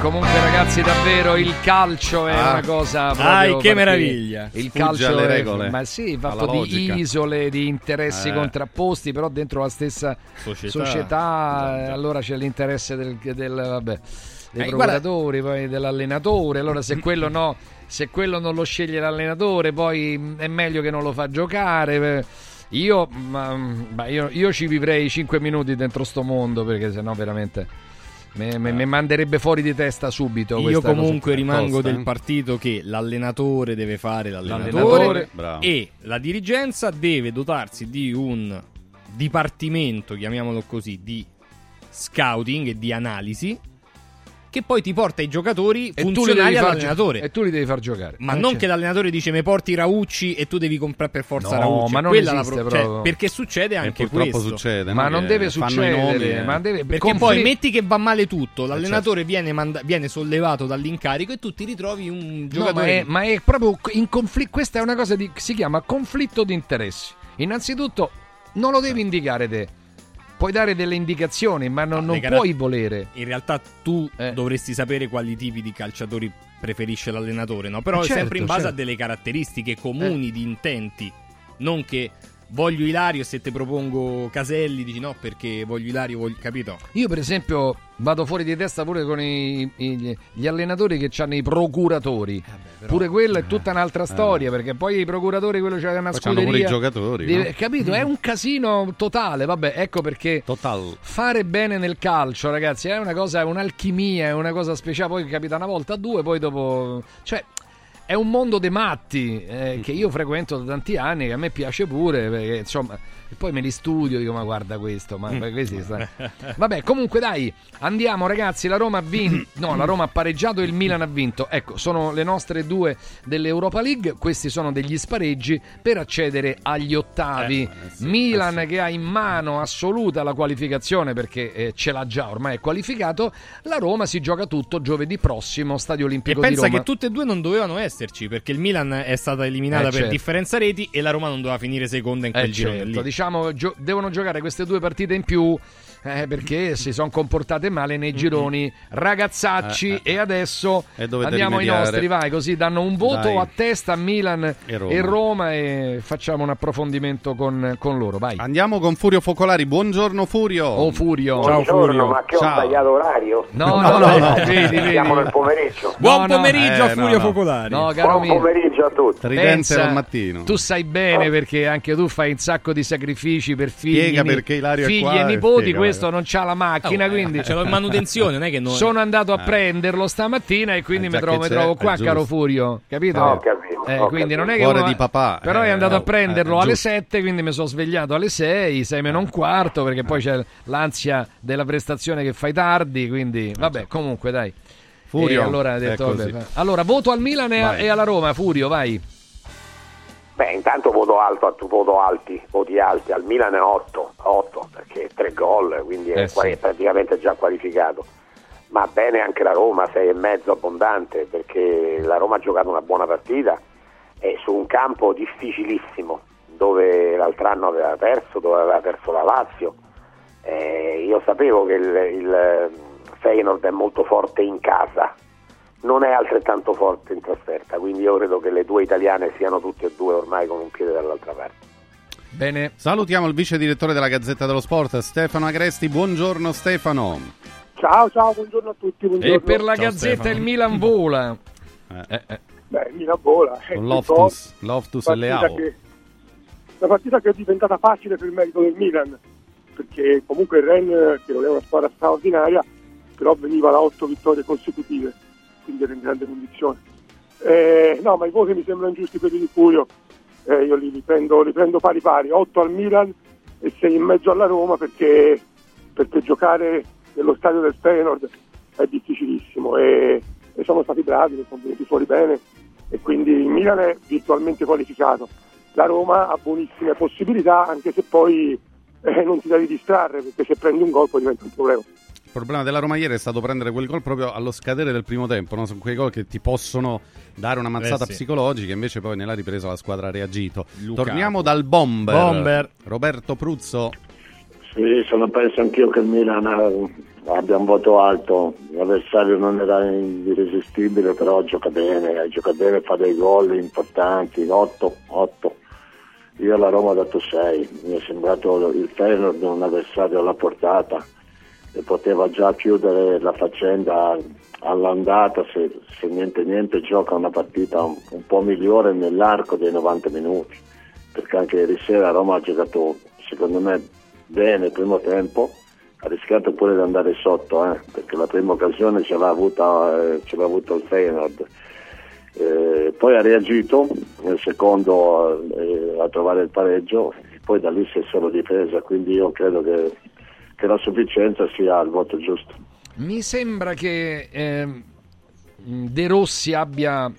Comunque, ragazzi, davvero il calcio è Ah. una cosa Dai, che meraviglia. Il Sfugge calcio è- regole, ma sì, fatto di logica. isole, di interessi Eh. contrapposti, però dentro la stessa Società. società, eh, allora c'è l'interesse del, del- vabbè, dei Eh, procuratori, poi dell'allenatore. Allora se quello no, se quello non lo sceglie l'allenatore, poi mh, è meglio che non lo fa giocare. Io, ma, ma io, io ci vivrei 5 minuti dentro sto mondo perché sennò veramente mi, mi- mi manderebbe fuori di testa subito. Io questa cosa. comunque rimango Tosta, del eh. partito che l'allenatore deve fare l'allenatore, L'allenatore, e la dirigenza deve dotarsi di un dipartimento, chiamiamolo così, di scouting e di analisi che poi ti porta i giocatori E tu li funzionali devi far all'allenatore. gio- e tu li devi far giocare. Ma Eh, non certo. che l'allenatore dice mi porti Raucci e tu devi comprare per forza No, Raucci. ma non Quella esiste cioè, proprio. perché succede anche purtroppo questo. succede, Ma no? non Che deve succedere, nomi, eh. ma deve Perché confli- poi metti che va male tutto, Eh, l'allenatore certo. viene, manda- viene sollevato dall'incarico e tu ti ritrovi un No, ma, giocatore. è, ma è proprio in conflitto. Questa è una cosa di, si chiama conflitto di interessi. Innanzitutto, non lo devi indicare te. Puoi dare delle indicazioni, ma non, non le cara- puoi volere. In realtà tu Eh. dovresti sapere quali tipi di calciatori preferisce l'allenatore, no? Però Eh, certo, sempre in base certo. a delle caratteristiche comuni di intenti, non che voglio Ilario e se ti propongo Caselli dici no perché voglio Ilario, voglio... capito? Io, per esempio, vado fuori di testa pure con i- i- gli allenatori che hanno i procuratori. pure quella è tutta un'altra storia, perché poi i procuratori, quello c'è una c'hanno pure i scuderia. giocatori, deve- no? Capito? È un casino totale. Vabbè, ecco perché fare bene nel calcio, ragazzi, è una cosa, è un'alchimia, è una cosa speciale. Poi capita una volta, due, poi dopo. Cioè. È un mondo dei matti eh, che io frequento da tanti anni, che a me piace pure, perché insomma, e poi me li studio, dico ma guarda questo, ma ma questi sta- Vabbè, comunque dai, andiamo ragazzi, la Roma ha vinto, no, la Roma ha pareggiato e il Milan ha vinto. Ecco, sono le nostre due dell'Europa League, questi sono degli spareggi per accedere agli ottavi. Milan che ha in mano assoluta la qualificazione perché eh, ce l'ha già, ormai è qualificato. La Roma si gioca tutto giovedì prossimo, Stadio E Olimpico di pensa Roma. che tutte e due non dovevano esserci perché il Milan è stata eliminata Eh, per certo. differenza reti e la Roma non doveva finire seconda in quel Eh, girone certo, lì. Diciamo, gio- devono giocare queste due partite in più Eh, perché si sono comportate male nei gironi ragazzacci Eh, eh, e adesso E andiamo ai rimediare. nostri, vai, così danno un voto Dai. a testa a Milan E Roma. e Roma e facciamo un approfondimento con, con loro, vai. Andiamo con Furio Focolari. Buongiorno Furio. Oh Furio. Ciao Buongiorno, Furio. ma che ho Ciao. sbagliato orario? No, no, no, no, vedi, vedi. Siamo nel pomeriggio. Buon No, no. pomeriggio a Eh, no, Furio no. Focolari. No, caro Buon mio. pomeriggio a tutti. Tridente Pensa, al mattino. Tu sai bene perché anche tu fai un sacco di sacrifici per figli, Spiega perché Ilario è figli qua e nipoti, questo non c'ha la macchina, Oh, eh, quindi ce l'ho in manutenzione, non è che noi- sono andato a Eh. prenderlo stamattina e quindi Eh, mi trovo, mi c'è, trovo qua, caro Furio, capito? Ho capito, Eh, quindi non è che Cuore uno- di papà, Però eh, è andato a prenderlo eh, alle giusto. 7, quindi mi sono svegliato alle 6, 6 meno un quarto, perché poi c'è l'ansia della prestazione che fai tardi, quindi vabbè, comunque dai. Furio, allora detto. Allora, voto al Milan e, a- e alla Roma, Furio, vai. Beh, intanto voto alto, a- voto alti, voti alti. Al Milan è 8, 8 perché 3 gol, quindi è Eh, sì. quali- praticamente già qualificato. Ma bene anche la Roma, 6 e mezzo abbondante, perché la Roma ha giocato una buona partita e su un campo difficilissimo, dove l'altro anno aveva perso, dove aveva perso la Lazio. Eh, io sapevo che il, il Feyenoord è molto forte in casa, non è altrettanto forte in trasferta, quindi io credo che le due italiane siano tutte e due ormai con un piede dall'altra parte. Bene. Salutiamo il vice direttore della Gazzetta dello Sport, Stefano Agresti. Buongiorno Stefano. Ciao, ciao, buongiorno a tutti. Buongiorno. E per la Ciao, Gazzetta Stefano. il Milan vola. Eh, Eh, Beh, Milan vola. eh, con Loftus, Loftus e Leao. che- Una partita che è diventata facile per il merito del Milan, perché comunque il Ren, che non è una squadra straordinaria, però veniva da otto vittorie consecutive, quindi era in grande condizione. Eh, no, ma i voti mi sembrano giusti quelli di Furio, Eh, io li, li prendo, li prendo pari pari, 8 al Milan e 6 in mezzo alla Roma perché, perché giocare nello stadio del Feyenoord è difficilissimo e, e sono stati bravi, sono venuti fuori bene e quindi il Milan è virtualmente qualificato. La Roma ha buonissime possibilità anche se poi eh, non ti devi distrarre perché se prendi un gol poi diventa un problema. Il problema della Roma ieri è stato prendere quel gol proprio allo scadere del primo tempo, no? sono quei gol che ti possono dare una mazzata Eh sì. psicologica, invece poi nella ripresa la squadra ha reagito. Lukaku. Torniamo dal bomber. Bomber. Roberto Pruzzo. Sì, sono, penso anch'io che il Milan abbia un voto alto, l'avversario non era irresistibile, però gioca bene, eh, gioca bene, fa dei gol importanti, 8, 8. Io alla Roma ho dato 6, mi è sembrato il Feyenoord un avversario alla portata poteva già chiudere la faccenda all'andata se, se niente niente gioca una partita un, un po' migliore nell'arco dei 90 minuti perché anche ieri sera Roma ha giocato secondo me bene il primo tempo ha rischiato pure di andare sotto eh, perché la prima occasione ce l'ha avuta, eh, ce l'ha avuto il Feyenoord. Eh, poi ha reagito nel secondo eh, a trovare il pareggio poi da lì si è solo difesa quindi io credo che, che la sufficienza sia il voto giusto Mi sembra che ehm, De Rossi abbia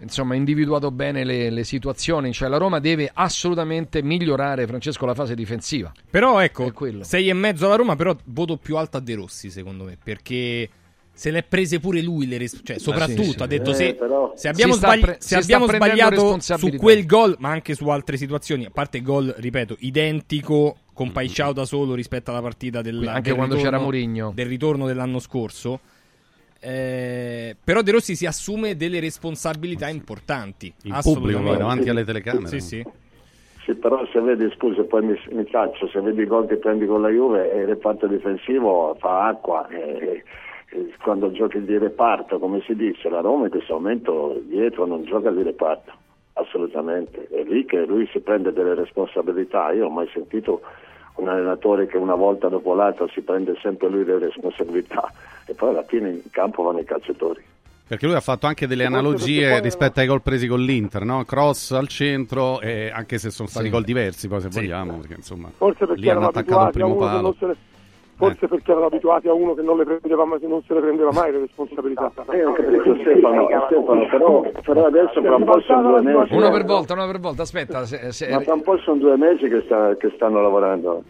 insomma, individuato bene le, le situazioni, cioè la Roma deve assolutamente migliorare Francesco la fase difensiva. Però ecco. 6 e mezzo alla Roma, però voto più alto a De Rossi, secondo me, perché se le è prese pure lui, le res- cioè soprattutto sì, sì. ha detto Eh, se, però- se abbiamo, sbagli- pre- se abbiamo sbagliato su quel gol, ma anche su altre situazioni, a parte gol, ripeto, identico con Paiciao da solo rispetto alla partita del, Anche del quando ritorno- c'era Mourinho. del ritorno dell'anno scorso. Eh, però De Rossi si assume delle responsabilità importanti. Il assolutamente. pubblico davanti alle telecamere. Sì, sì. Sì, però se vedi, scusa, poi mi, mi caccio, se vedi i gol che prendi con la Juve e il reparto difensivo fa acqua. e- e quando giochi di reparto, come si dice, la Roma in questo momento dietro non gioca di reparto, assolutamente. È lì che lui si prende delle responsabilità. Io ho mai sentito un allenatore che una volta dopo l'altra si prende sempre lui le responsabilità e poi alla fine in campo vanno i calciatori. Perché lui ha fatto anche delle analogie rispetto ai gol presi con l'Inter, no? Cross al centro, e anche se sono stati Sì. gol diversi, poi se vogliamo, perché insomma Forse perché lì hanno attaccato il primo palo. non forse perché erano abituati a uno che non, le prendeva mai, non se le prendeva mai le responsabilità. Eh, ho capito Stefano, Stefano però, però adesso fra un po' sono due mesi. Uno per volta, uno per volta, aspetta. se- se- Ma fra un po' sono due mesi che, sta- che stanno lavorando.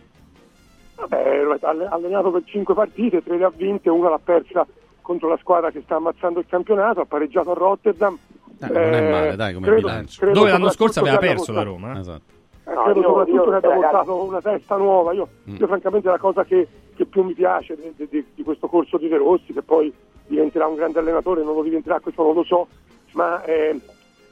Vabbè, ha allenato per cinque partite, tre le ha vinte, una l'ha persa contro la squadra che sta ammazzando il campionato, ha pareggiato a Rotterdam. Eh, non è Eh, male, dai, come credo- bilancio. credo Dove l'anno scorso aveva perso la Roma. eh? Esatto. No, credo io- soprattutto io, che abbia ragazzi- portato una testa nuova. Io, Mm. io francamente la cosa che, che più mi piace di, di- di questo corso di De Rossi, che poi diventerà un grande allenatore, non lo diventerà, questo non lo so, ma eh,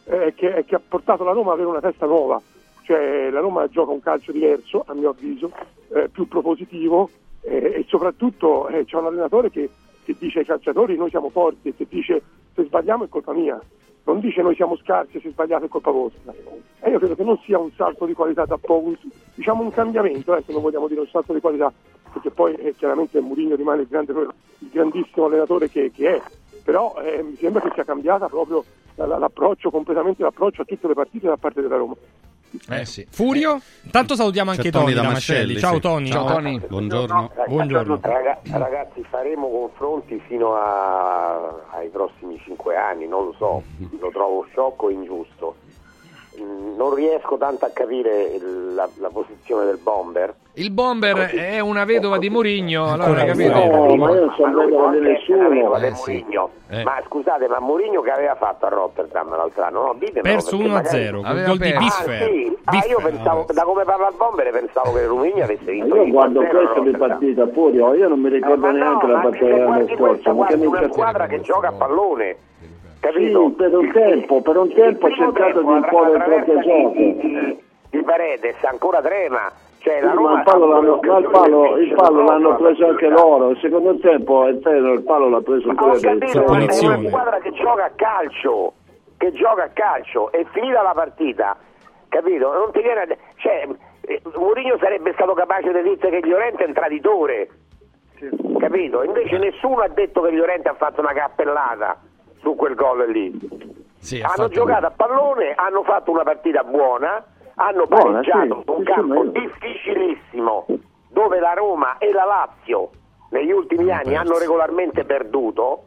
eh, che, che ha portato la Roma ad avere una testa nuova. Cioè la Roma gioca un calcio diverso, a mio avviso, eh, più propositivo eh, e soprattutto eh, c'è un allenatore che, che dice ai calciatori noi siamo forti e che dice se sbagliamo è colpa mia, non dice noi siamo scarsi se sbagliate è colpa vostra. E io credo che non sia un salto di qualità da poco, diciamo un cambiamento, eh, se non vogliamo dire un salto di qualità, perché poi eh, chiaramente Mourinho rimane il, grande, il grandissimo allenatore che, che è, però eh, mi sembra che sia cambiata proprio la- la- l'approccio, completamente l'approccio a tutte le partite da parte della Roma. Eh sì. Furio? Intanto salutiamo anche Tony Tony da Damascelli. Mascelli, Ciao. Tony. Ciao, Tony. Buongiorno. Buongiorno. Raga- ragazzi, faremo confronti fino a- ai prossimi cinque anni, non lo so, lo trovo sciocco e ingiusto. Mm, Non riesco tanto a capire il- la, la posizione del bomber. Il bomber è una vedova di Mourinho, allora capito? no, ma io sono vedova di nessuno. Eh, sì. Mourinho. Eh. Ma scusate, ma Mourinho che aveva fatto a Rotterdam l'altro anno? No, Perso perché 1-0 magari- col gol di Ah, Biffer. sì. Ah, io pensavo, da come parla il bomber pensavo che Mourinho avesse vinto Io guardo 5-0 a questa di Rotterdam. partita pure, io non mi ricordo no, neanche la ma partita dell'anno scorso. ma che squadra che gioca a pallone. Sì, Capito? per un tempo, per un tempo ha Il cercato tempo di imporre il proprio gioco. Di Paredes ancora trema. Cioè, Sì, ma il palo, ha l'hanno, ma il palo, il palo l'hanno preso anche loro. Il secondo tempo è vero, il palo l'ha preso pure capito, è una squadra che gioca a calcio, che gioca a calcio, è finita la partita, capito? Non ti viene cioè, eh, Mourinho sarebbe stato capace di dire che Llorente è un traditore, capito? Invece nessuno ha detto che Llorente ha fatto una cappellata su quel gol lì. Sì, ha hanno fatto- giocato a pallone, hanno fatto una partita buona, hanno pareggiato sì, un sì, campo sì, ma difficilissimo dove la Roma e la Lazio negli ultimi anni hanno regolarmente perduto.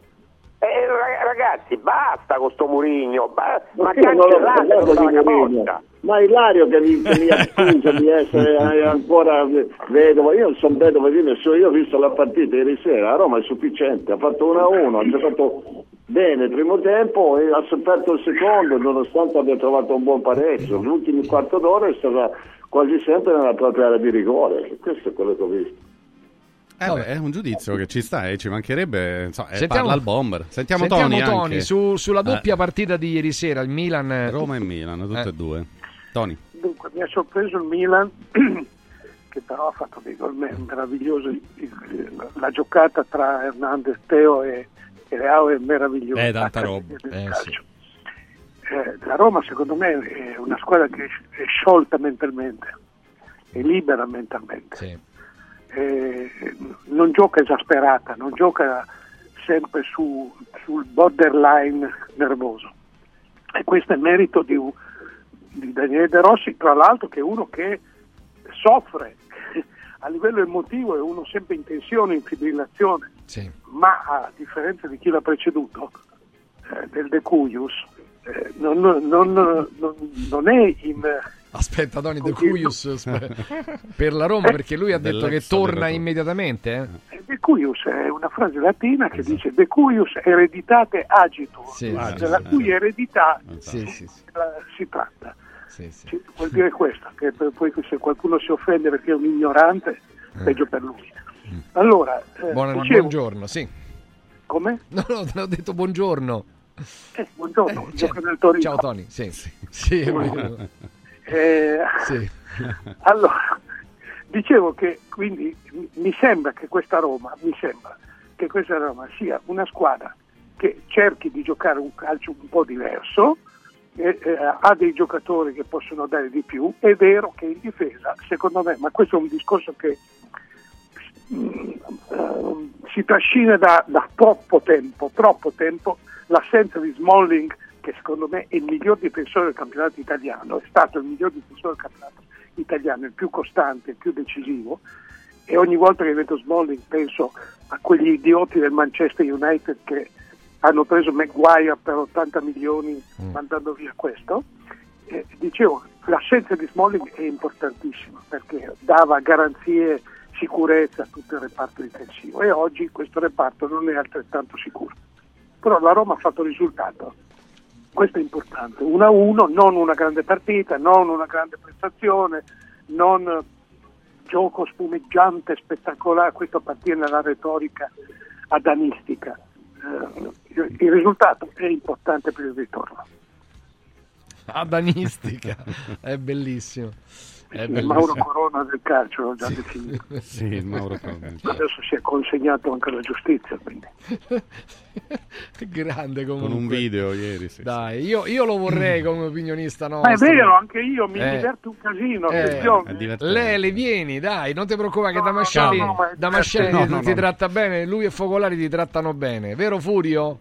E ra- ragazzi, basta con sto Murigno, ba- ma Perché non l'ho cancellate parlato tutta di la Mourinho? capoccia. Ma Ilario che mi, che mi accusa di essere eh, ancora vedovo, io non sono vedovo di nessuno, io ho visto la partita ieri sera, a Roma è sufficiente, ha fatto 1-1, ha giocato bene il primo tempo e ha sofferto il secondo nonostante abbia trovato un buon pareggio, l'ultimo quarto d'ora è stata quasi sempre nella propria area di rigore, questo è quello che ho visto. Eh, beh, è un giudizio che ci sta, eh, ci mancherebbe. insomma, eh, Sentiamo- parla il bomber. Sentiamo, Sentiamo Tony. Tony, su- sulla doppia Eh, partita di ieri sera, il Milan... eh, Roma e Milan, tutte e due. Tony. Dunque, mi ha sorpreso il Milan, che però ha fatto dei gol me- meravigliosi. La giocata tra Hernandez, Teo e, e Leao è meravigliosa. Eh, tanta roba. Eh, calcio. Eh, la Roma, secondo me, è una squadra che è sciolta mentalmente, è libera mentalmente. Eh, non gioca esasperata, non gioca sempre su- sul borderline nervoso. E questo è merito di, di Daniele De Rossi, tra l'altro che è uno che soffre a livello emotivo, è uno sempre in tensione, in fibrillazione, ma a differenza di chi l'ha preceduto, eh, del De Cuius, eh, non, non- non- non è in... Aspetta, Tony De Cuius per la Roma perché lui ha detto che torna immediatamente. eh. De Cuius è una frase latina che dice De Cuius hereditate agitur, Sì, della sì, cui eredità Sì, sì, sì. eh, si tratta. Sì, sì. Vuol dire questo, che poi se qualcuno si offende perché è un ignorante, peggio per lui. Allora, eh, Buona- dicevo, buongiorno, sì. come? No, no, te l'ho detto buongiorno. Eh, buongiorno, Eh, certo. nel Torino. Ciao Tony, sì, sì. Sì. Eh, Sì. allora, dicevo che quindi mi- sembra che questa Roma, mi sembra che questa Roma sia una squadra che cerchi di giocare un calcio un po' diverso, eh, eh, ha dei giocatori che possono dare di più, è vero che in difesa, secondo me, ma questo è un discorso che mm, eh, si trascina da, da troppo tempo, troppo tempo, l'assenza di Smalling, che secondo me è il miglior difensore del campionato italiano, è stato il miglior difensore del campionato italiano, il più costante, il più decisivo, e ogni volta che vedo Smalling penso a quegli idioti del Manchester United che hanno preso Maguire per 80 milioni mandando via questo. Eh, dicevo, l'assenza di Smalling è importantissima perché dava garanzie, sicurezza tutto il reparto difensivo e oggi questo reparto non è altrettanto sicuro. Però la Roma ha fatto risultato, questo è importante, 1-1, non una grande partita, non una grande prestazione, non gioco spumeggiante, spettacolare, questo appartiene alla retorica adanistica. Eh, il risultato è importante per il ritorno. Adanistica, è bellissimo. È Il. Mauro Corona del calcio l'ho già definito. Sì, il Mauro Corona. Adesso si è consegnato anche alla giustizia, quindi. Grande comunque. Con un video ieri, sì. Dai, io, io lo vorrei come opinionista Ma è nostro. vero, anche io mi Eh. diverto un casino. Eh. Lele, vieni, dai, non ti preoccupare che Damascelli, no, no, Damascelli ti, No, no, no. tratta bene, lui e Focolari ti trattano bene, vero Furio?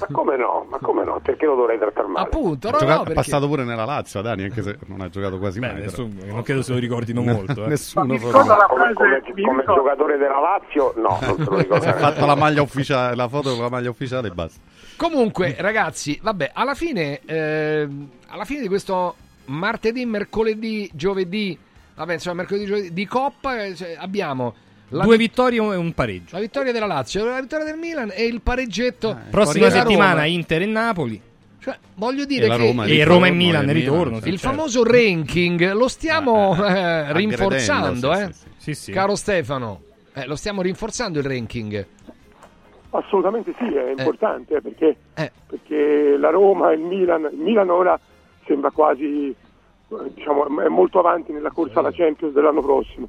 Ma come no? Ma come no? Perché lo dovrei trattare male? Appunto, Ha no, giocato- no, è perché... passato pure nella Lazio, Dani, anche se non ha giocato quasi mai. però. nessuno- non credo se lo ricordino No, molto. eh. Nessuno la Come, frase, come- come ricordo- giocatore della Lazio, no, non te lo ricordo. È fatto la maglia ufficiale, la foto con la maglia ufficiale e basta. Comunque, ragazzi, vabbè, alla fine, eh, alla fine di questo martedì, mercoledì, giovedì, vabbè, insomma, mercoledì, giovedì, di Coppa, eh, cioè, abbiamo la, Due vittorie e un pareggio. la vittoria della Lazio, la vittoria del Milan e il pareggetto. Prossima della settimana Roma. Inter e Napoli. Cioè, voglio dire E che Roma E Roma e Milan e ritorno. il certo. famoso ranking lo stiamo eh, rinforzando, Aggredendo, eh? sì, sì, Sì, sì. Caro Stefano, eh, lo stiamo rinforzando il ranking. Assolutamente sì, è importante eh, perché, Eh. perché la Roma e il Milan, il Milan ora sembra quasi, eh, diciamo, è molto avanti nella corsa alla Champions dell'anno prossimo,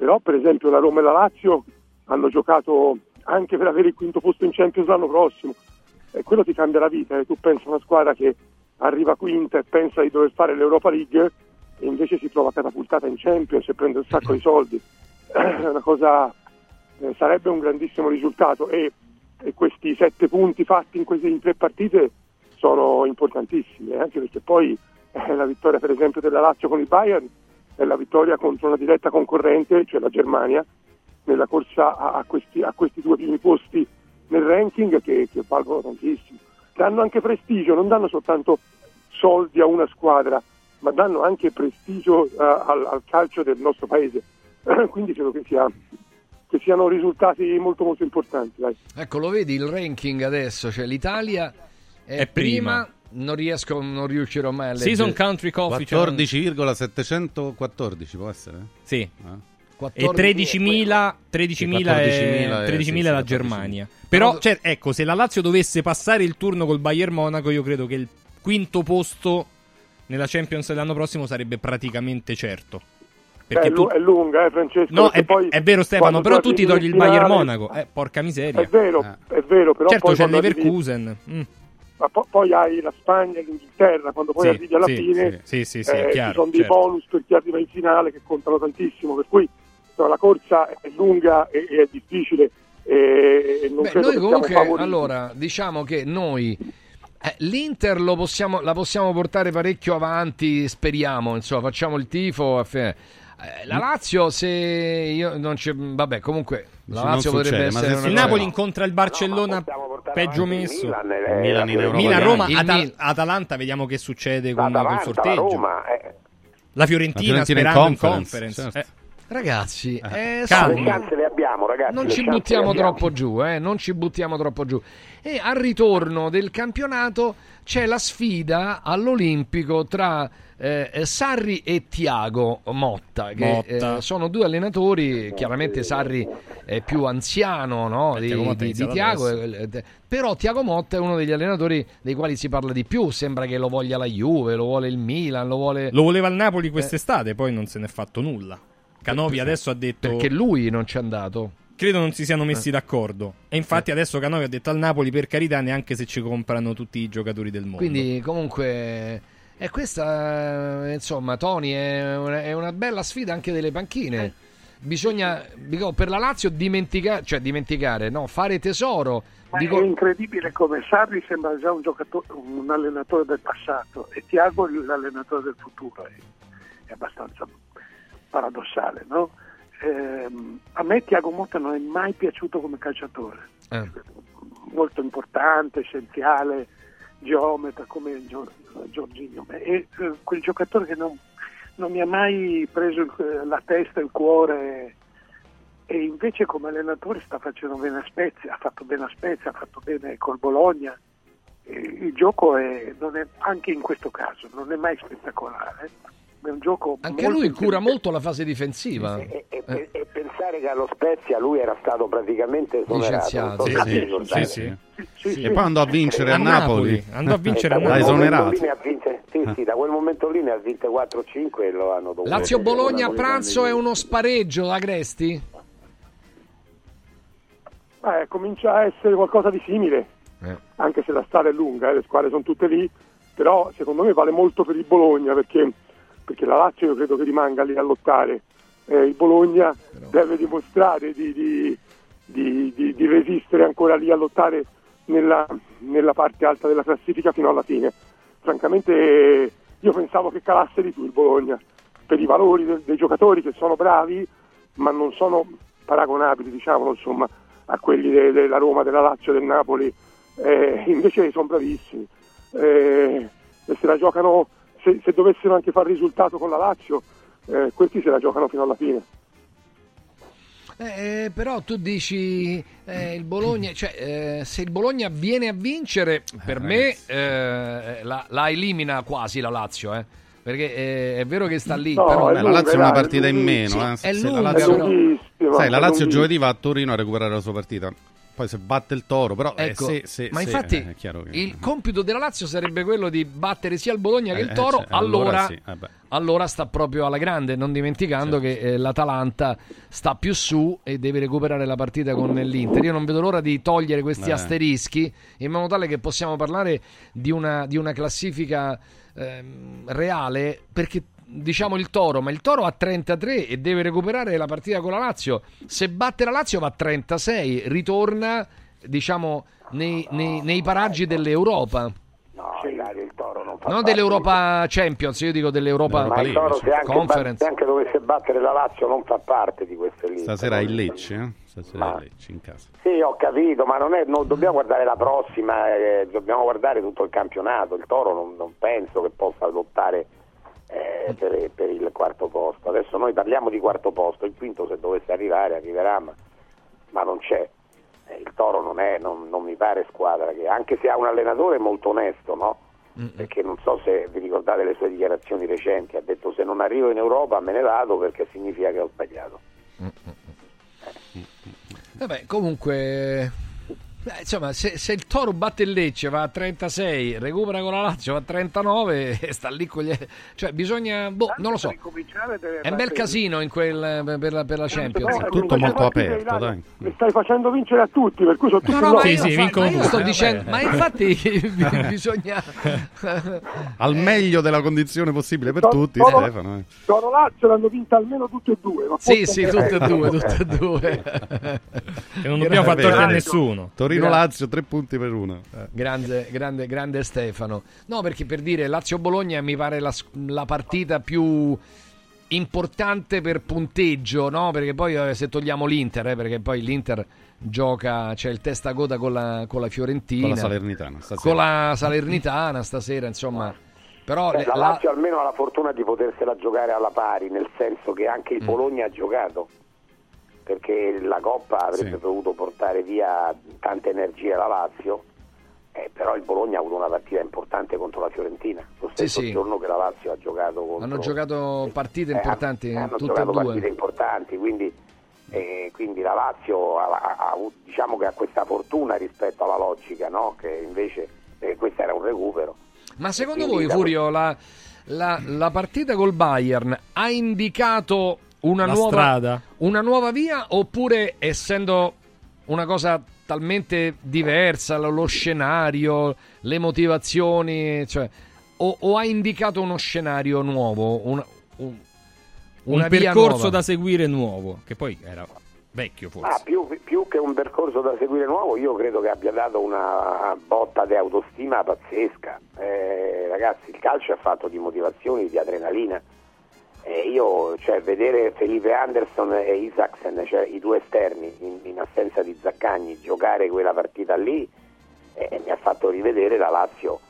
però per esempio la Roma e la Lazio hanno giocato anche per avere il quinto posto in Champions l'anno prossimo. E quello ti cambia la vita, eh. tu pensi a una squadra che arriva quinta e pensa di dover fare l'Europa League e invece si trova catapultata in Champions e prende un sacco di soldi, cosa eh, sarebbe un grandissimo risultato. E, e questi sette punti fatti in queste in tre partite sono importantissimi, eh, anche perché poi eh, la vittoria per esempio della Lazio con il Bayern la vittoria contro una diretta concorrente, cioè la Germania, nella corsa a, a questi, a questi due primi posti nel ranking che, che valgono tantissimo. Danno anche prestigio, non danno soltanto soldi a una squadra, ma danno anche prestigio eh, al, al calcio del nostro paese. Quindi credo che, sia, che siano risultati molto molto importanti. Dai. Ecco, lo vedi il ranking adesso, cioè l'Italia è, È prima. Non riesco, non riuscirò mai a leggere. Season Country Coffee. c'è un- 14,714 può essere? Sì. Eh? E 13.000 13.000 14.000 è, è- 13.000 sì, la Germania. 14.000. Però, cioè, ecco, se la Lazio dovesse passare il turno col Bayern Monaco, io credo che il quinto posto nella Champions dell'anno prossimo sarebbe praticamente certo. Beh, Perché è, tu... è lunga, eh, Francesco. No, è, poi è vero Stefano, però tu ti togli il Bayern Monaco. Eh, porca miseria. È vero, è vero, però certo, poi c'è Leverkusen. Mm. Ma po- poi hai la Spagna e l'Inghilterra, quando poi Sì, arrivi alla sì, fine sì, sì, sì, eh, chiaro, ci sono dei certo. bonus per chi arriva in finale che contano tantissimo, per cui insomma, la corsa è lunga e, e è difficile e, e non Beh, credo noi che comunque, siamo favoriti. allora, diciamo che noi eh, l'Inter lo possiamo, la possiamo portare parecchio avanti, speriamo, insomma, facciamo il tifo. eh, La Lazio, se io non c'è, vabbè, comunque la Lazio potrebbe essere una Il Napoli incontra il Barcellona peggio messo. Milan, eh, Milan in la- Europa Milan. Roma, Il Ata- Mil- Atalanta, vediamo che succede con, la sorteggio. Roma, eh. La Fiorentina, La Fiorentina in sperando in conference, conference. certo. Eh, Ragazzi, eh, calma. Le abbiamo, ragazzi. non le ci buttiamo troppo giù, eh, non ci buttiamo troppo giù. E al ritorno del campionato c'è la sfida all'Olimpico tra eh, Sarri e Tiago Motta, che Motta. eh, sono due allenatori. Chiaramente Sarri è più anziano no, Eh, di, Tiago di- di Tiago, adesso. eh, eh, però Tiago Motta è uno degli allenatori dei quali si parla di più. Sembra che lo voglia la Juve, lo vuole il Milan, lo vuole. Lo voleva il Napoli quest'estate, poi non se n'è fatto nulla. Canovi adesso ha detto. Perché lui non c'è andato. Credo non si siano messi d'accordo. E infatti adesso Canovi ha detto al Napoli per carità neanche se ci comprano tutti i giocatori del mondo. Quindi comunque e questa eh, insomma Tony è una, è una bella sfida anche delle panchine. Bisogna dico, per la Lazio dimenticare, cioè dimenticare, no, fare tesoro. Ma Dico, è incredibile come Sarri sembra già un, giocatore, un allenatore del passato e Tiago l'allenatore del futuro. È, è abbastanza paradossale, no? Ehm, a me Tiago Motta non è mai piaciuto come calciatore. eh, molto importante, essenziale, geometra come Gio- Giorginio. È eh, quel giocatore che non, non mi ha mai preso il- la testa, il cuore e invece come allenatore sta facendo bene a Spezia, ha fatto bene a Spezia, ha fatto bene col Bologna. Il gioco è, è- anche in questo caso non è mai spettacolare, è un gioco Anche molto lui cura molto la fase difensiva. E, Eh. e- e pensare che allo Spezia lui era stato praticamente esonerato. Licenziato. so Sì, sì, sì, sì. E poi andò a vincere a, A Napoli. Napoli, andò a vincere E a da Napoli. momento esonerato. lì ne ha vinte- sì, sì, da quel momento lì ne ha vinte 4-5 e lo hanno dovuto Lazio-Bologna a pranzo è uno spareggio, Agresti? Eh, comincia a essere qualcosa di simile, Eh. anche se la strada è lunga, eh, le squadre sono tutte lì, però secondo me vale molto per il Bologna perché, perché la Lazio io credo che rimanga lì a lottare. Eh, il Bologna deve dimostrare di, di- di- di- resistere ancora lì a lottare nella, nella parte alta della classifica fino alla fine. Francamente io pensavo che calasse di più il Bologna per i valori del- dei giocatori che sono bravi ma non sono paragonabili diciamo insomma a quelli de- della Roma, della Lazio, del Napoli Eh, invece sono bravissimi Eh, e se la giocano se, se dovessero anche fare risultato con la Lazio eh, questi se la giocano fino alla fine Eh, però tu dici eh, il Bologna, cioè eh, se il Bologna viene a vincere, per me eh, la, la elimina quasi la Lazio, eh. perché eh, è vero che sta lì, No, però la Lazio è una dai, partita in meno. eh. Sì, è Se la lunga, Lazio- però. Sai, la Lazio giovedì va a Torino a recuperare la sua partita. Poi se batte il Toro, però eh, Ecco, se- se- ma se- infatti eh, che- il compito della Lazio sarebbe quello di battere sia il Bologna che Eh, il eh, Toro, cioè, allora, allora sì, eh allora sta proprio alla grande, non dimenticando che eh, l'Atalanta sta più su e deve recuperare la partita con l'Inter. Io non vedo l'ora di togliere questi Eh. asterischi in modo tale che possiamo parlare di una, di una classifica ehm, reale perché diciamo il Toro, ma il Toro ha 33 e deve recuperare la partita con la Lazio. Se batte la Lazio va a 36, ritorna diciamo nei, nei- nei paraggi dell'Europa. No, Ilario, il Toro non fa Non parte dell'Europa Champions, io dico dell'Europa Ma il Toro se anche, Conference. se anche dovesse battere la Lazio non fa parte di queste liste. Stasera è il Lecce, eh? Stasera Ma- è il Lecce in casa. Sì, ho capito, ma non, è, non dobbiamo guardare la prossima, eh, dobbiamo guardare tutto il campionato. Il Toro non, non penso che possa lottare eh, per, per il quarto posto. Adesso noi parliamo di quarto posto, il quinto se dovesse arrivare arriverà, ma, ma non c'è. Eh, il Toro non, è, non, non mi pare squadra che, anche se ha un allenatore molto onesto, no? Perché non so se vi ricordate le sue dichiarazioni recenti, ha detto se non arrivo in Europa me ne vado perché significa che ho sbagliato. Vabbè, comunque beh, insomma, se, se il Toro batte il Lecce va a 36, recupera con la Lazio va a 39 e sta lì con gli cioè bisogna boh, non lo so. È un bel casino in quel per la, per la Champions. È tutto molto aperto, dai. Le stai facendo vincere a tutti, per cui sono tutti No, no, ma loro. io, fa- ma io sto Eh, dicendo, ma infatti bisogna Al meglio della condizione possibile per tutti, Toro- Stefano. eh. Toro Lazio l'hanno vinta almeno tutte e due. ma Sì, sì, tutte e due, tutte e due. Che non dobbiamo far a nessuno. Torino-Lazio, tre punti per uno. Eh. Grande, grande, grande Stefano. No, perché per dire Lazio-Bologna mi pare la, la partita più importante per punteggio, no? Perché poi eh, se togliamo l'Inter, eh, perché poi l'Inter gioca, c'è il testa a coda con la, con la Fiorentina. Con la Salernitana, stasera. Con la Salernitana stasera, insomma. Però Beh, la la- Lazio almeno ha la fortuna di potersela giocare alla pari, nel senso che anche Mm. il Bologna ha giocato, perché la Coppa avrebbe dovuto portare via tante energie alla Lazio, eh, però il Bologna ha avuto una partita importante contro la Fiorentina, lo stesso sì. giorno che la Lazio ha giocato contro... hanno giocato partite eh, importanti, hanno tutte e giocato partite due. importanti, quindi, eh, quindi la Lazio ha, ha- ha diciamo che ha questa fortuna rispetto alla logica, no? che invece eh, questo era un recupero. Ma secondo voi, da- Furio, la, la- la partita col Bayern ha indicato una La nuova, strada? una nuova via oppure essendo una cosa talmente diversa, lo, lo scenario, le motivazioni, cioè, o, o ha indicato uno scenario nuovo, un, una un via percorso nuova? da seguire nuovo, che poi era vecchio forse. Ah, più, più che un percorso da seguire nuovo, io credo che abbia dato una botta di autostima pazzesca. Eh, ragazzi, il calcio è fatto di motivazioni, di adrenalina. Eh, io, cioè, vedere Felipe Anderson e Isaacsen, cioè i due esterni, in, in assenza di Zaccagni, giocare quella partita lì, eh, mi ha fatto rivedere la Lazio,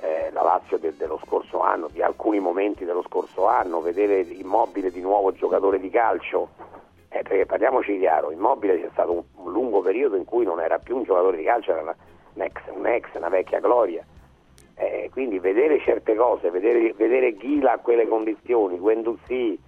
eh, la Lazio de- dello scorso anno, di alcuni momenti dello scorso anno, vedere Immobile di nuovo giocatore di calcio, eh, perché parliamoci chiaro, Immobile c'è stato un, un lungo periodo in cui non era più un giocatore di calcio, era una- un, ex, un ex, una vecchia gloria. Eh, quindi vedere certe cose, vedere, vedere Ghila a quelle condizioni, Guendouzi,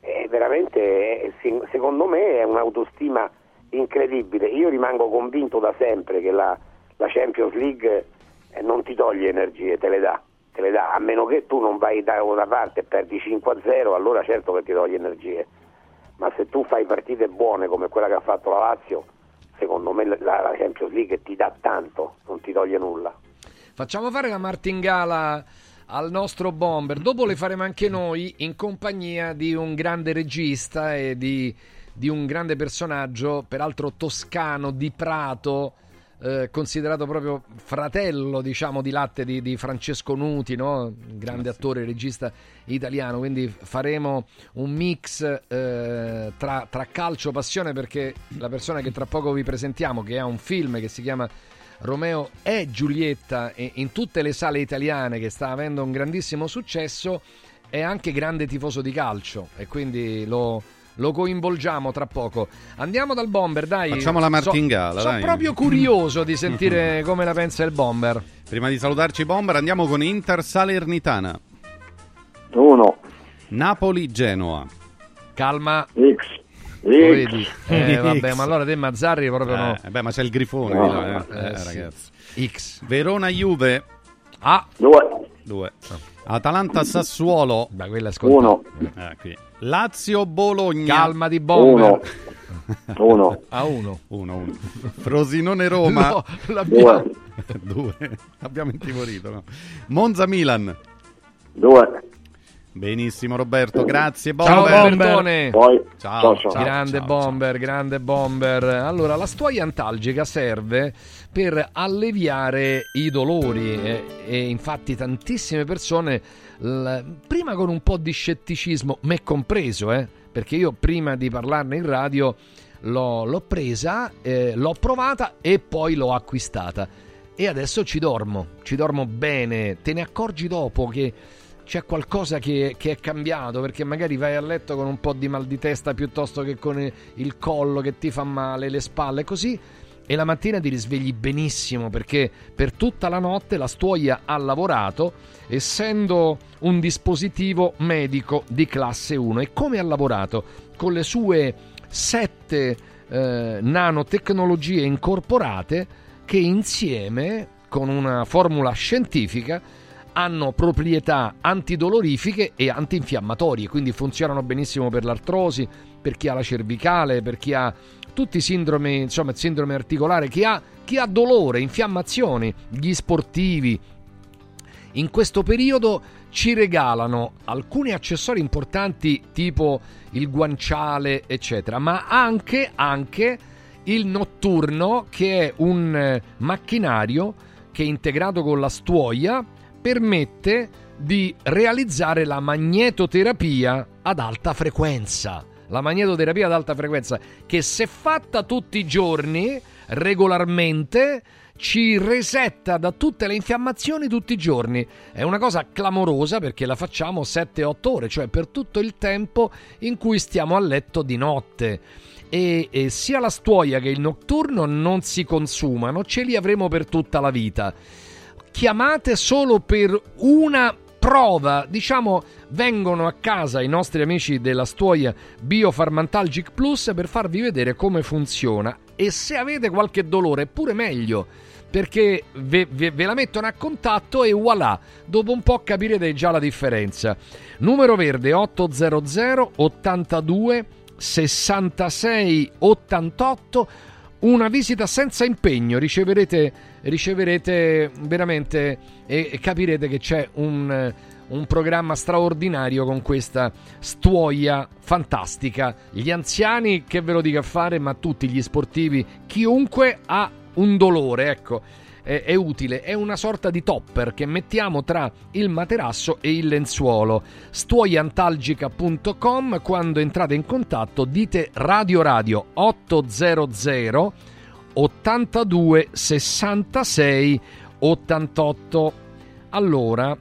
è veramente, secondo me è un'autostima incredibile. Io rimango convinto da sempre che la, la Champions League eh, non ti toglie energie, te le dà. Te le dà, a meno che tu non vai da una parte e perdi 5-0, allora certo che ti toglie energie. Ma se tu fai partite buone come quella che ha fatto la Lazio, secondo me la, la Champions League ti dà tanto, non ti toglie nulla. Facciamo fare la martingala al nostro bomber. Dopo le faremo anche noi in compagnia di un grande regista e di, di un grande personaggio, peraltro toscano, di Prato. eh, considerato proprio fratello, diciamo, di latte di, di Francesco Nuti, no? grande attore e regista italiano. Quindi faremo un mix eh, tra, tra calcio e passione perché la persona che tra poco vi presentiamo, che ha un film che si chiama Romeo e Giulietta e in tutte le sale italiane che sta avendo un grandissimo successo è anche grande tifoso di calcio e quindi lo, lo coinvolgiamo tra poco. Andiamo dal bomber, dai. Facciamo la martingala, Sono dai. proprio curioso di sentire come la pensa il bomber. Prima di salutarci Bomber andiamo con Inter Salernitana. 1. Napoli-Genoa. Calma. X. Vedi? Eh, vabbè, ma allora te Mazzarri proprio no. Eh, beh, ma c'è il grifone No. di là, eh. Eh, Eh, sì. ragazzi. X. Verona-Juve. A. 2. 2. Atalanta-Sassuolo. Da quella Uno. Eh, qui. Lazio-Bologna. Calma di bomber. Uno. A uno. 1 Frosinone-Roma. No, l'abbiamo- Due. Abbiamo intimorito. No? Monza-Milan. 2. Benissimo Roberto, grazie Ciao Bomber. Bombertone. Poi. Ciao, ciao, ciao. grande ciao, bomber, grande bomber. Allora, la stuoia antalgica serve per alleviare i dolori e, e infatti tantissime persone, l- prima con un po' di scetticismo, me compreso, eh, perché io prima di parlarne in radio l'ho, l'ho presa, eh, l'ho provata e poi l'ho acquistata. E adesso ci dormo, ci dormo bene, te ne accorgi dopo che c'è qualcosa che, che è cambiato perché magari vai a letto con un po' di mal di testa piuttosto che con il collo che ti fa male, le spalle, così. E la mattina ti risvegli benissimo perché per tutta la notte la stuoia ha lavorato essendo un dispositivo medico di classe 1. E come ha lavorato? Con le sue sette eh, nanotecnologie incorporate che insieme con una formula scientifica hanno proprietà antidolorifiche e antinfiammatorie, quindi funzionano benissimo per l'artrosi, per chi ha la cervicale, per chi ha tutti i sindromi, insomma, sindrome articolare, chi ha, chi ha dolore, infiammazioni, gli sportivi. In questo periodo ci regalano alcuni accessori importanti tipo il guanciale, eccetera, ma anche, anche il notturno che è un eh, macchinario che integrato con la stuoia permette di realizzare la magnetoterapia ad alta frequenza. La magnetoterapia ad alta frequenza che se fatta tutti i giorni, regolarmente, ci resetta da tutte le infiammazioni tutti i giorni. È una cosa clamorosa perché la facciamo 7-8 ore, cioè per tutto il tempo in cui stiamo a letto di notte. E, e sia la stuoia che il notturno non si consumano, ce li avremo per tutta la vita chiamate solo per una prova, diciamo, vengono a casa i nostri amici della Stuoia Biofarmantalgic Plus per farvi vedere come funziona e se avete qualche dolore pure meglio perché ve, ve- ve la mettono a contatto e voilà, dopo un po' capirete già la differenza. Numero verde 800 82 66 88 una visita senza impegno, riceverete, riceverete veramente e, capirete che c'è un, un programma straordinario con questa stuoia fantastica. Gli anziani, che ve lo dica a fare, ma tutti gli sportivi, chiunque ha un dolore, ecco, è, è utile, è una sorta di topper che mettiamo tra il materasso e il lenzuolo. Stuoiantalgica.com, quando entrate in contatto dite Radio Radio 800 82 66 88. Allora,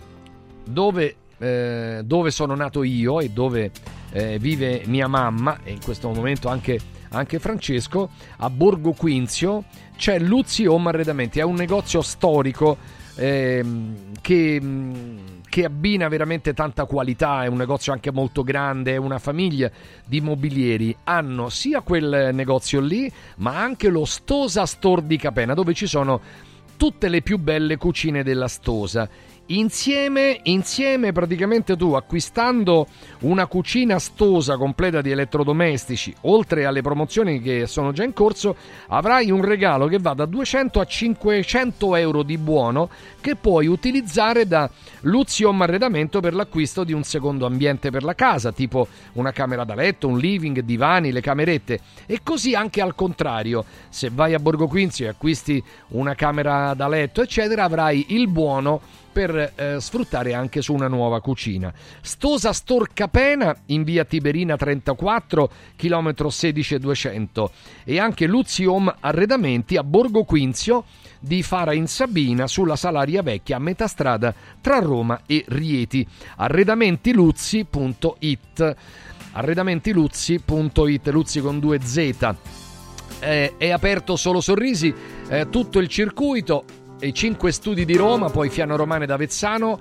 dove, eh, dove sono nato io e dove eh, vive mia mamma, e in questo momento anche, anche Francesco, a Borgo Quinzio c'è Luzzi Home Arredamenti, è un negozio storico ehm, che, mh, che abbina veramente tanta qualità, è un negozio anche molto grande, è una famiglia di mobilieri. Hanno sia quel negozio lì, ma anche lo Stosa Store di Capena, dove ci sono tutte le più belle cucine della Stosa. Insieme, insieme praticamente tu acquistando una cucina stosa completa di elettrodomestici, oltre alle promozioni che sono già in corso, avrai un regalo che va da 200 a 500 euro di buono che puoi utilizzare da Luziom Arredamento per l'acquisto di un secondo ambiente per la casa, tipo una camera da letto, un living, divani, le camerette. E così anche al contrario, se vai a Borgo Quinzi e acquisti una camera da letto, eccetera, avrai il buono per eh, sfruttare anche su una nuova cucina. Stosa Store Capena in via Tiberina 34, chilometro 16200 e anche Luziom Arredamenti a Borgo Quinzio di Fara in Sabina sulla Salaria Vecchia a metà strada tra Roma e Rieti. Arredamentiluzzi.it Arredamentiluzzi.it Luzzi con due Z eh, è aperto solo sorrisi eh, tutto il circuito i 5 studi di Roma, poi Fiano Romane d'Avezzano.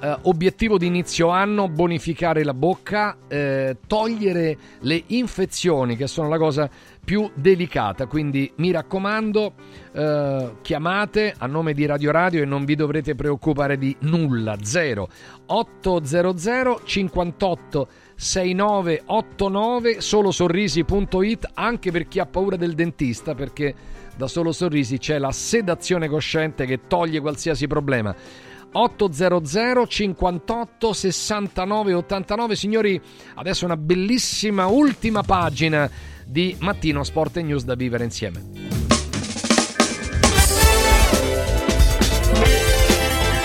Eh, obiettivo di inizio anno: bonificare la bocca, eh, togliere le infezioni, che sono la cosa più delicata. Quindi mi raccomando, eh, chiamate a nome di Radio Radio e non vi dovrete preoccupare di nulla. 0 800 58 6989 solosorrisi.it anche per chi ha paura del dentista perché da solo sorrisi c'è la sedazione cosciente che toglie qualsiasi problema. 800 58 69 89 signori adesso una bellissima ultima pagina di Mattino Sport e News da vivere insieme.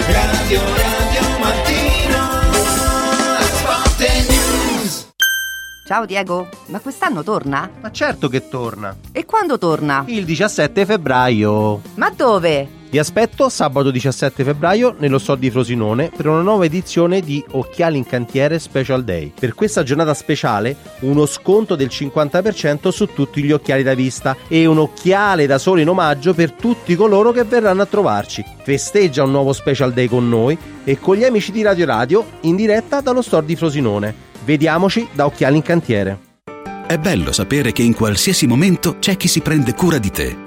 Radio Ciao Diego, ma quest'anno torna? Ma certo che torna. E quando torna? Il 17 febbraio. Ma dove? Vi aspetto sabato 17 febbraio nello store di Frosinone per una nuova edizione di Occhiali in Cantiere Special Day. Per questa giornata speciale uno sconto del 50% su tutti gli occhiali da vista e un occhiale da sole in omaggio per tutti coloro che verranno a trovarci. Festeggia un nuovo Special Day con noi e con gli amici di Radio Radio in diretta dallo store di Frosinone. Vediamoci da Occhiali in Cantiere. È bello sapere che in qualsiasi momento c'è chi si prende cura di te.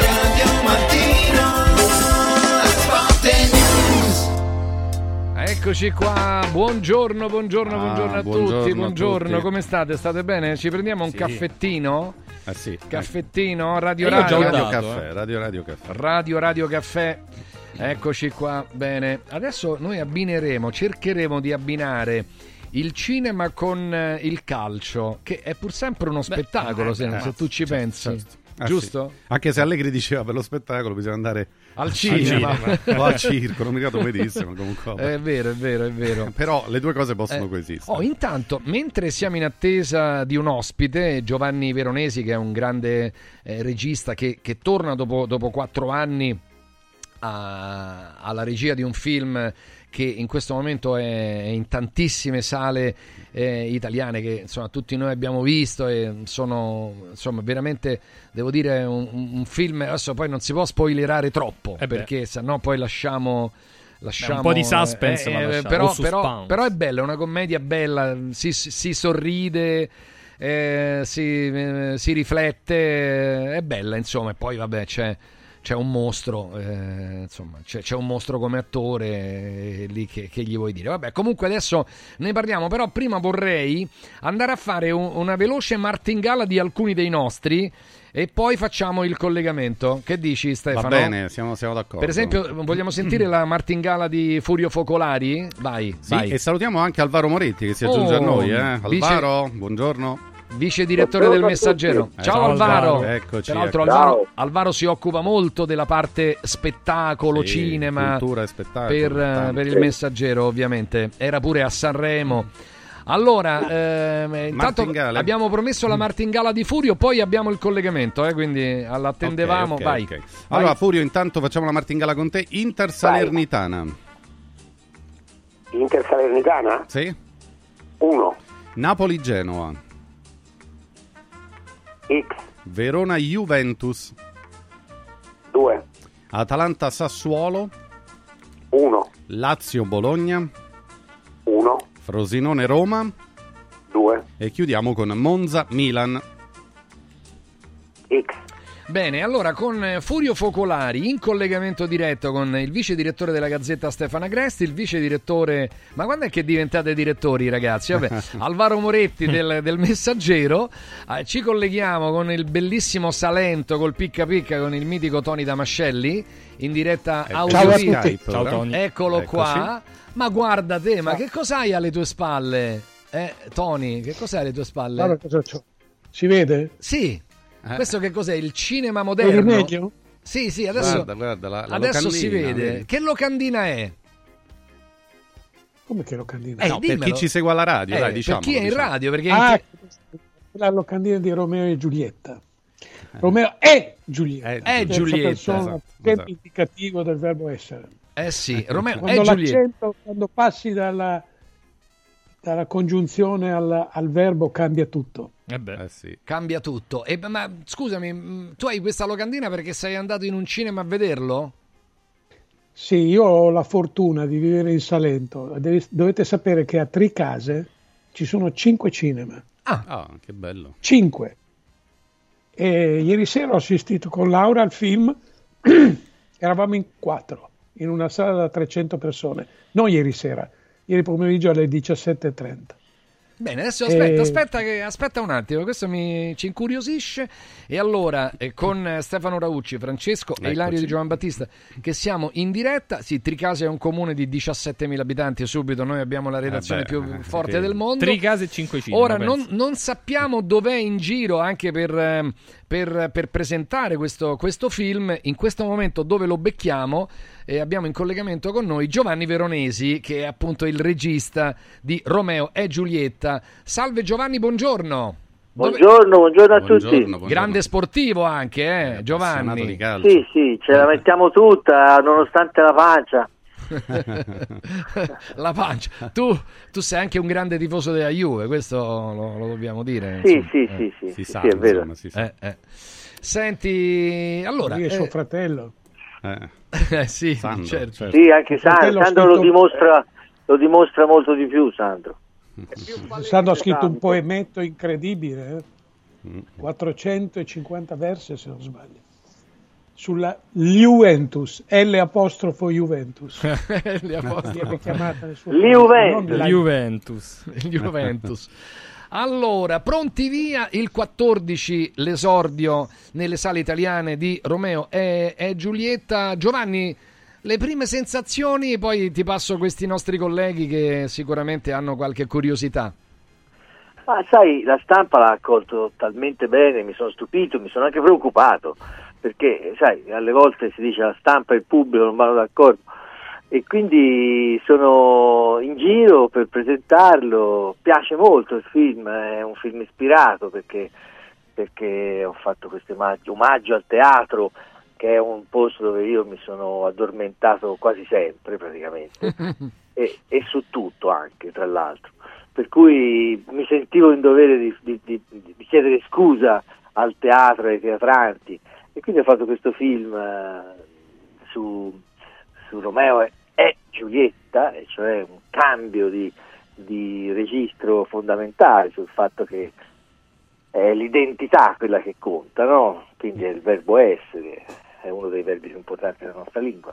Eccoci qua, buongiorno, buongiorno, Ah, buongiorno a buongiorno tutti, a buongiorno, tutti. come state? State bene? Ci prendiamo un Sì. caffettino? Eh sì. Caffettino, radio Eh, io ho già radio, Radio Caffè, Radio Radio Caffè. radio radio caffè. Eccoci qua, bene. Adesso noi abbineremo, cercheremo di abbinare il cinema con eh, il calcio, che è pur sempre uno spettacolo, se, eh, se tu ci certo, pensi. certo. Ah, Giusto? sì. Anche se Allegri diceva per lo spettacolo bisogna andare Al cinema. o al circo, non mi ricordo come disse, ma comunque. È vero, è vero, è vero. Però le due cose possono Eh, coesistere. Oh, intanto, mentre siamo in attesa di un ospite, Giovanni Veronesi, che è un grande eh, regista che, che torna dopo, dopo quattro anni a- alla regia di un film che in questo momento è, in tantissime sale eh, italiane che insomma tutti noi abbiamo visto e sono insomma veramente devo dire un, un film adesso poi non si può spoilerare troppo Eh beh. perché sennò poi lasciamo lasciamo un po' di suspense, eh, ma eh, lasciamo. però, però, però è bella è una commedia bella si, si sorride eh, si, eh, si riflette è bella insomma e poi vabbè c'è c'è un mostro, eh, insomma, c'è, c'è un mostro come attore eh, lì che, che gli vuoi dire. Vabbè, comunque adesso ne parliamo, però prima vorrei andare a fare un- una veloce martingala di alcuni dei nostri e poi facciamo il collegamento. Che dici Stefano? Va bene, siamo, siamo d'accordo. Per esempio, vogliamo sentire la martingala di Furio Focolari? Vai, Sì, vai. e salutiamo anche Alvaro Moretti che si aggiunge Oh, a noi. Eh. Alvaro, buongiorno. Vice direttore del Messaggero. Eh, Ciao, ciao, Alvaro. Alvaro. Eccoci, Tra l'altro ecco. Alvaro. Alvaro si occupa molto della parte spettacolo, Sì, cinema cultura e spettacolo, per, eh, per il. Messaggero ovviamente. Era pure a Sanremo. Allora, ehm, intanto Martingale. abbiamo promesso la martingala di Furio, poi abbiamo il collegamento, eh, quindi l'attendevamo. Ok, ok, Vai. ok. Vai. Allora, Furio, intanto facciamo la martingala con te. Inter Salernitana. Inter Salernitana? Sì. 1. Napoli Genoa. X. Verona Juventus. 2. Atalanta Sassuolo. 1. Lazio Bologna. 1. Frosinone Roma. 2. E chiudiamo con Monza Milan. X. Bene, allora con eh, Furio Focolari in collegamento diretto con il vice direttore della Gazzetta Stefano Agresti, il vice direttore, ma quando è che diventate direttori ragazzi? Vabbè, Alvaro Moretti del, del Messaggero, Eh, ci colleghiamo con il bellissimo Salento col picca picca con il mitico Tony Damascelli in diretta Eh, audio ciao a tutti. Ciao, Tony. Eccolo Eccoci. qua. Ma guarda te, ma che cos'hai alle tue spalle? Eh, Tony, che cos'hai alle tue spalle? Guarda cosa c'ho. Si vede? Sì. Questo che cos'è? Il cinema moderno? meglio? Sì, sì, adesso, Guarda, guarda, la- la adesso si vede. vedi? Che locandina è? Come che locandina? Eh, No, per chi ci segue alla radio, Eh, dai, per diciamolo. chi è in diciamo. radio, perché Ah, in la locandina di Romeo e Giulietta. Romeo è Giulietta. È Terza Giulietta, persona, esatto, tempo esatto. indicativo del verbo essere. Eh sì, Romeo Quando è Giulietta. quando passi dalla, dalla congiunzione al, al verbo cambia tutto. Eh sì. Cambia tutto. E, ma scusami, mh, tu hai questa locandina perché sei andato in un cinema a vederlo? Sì, io ho la fortuna di vivere in Salento. Devi- dovete sapere che a Tricase ci sono cinque cinema. Ah, che bello. Cinque. E ieri sera ho assistito con Laura al film, eravamo in quattro, in una sala da 300 persone, non ieri sera, ieri pomeriggio alle 17.30. Bene, adesso aspetta, Eh, aspetta, che- aspetta un attimo, questo mi, ci incuriosisce. E allora, eh, con eh, Stefano Raucci, Francesco e. Ilario di Giovan Battista, che siamo in diretta. Sì, Tricase è un comune di 17.000 abitanti e subito noi abbiamo la redazione beh, più eh, forte che- del mondo. Tricase e Cinquecino. Ora la non, non sappiamo dov'è in giro anche per, ehm, per- per presentare questo, questo film. In questo momento dove lo becchiamo e abbiamo in collegamento con noi Giovanni Veronesi che è appunto il regista di Romeo e Giulietta. Salve Giovanni, buongiorno. Buongiorno, buongiorno a tutti. Grande sportivo anche, eh, Giovanni. Sì, sì, ce la mettiamo tutta nonostante la pancia. La pancia. Tu, tu sei anche un grande tifoso della Juve, questo lo, lo dobbiamo dire. Sì, sì, Eh. sì, sì, Si sì, sa, sì, è vero. insomma, si sa. Eh, eh. Senti, allora... Lui è suo eh, fratello. eh, sì, Sandro, certo. certo. Sì, anche Sa- Fratello Sandro lo dimostra, lo dimostra molto di più, Sandro. Sandro ha scritto un poemetto incredibile, eh? 450 versi se non sbaglio, sulla Juventus, L apostrofo Juventus. Le apostrofo. Chiamata Juventus. Juventus. Juventus. Allora, pronti via il 14 l'esordio nelle sale italiane di Romeo e, e Giulietta. Giovanni, le prime sensazioni, poi ti passo questi nostri colleghi che sicuramente hanno qualche curiosità. Ma sai, la stampa l'ha accolto talmente bene, mi sono stupito, mi sono anche preoccupato, perché sai, alle volte si dice la stampa e il pubblico non vanno d'accordo e quindi sono in giro per presentarlo, piace molto il film, è un film ispirato perché, perché ho fatto questo omaggio, omaggio al teatro che è un posto dove io mi sono addormentato quasi sempre praticamente. E, e su tutto anche tra l'altro. Per cui mi sentivo in dovere di, di- di- di chiedere scusa al teatro e ai teatranti. E quindi ho fatto questo film eh, su, su Romeo e, Giulietta, cioè un cambio di, di registro fondamentale sul fatto che è l'identità quella che conta, no? quindi è il verbo essere, è uno dei verbi più importanti della nostra lingua.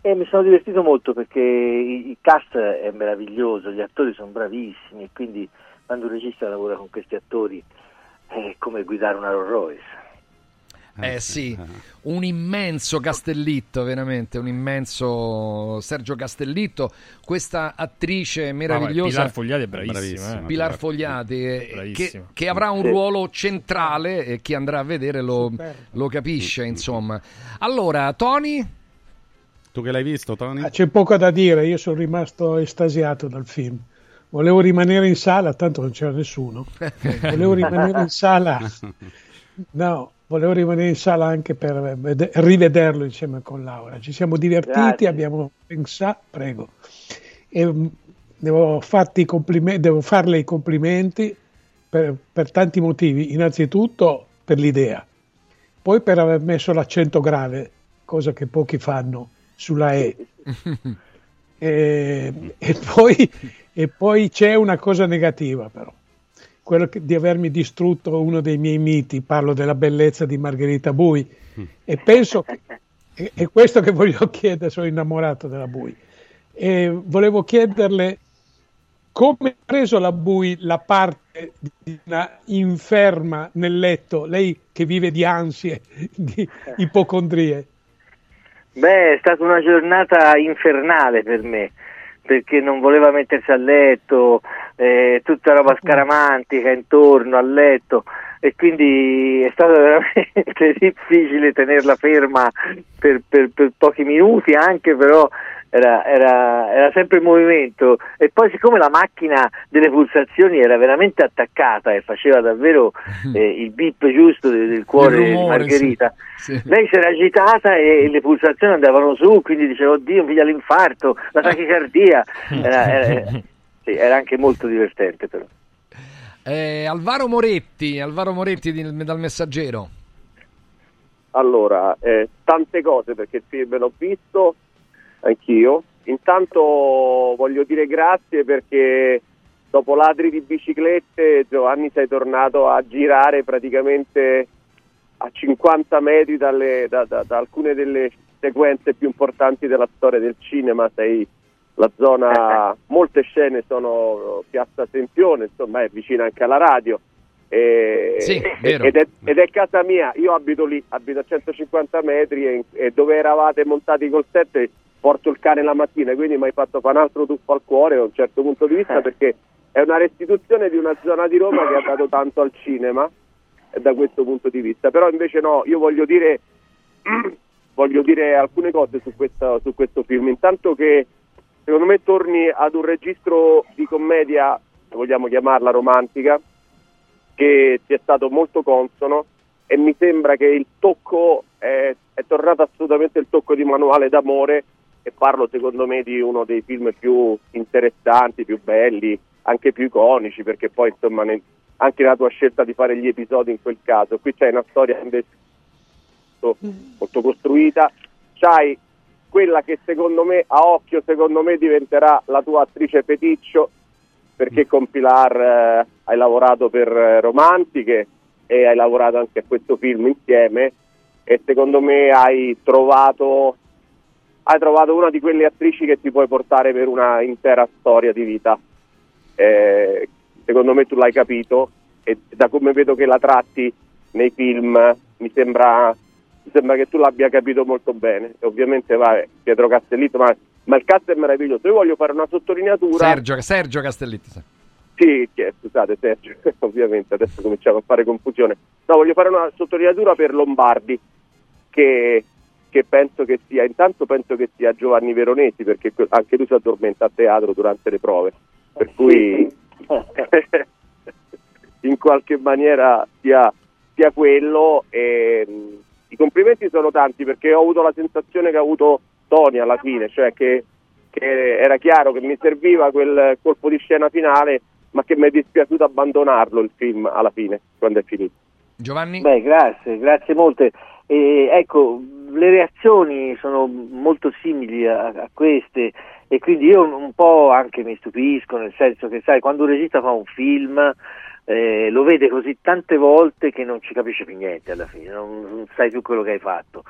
E mi sono divertito molto perché il cast è meraviglioso, gli attori sono bravissimi quindi quando un regista lavora con questi attori è come guidare una Rolls Royce. Eh sì, un immenso Castellitto, veramente, un immenso Sergio Castellitto, questa attrice meravigliosa. Pilar Fogliati è bravissima. eh. Pilar Fogliati, eh, che, Bravissima. che avrà un ruolo centrale e chi andrà a vedere lo, lo capisce, insomma. Allora, Tony? Tu che l'hai visto, Tony? Ah, C'è poco da dire, io sono rimasto estasiato dal film. Volevo rimanere in sala, tanto non c'era nessuno. Volevo rimanere in sala. No, volevo rimanere in sala anche per vede- rivederlo insieme con Laura. Ci siamo divertiti, Grazie. abbiamo pensato, prego. E, mh, devo, farti i complime- devo farle i complimenti per, per tanti motivi. Innanzitutto per l'idea, poi per aver messo l'accento grave, cosa che pochi fanno sulla E. E, e poi, e poi c'è una cosa negativa però, quello che- di avermi distrutto uno dei miei miti, parlo della bellezza di Margherita Bui. E penso che è, è questo che voglio chiedere, sono innamorato della Bui. E volevo chiederle come ha preso la Bui la parte di una inferma nel letto, lei che vive di ansie, di ipocondrie. Beh, è stata una giornata infernale per me, perché non voleva mettersi a letto, eh, tutta roba scaramantica intorno al letto e quindi è stato veramente difficile tenerla ferma per, per- per pochi minuti anche, però era, era- era sempre in movimento e poi siccome la macchina delle pulsazioni era veramente attaccata e faceva davvero eh, il beep giusto del, del cuore Il di rumore, Margherita, sì. Sì. lei si era agitata e le pulsazioni andavano su, quindi dicevo, oddio, mi piglia l'infarto, la tachicardia. Era, era- sì, era anche molto divertente però. Eh, Alvaro Moretti, Alvaro Moretti di- dal Messaggero. Allora, eh, tante cose perché il film l'ho visto anch'io. Intanto voglio dire grazie perché dopo ladri di biciclette Giovanni sei tornato a girare praticamente a 50 metri dalle- da, da- da alcune delle sequenze più importanti della storia del cinema, sei la zona, molte scene sono Piazza Sempione, insomma è vicino anche alla radio. E- Sì, vero. ed, è, ed è casa mia, io abito lì, abito a 150 metri e, e dove eravate montati col set porto il cane la mattina, quindi mi hai fatto fare un altro tuffo al cuore da un certo punto di vista perché è una restituzione di una zona di Roma che ha dato tanto al cinema eh, da questo punto di vista, però invece no, io voglio dire voglio dire alcune cose su, questa- su questo film. Intanto che secondo me torni ad un registro di commedia, vogliamo chiamarla romantica, che ti è stato molto consono e mi sembra che il tocco è, è tornato assolutamente il tocco di manuale d'amore e parlo secondo me di uno dei film più interessanti, più belli, anche più iconici perché poi insomma ne- anche la tua scelta di fare gli episodi in quel caso, qui c'è una storia invece molto, molto costruita, c'hai quella che secondo me a occhio secondo me diventerà la tua attrice feticcio perché con Pilar eh, hai lavorato per eh, Romantiche e hai lavorato anche a questo film insieme e secondo me hai trovato hai trovato una di quelle attrici che ti puoi portare per una intera storia di vita Eh, secondo me tu l'hai capito e da come vedo che la tratti nei film mi sembra, mi sembra che tu l'abbia capito molto bene e ovviamente va Pietro Castellitto ma, ma il cast è meraviglioso io voglio fare una sottolineatura Sergio, Sergio Castellitti. sì. scusate Sergio, ovviamente adesso cominciamo a fare confusione. No, voglio fare una sottolineatura per Lombardi, che, che penso che sia, intanto penso che sia Giovanni Veronesi, perché anche lui si addormenta a teatro durante le prove, per cui in qualche maniera sia, sia quello. E, mh, I complimenti sono tanti perché ho avuto la sensazione che ha avuto Tony alla fine, cioè che, che era chiaro che mi serviva quel colpo di scena finale, ma che mi è dispiaciuto abbandonarlo il film alla fine, quando è finito. Giovanni? Beh, grazie, grazie molte. E, ecco, le reazioni sono molto simili a, a queste e quindi io un po' anche mi stupisco, nel senso che sai, quando un regista fa un film eh, lo vede così tante volte che non ci capisce più niente alla fine, non, non sai più quello che hai fatto.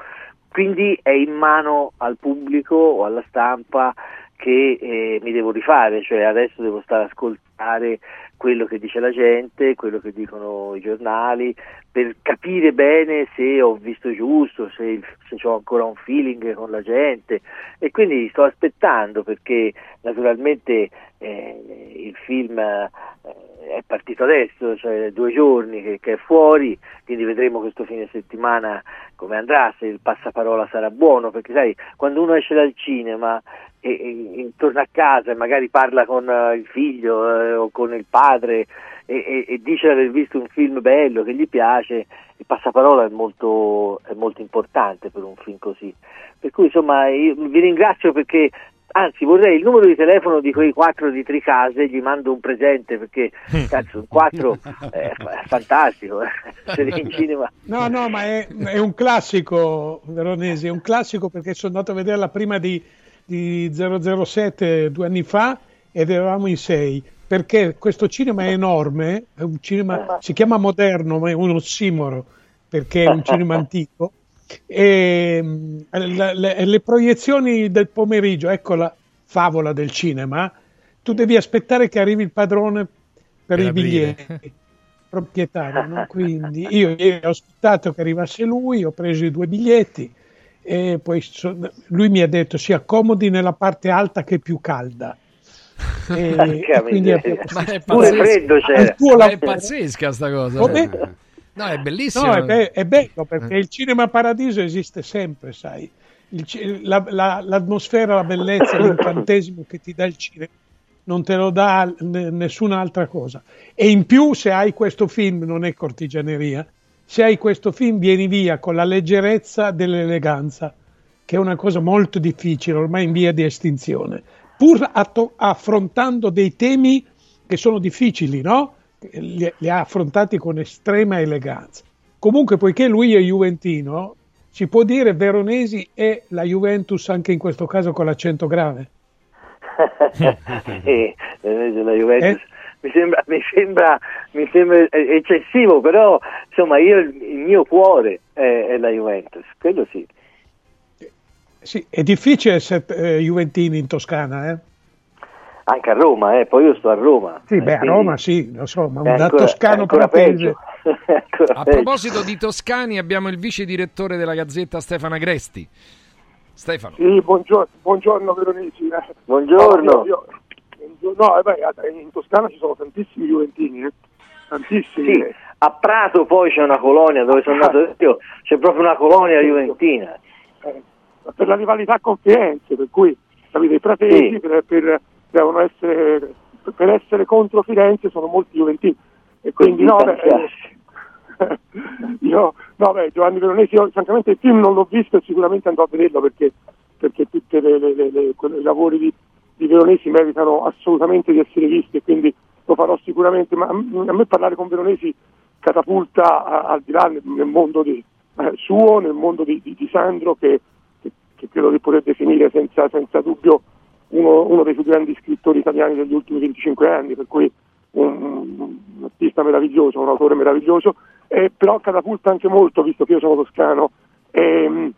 Quindi è in mano al pubblico o alla stampa che eh, mi devo rifare, cioè adesso devo stare a ascoltare quello che dice la gente, quello che dicono i giornali, per capire bene se ho visto giusto, se, se ho ancora un feeling con la gente. E quindi sto aspettando perché naturalmente eh, il film eh, è partito adesso, cioè due giorni che, che è fuori, quindi vedremo questo fine settimana come andrà, se il passaparola sarà buono, perché sai, quando uno esce dal cinema e, e- torna a casa e magari parla con eh, il figlio eh, o con il padre e, e- dice di aver visto un film bello che gli piace, il passaparola è molto, è molto importante per un film così. Per cui insomma vi ringrazio perché anzi vorrei il numero di telefono di quei quattro di Tricase, gli mando un presente perché cazzo un quattro è, è fantastico, eh. essere in cinema. No, no, ma è, è un classico, Veronesi, è un classico perché sono andato a vederla prima di, di 007 due anni fa ed eravamo in sei. Perché questo cinema è enorme, è un cinema, si chiama moderno, ma è un ossimoro perché è un cinema antico. E mm, le, le- le proiezioni del pomeriggio, ecco la favola del cinema, tu devi aspettare che arrivi il padrone per, Per i biglietti proprietario, no? quindi io ieri ho aspettato che arrivasse lui, ho preso i due biglietti e poi lui mi ha detto si accomodi nella parte alta che è più calda. E, e quindi abbiamo Ma è Pure pazzesco. freddo c'era. Ma è pazzesca sta cosa. Come? No, è bellissimo. No, è, be- è bello perché il cinema paradiso esiste sempre, sai. Il ci- la- la- l'atmosfera, la bellezza, l'incantesimo che ti dà il cinema non te lo dà ne- nessun'altra cosa. E in più, se hai questo film, non è cortigianeria, se hai questo film vieni via con la leggerezza dell'eleganza, che è una cosa molto difficile, ormai in via di estinzione, pur atto- affrontando dei temi che sono difficili, no? Li, li ha affrontati con estrema eleganza. Comunque, poiché lui è juventino, si può dire Veronesi è la Juventus anche in questo caso con l'accento grave. Eh, la Juventus Eh? Mi sembra, mi sembra, mi sembra eccessivo, però insomma io, il mio cuore è, è la Juventus, quello sì. Sì, è difficile essere eh, Juventini in Toscana, eh? Anche a Roma, eh, poi io sto a Roma. Sì, eh, beh, a Roma sì, lo so, ma da ancora- toscano è ancora peggio. A proposito di Toscani, abbiamo il vice direttore della Gazzetta Stefano Agresti. Stefano. Sì, buongiorno, buongiorno Veronesi. eh. Buongiorno. No, eh, beh, in Toscana ci sono tantissimi Juventini, eh. tantissimi. Sì, a Prato poi c'è una colonia dove sono nato io, c'è proprio una colonia juventina. Eh, per la rivalità con Firenze, per cui capite, i pratesi Sì. per, per- devono essere, per essere contro Firenze sono molti Juventini. E quindi no, beh, eh, io, no, beh, Giovanni Veronesi, io francamente il film non l'ho visto e sicuramente andrò a vederlo perché, perché tutti i lavori di, di Veronesi meritano assolutamente di essere visti e quindi lo farò sicuramente, ma a a me parlare con Veronesi catapulta al di là nel mondo di, eh, suo, nel mondo di, di- di Sandro che, che- che credo di poter definire senza, senza dubbio uno, uno dei più grandi scrittori italiani degli ultimi 25 anni, per cui un, un artista meraviglioso, un autore meraviglioso, eh, però catapulta anche molto, visto che io sono toscano, ehm,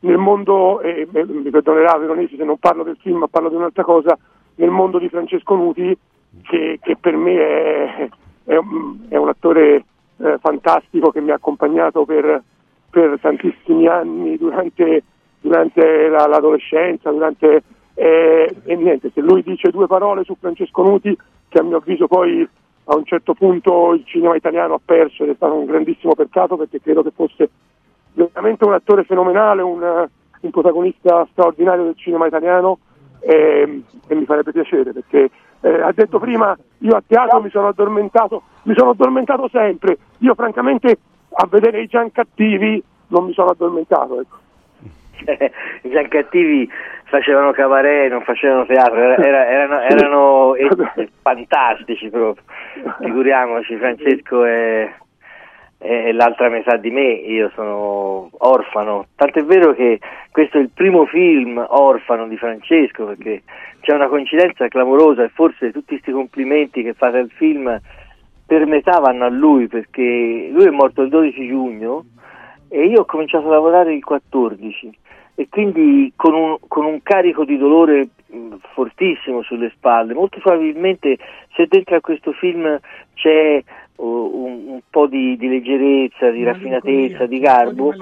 nel mondo, eh, mi perdonerà Veronesi se non parlo del film ma parlo di un'altra cosa, nel mondo di Francesco Nuti che, che per me è, è un, è un attore eh, fantastico che mi ha accompagnato per, per tantissimi anni durante, durante la- l'adolescenza, durante, eh, e niente, se lui dice due parole su Francesco Nuti, che a mio avviso poi a un certo punto il cinema italiano ha perso ed è stato un grandissimo peccato perché credo che fosse veramente un attore fenomenale, un, un protagonista straordinario del cinema italiano e, e mi farebbe piacere perché eh, ha detto prima io a teatro mi sono addormentato, mi sono addormentato sempre, io francamente a vedere i Gian Cattivi non mi sono addormentato. Ecco. I Giancattivi facevano cabaret, non facevano teatro, era- era- erano, erano eh, fantastici proprio. Figuriamoci, Francesco è, è l'altra metà di me, io sono orfano. Tant'è vero che questo è il primo film orfano di Francesco, perché c'è una coincidenza clamorosa e forse tutti questi complimenti che fate al film per metà vanno a lui, perché lui è morto il 12 giugno e io ho cominciato a lavorare il 14 e quindi con un, con un carico di dolore fortissimo sulle spalle. Molto probabilmente se dentro a questo film c'è un, un po' di, di leggerezza, di raffinatezza, di garbo.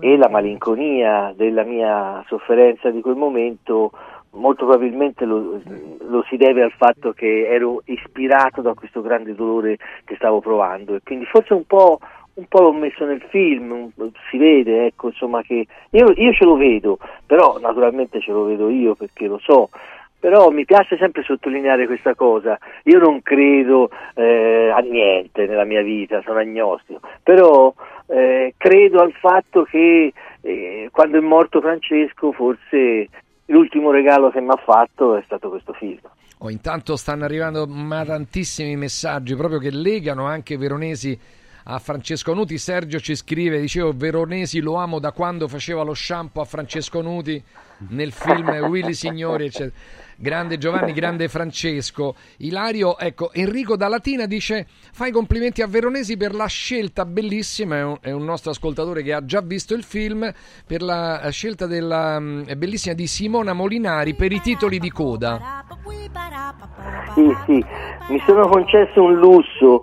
e la malinconia. della mia sofferenza di quel momento molto probabilmente lo, lo si deve al fatto che ero ispirato da questo grande dolore che stavo provando. E quindi forse un po', un po' l'ho messo nel film, si vede, ecco, insomma che io, io ce lo vedo, però naturalmente ce lo vedo io perché lo so, però mi piace sempre sottolineare questa cosa, io non credo eh, a niente nella mia vita, sono agnostico, però eh, credo al fatto che eh, quando è morto Francesco forse l'ultimo regalo che mi ha fatto è stato questo film. Oh, intanto stanno arrivando ma tantissimi messaggi proprio che legano anche Veronesi a Francesco Nuti. Sergio ci scrive, dicevo, Veronesi lo amo da quando faceva lo shampoo a Francesco Nuti nel film Willy Signori, eccetera. Grande Giovanni, grande Francesco. Ilario, ecco, Enrico da Latina dice: Fai complimenti a Veronesi per la scelta bellissima. È un, è un nostro ascoltatore che ha già visto il film. Per la scelta della mm, bellissima di Simona Molinari per i titoli di coda. Sì, sì, mi sono concesso un lusso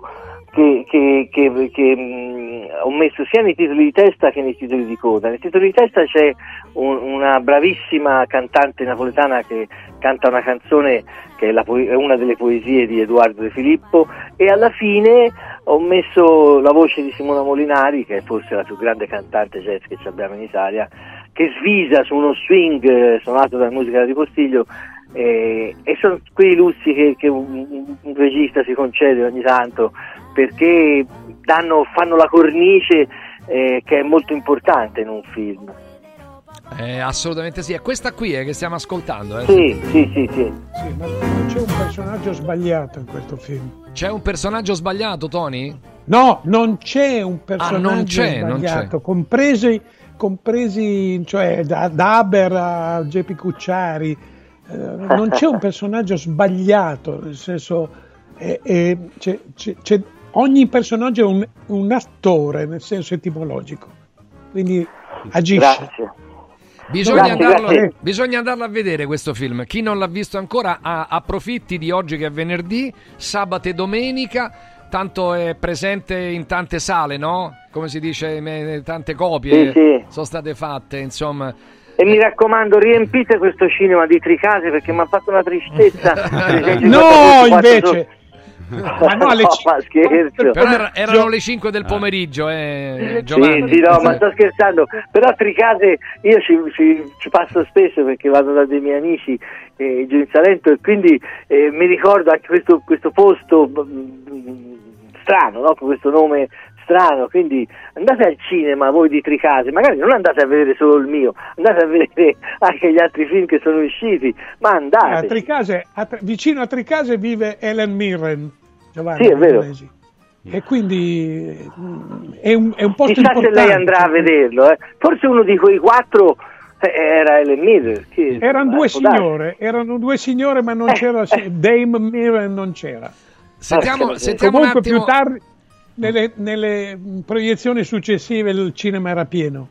che, che- che- che, mh, ho messo sia nei titoli di testa che nei titoli di coda. Nei titoli di testa c'è un- una bravissima cantante napoletana che canta una canzone che è, poe- è una delle poesie di Edoardo De Filippo e alla fine ho messo la voce di Simona Molinari, che è forse la più grande cantante jazz che abbiamo in Italia, che svisa su uno swing eh, suonato dalla musica di Postiglio eh, e sono quei lussi che, che un, un regista si concede ogni tanto perché danno- fanno la cornice eh, che è molto importante in un film. Eh, assolutamente sì, è questa qui eh, che stiamo ascoltando. eh. Sì, sì, sì, sì. Sì, ma non c'è un personaggio sbagliato in questo film. C'è un personaggio sbagliato, Tony? No, non c'è un personaggio Ah, non c'è, non sbagliato, c'è. compresi, compresi cioè, da, da Haber a Geppi Cucciari. eh, non c'è un personaggio sbagliato, nel senso c'è- c'è- c'è- ogni personaggio è un, un attore nel senso etimologico, quindi agisce. Bisogna, Grazie, andarlo, grazie. bisogna andarlo a vedere questo film. Chi non l'ha visto ancora approfitti di oggi che è venerdì, sabato e domenica. Tanto è presente in tante sale, no? Come si dice, tante copie Sì, sì. sono state fatte, insomma. E mi raccomando, riempite questo cinema di tricase perché mi ha fatto una tristezza. No, invece. Ma no, alle ma scherzo. Però era- erano le 5 del pomeriggio, eh, Sì, Giovanni. sì, no, ma sto scherzando. Però Tricase io ci, ci- ci passo spesso perché vado da dei miei amici eh, giù in Salento e quindi eh, mi ricordo anche questo, questo posto mm, strano, no? con questo nome strano. Quindi andate al cinema voi di Tricase, magari non andate a vedere solo il mio, andate a vedere anche gli altri film che sono usciti, ma A andate. Tricase, a vicino a Tricase vive Ellen Mirren, Giovanni Sì, è vero. Milanesi. E quindi mm, è un, è un posto Chissà se importante. lei andrà a vederlo. eh. Forse uno di quei quattro eh, era Ellen Mirren. Chi- Erano due darsi. signore, erano due signore, ma non Eh, c'era Dame Mirren non c'era. Sentiamo, sentiamo un Comunque attimo. più tardi nelle, nelle proiezioni successive il cinema era pieno.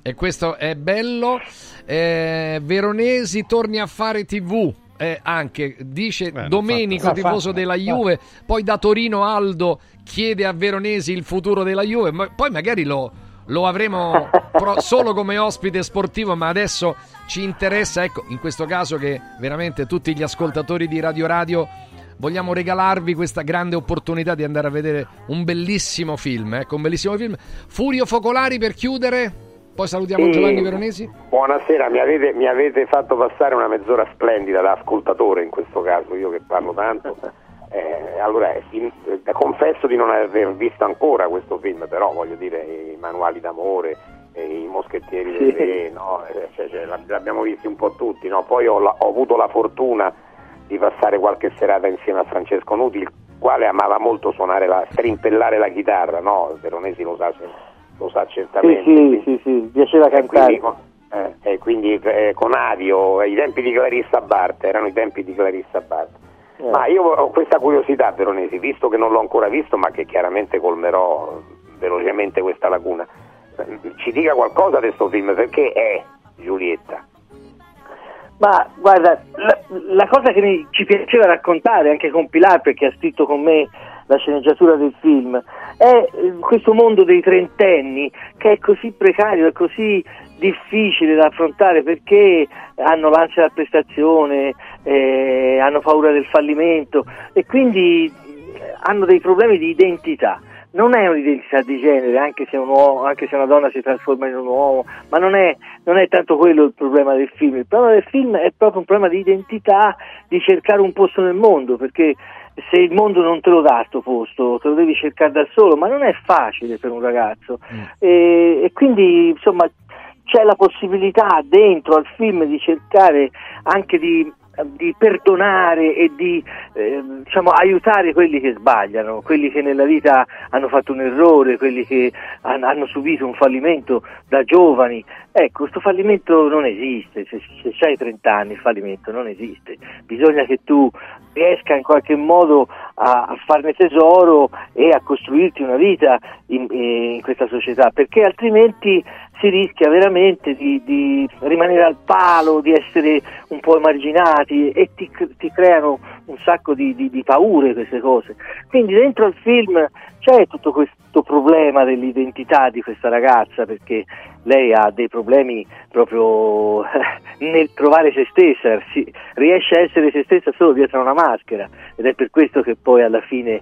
E questo è bello. Eh, Veronesi torni a fare TV. Eh, anche dice non Domenico, fa- tifoso fa- della Juve. Poi da Torino Aldo chiede a Veronesi il futuro della Juve. Ma poi magari lo, lo avremo pro- solo come ospite sportivo. Ma adesso ci interessa, ecco, in questo caso, che veramente tutti gli ascoltatori di Radio Radio vogliamo regalarvi questa grande opportunità di andare a vedere un bellissimo film. Ecco, un bellissimo film. Furio Focolari per chiudere. Poi salutiamo Sì. Giovanni Veronesi. Buonasera, mi avete, mi avete fatto passare una mezz'ora splendida da ascoltatore in questo caso, io che parlo tanto. Eh, allora, eh, sì, eh, confesso di non aver visto ancora questo film, però voglio dire, i manuali d'amore, eh, i moschettieri del Sì. re, no? Eh, cioè, cioè, l'ab- l'abbiamo visti un po' tutti, no? poi ho, ho avuto la fortuna di passare qualche serata insieme a Francesco Nuti, il quale amava molto suonare la, strimpellare la chitarra, no? Veronesi lo sa, lo sa Sì, certamente. sì, sì, sì, piaceva E quindi, cantare. con, eh, e quindi eh, con Avio, ai tempi di Clarissa Bart, erano i tempi di Clarissa Bart. Eh. Ma io ho questa curiosità, Veronesi, visto che non l'ho ancora visto, ma che chiaramente colmerò velocemente questa lacuna. eh, Ci dica qualcosa di questo film, perché è Giulietta? Ma guarda, la, la cosa che mi, ci piaceva raccontare anche con Pilar, perché ha scritto con me la sceneggiatura del film, è eh, questo mondo dei trentenni che è così precario, è così difficile da affrontare perché hanno l'ansia della prestazione, eh, hanno paura del fallimento e quindi eh, hanno dei problemi di identità. Non è un'identità di genere, anche se, uomo- anche se una donna si trasforma in un uomo, ma non è, non è tanto quello il problema del film. Il problema del film è proprio un problema di identità, di cercare un posto nel mondo, perché se il mondo non te lo dà sto posto, te lo devi cercare da solo, ma non è facile per un ragazzo. E, e quindi insomma c'è la possibilità dentro al film di cercare anche di, di perdonare e di eh, diciamo, aiutare quelli che sbagliano, quelli che nella vita hanno fatto un errore, quelli che han- hanno subito un fallimento da giovani. Ecco, questo fallimento non esiste, se, se hai 30 anni il fallimento non esiste, bisogna che tu riesca in qualche modo a, a farne tesoro e a costruirti una vita in, in questa società, perché altrimenti si rischia veramente di, di rimanere al palo, di essere un po' emarginati e ti, ti creano un sacco di, di- di paure queste cose. Quindi dentro al film c'è tutto questo problema dell'identità di questa ragazza perché lei ha dei problemi proprio nel trovare se stessa, riesce a essere se stessa solo dietro una maschera ed è per questo che poi alla fine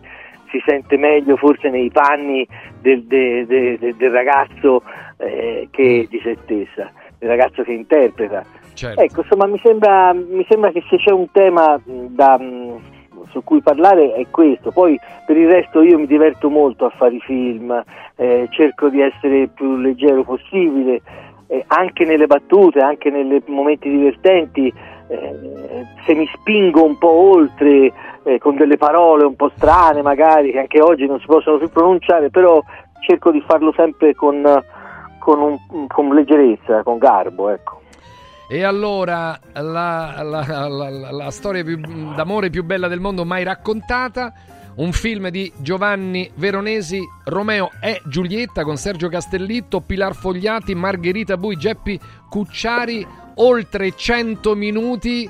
si sente meglio forse nei panni del, de- de- de- del ragazzo eh, che di se stessa, del ragazzo che interpreta. Certo. Ecco, insomma, mi sembra, mi sembra che se c'è un tema da, su cui parlare è questo. Poi per il resto io mi diverto molto a fare i film, eh, cerco di essere il più leggero possibile, eh, anche nelle battute, anche nei momenti divertenti. eh, se mi spingo un po' oltre eh, con delle parole un po' strane magari che anche oggi non si possono più pronunciare però cerco di farlo sempre con, con, un- con leggerezza, con garbo ecco. E allora la, la- la- la- storia più- d'amore più bella del mondo mai raccontata. Un film di Giovanni Veronesi, Romeo e Giulietta con Sergio Castellitto, Pilar Fogliati, Margherita Bui, Geppi Cucciari, oltre 100 minuti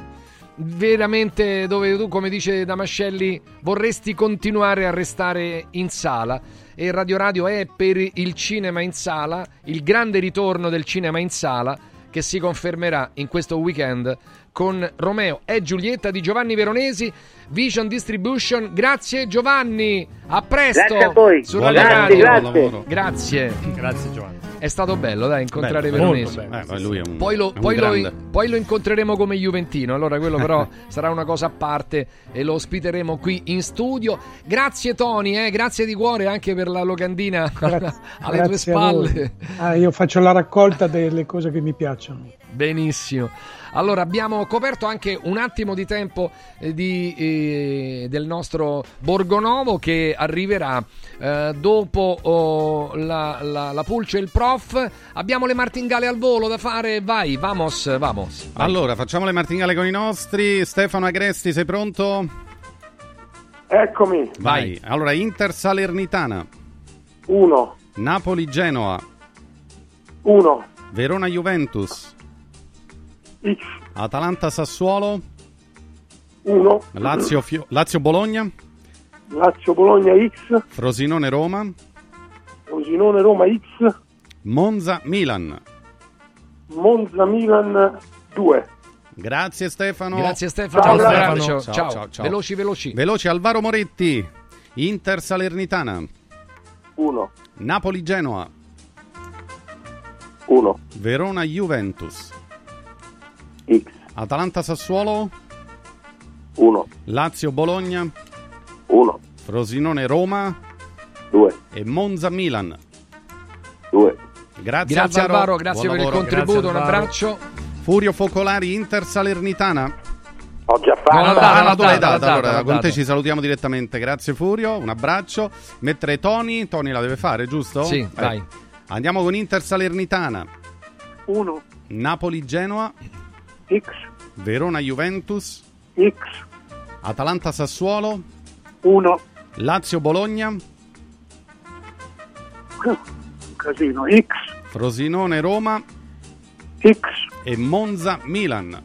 veramente dove tu, come dice Damascelli, vorresti continuare a restare in sala. E Radio Radio è per il cinema in sala, il grande ritorno del cinema in sala che si confermerà in questo weekend con Romeo e Giulietta di Giovanni Veronesi, Vision Distribution. Grazie Giovanni, a presto Grazie a voi. su Buon Radio lavoro, Radio. buon lavoro. Grazie. Grazie Giovanni. È stato bello, dai, incontrare Bello, Veronesi. bello. Eh, poi lui è un- poi, lo, è un poi lo- poi lo incontreremo come Juventino, allora quello però sarà una cosa a parte e lo ospiteremo qui in studio. Grazie Tony, eh, grazie di cuore anche per la locandina alle tue Grazie voi. spalle. Ah, io faccio la raccolta delle cose che mi piacciono. Benissimo. Allora abbiamo coperto anche un attimo di tempo eh, di, eh, del nostro Borgonovo che arriverà eh, dopo oh, la, la, la Pulce e il Prof. Abbiamo le martingale al volo da fare. Vai, vamos, vamos. Vai. Allora, facciamo le martingale con i nostri. Stefano Agresti, sei pronto? Eccomi. Vai. Allora, Inter Salernitana. 1. Napoli Genoa. 1. Verona Juventus. X. Atalanta Sassuolo. 1. Lazio, Fio- Lazio Bologna. Lazio Bologna X. Frosinone Roma. Rosinone Roma X. Monza Milan. Monza Milan 2. Grazie Stefano. Grazie Stefano. Ciao, Stefano. Ciao, Ciao. ciao, ciao. Veloci, veloci. Veloci Alvaro Moretti. Inter Salernitana. 1. Napoli Genoa. 1. Verona Juventus. X. Atalanta Sassuolo. 1. Lazio Bologna. 1. Frosinone Roma. 2. E Monza Milan. 2. Grazie, Grazie Alvaro, grazie Buon per il lavoro. contributo, Grazie, un Alvaro. abbraccio. Furio Focolari Inter Salernitana. Ho già fatto. No, no, Ah, no, tu l'hai data. Allora, dato. con te ci salutiamo direttamente. Grazie Furio, un abbraccio. Mettere Tony, Tony la deve fare, giusto? Sì, Eh. vai. Andiamo con Inter Salernitana. 1. Napoli Genoa. X. Verona Juventus. X. Atalanta Sassuolo. 1. Lazio Bologna. Casino. X. Frosinone Roma. X. E Monza Milan.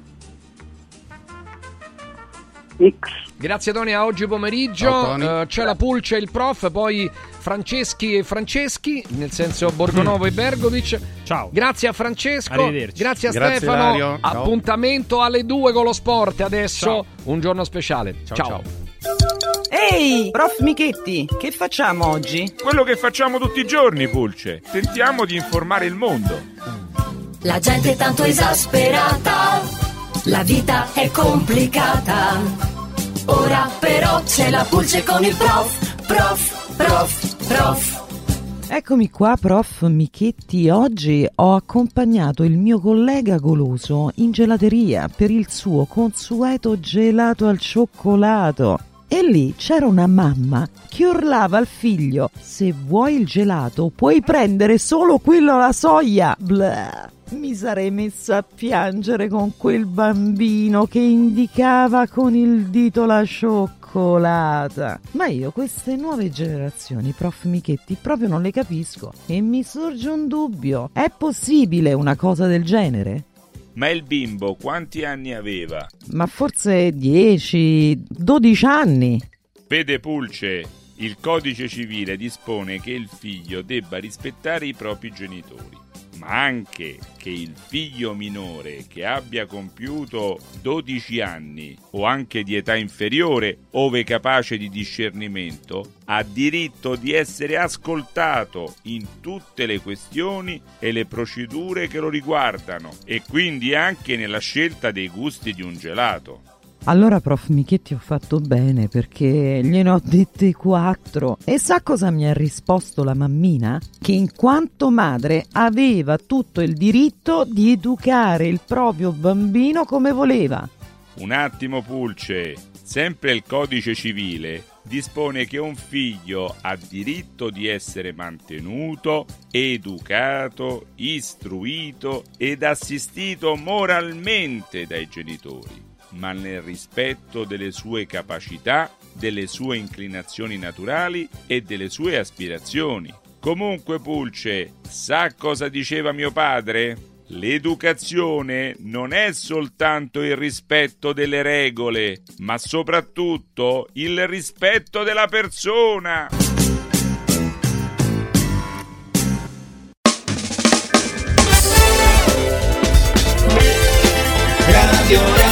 X. Grazie Tony, a oggi pomeriggio Ciao. Eh, c'è la Pulce e il Prof, poi Franceschi e Franceschi, nel senso Borgonovo e Bergovic. Ciao. Grazie a Francesco, Arrivederci. grazie a Grazie, Stefano. Ciao. Appuntamento alle 2 con lo sport. Adesso Ciao. un giorno speciale. Ciao, ciao. ciao. Ehi, prof Michetti, che facciamo oggi? Quello che facciamo tutti i giorni, Pulce. Tentiamo di informare il mondo. La gente è tanto esasperata, la vita è complicata. Ora però c'è la pulce con il prof, prof, prof, prof. Eccomi qua, prof Michetti. Oggi ho accompagnato il mio collega goloso in gelateria per il suo consueto gelato al cioccolato. E lì c'era una mamma che urlava al figlio: Se vuoi il gelato, puoi prendere solo quello alla soia. Blah. Mi sarei messa a piangere con quel bambino che indicava con il dito la cioccolata. Ma io queste nuove generazioni, prof Michetti, proprio non le capisco. E mi sorge un dubbio. È possibile una cosa del genere? Ma il bimbo quanti anni aveva? Ma forse 10, 12 anni. Vede Pulce, il codice civile dispone che il figlio debba rispettare i propri genitori, ma anche che il figlio minore che abbia compiuto 12 anni o anche di età inferiore, ove capace di discernimento, ha diritto di essere ascoltato in tutte le questioni e le procedure che lo riguardano e quindi anche nella scelta dei gusti di un gelato. Allora, prof Michetti, ho fatto bene perché gliene ho dette quattro. E sa cosa mi ha risposto la mammina? Che in quanto madre aveva tutto il diritto di educare il proprio bambino come voleva. Un attimo Pulce, sempre il codice civile dispone che un figlio ha diritto di essere mantenuto, educato, istruito ed assistito moralmente dai genitori, ma nel rispetto delle sue capacità, delle sue inclinazioni naturali e delle sue aspirazioni. Comunque Pulce, sa cosa diceva mio padre? L'educazione non è soltanto il rispetto delle regole, ma soprattutto il rispetto della persona. Radio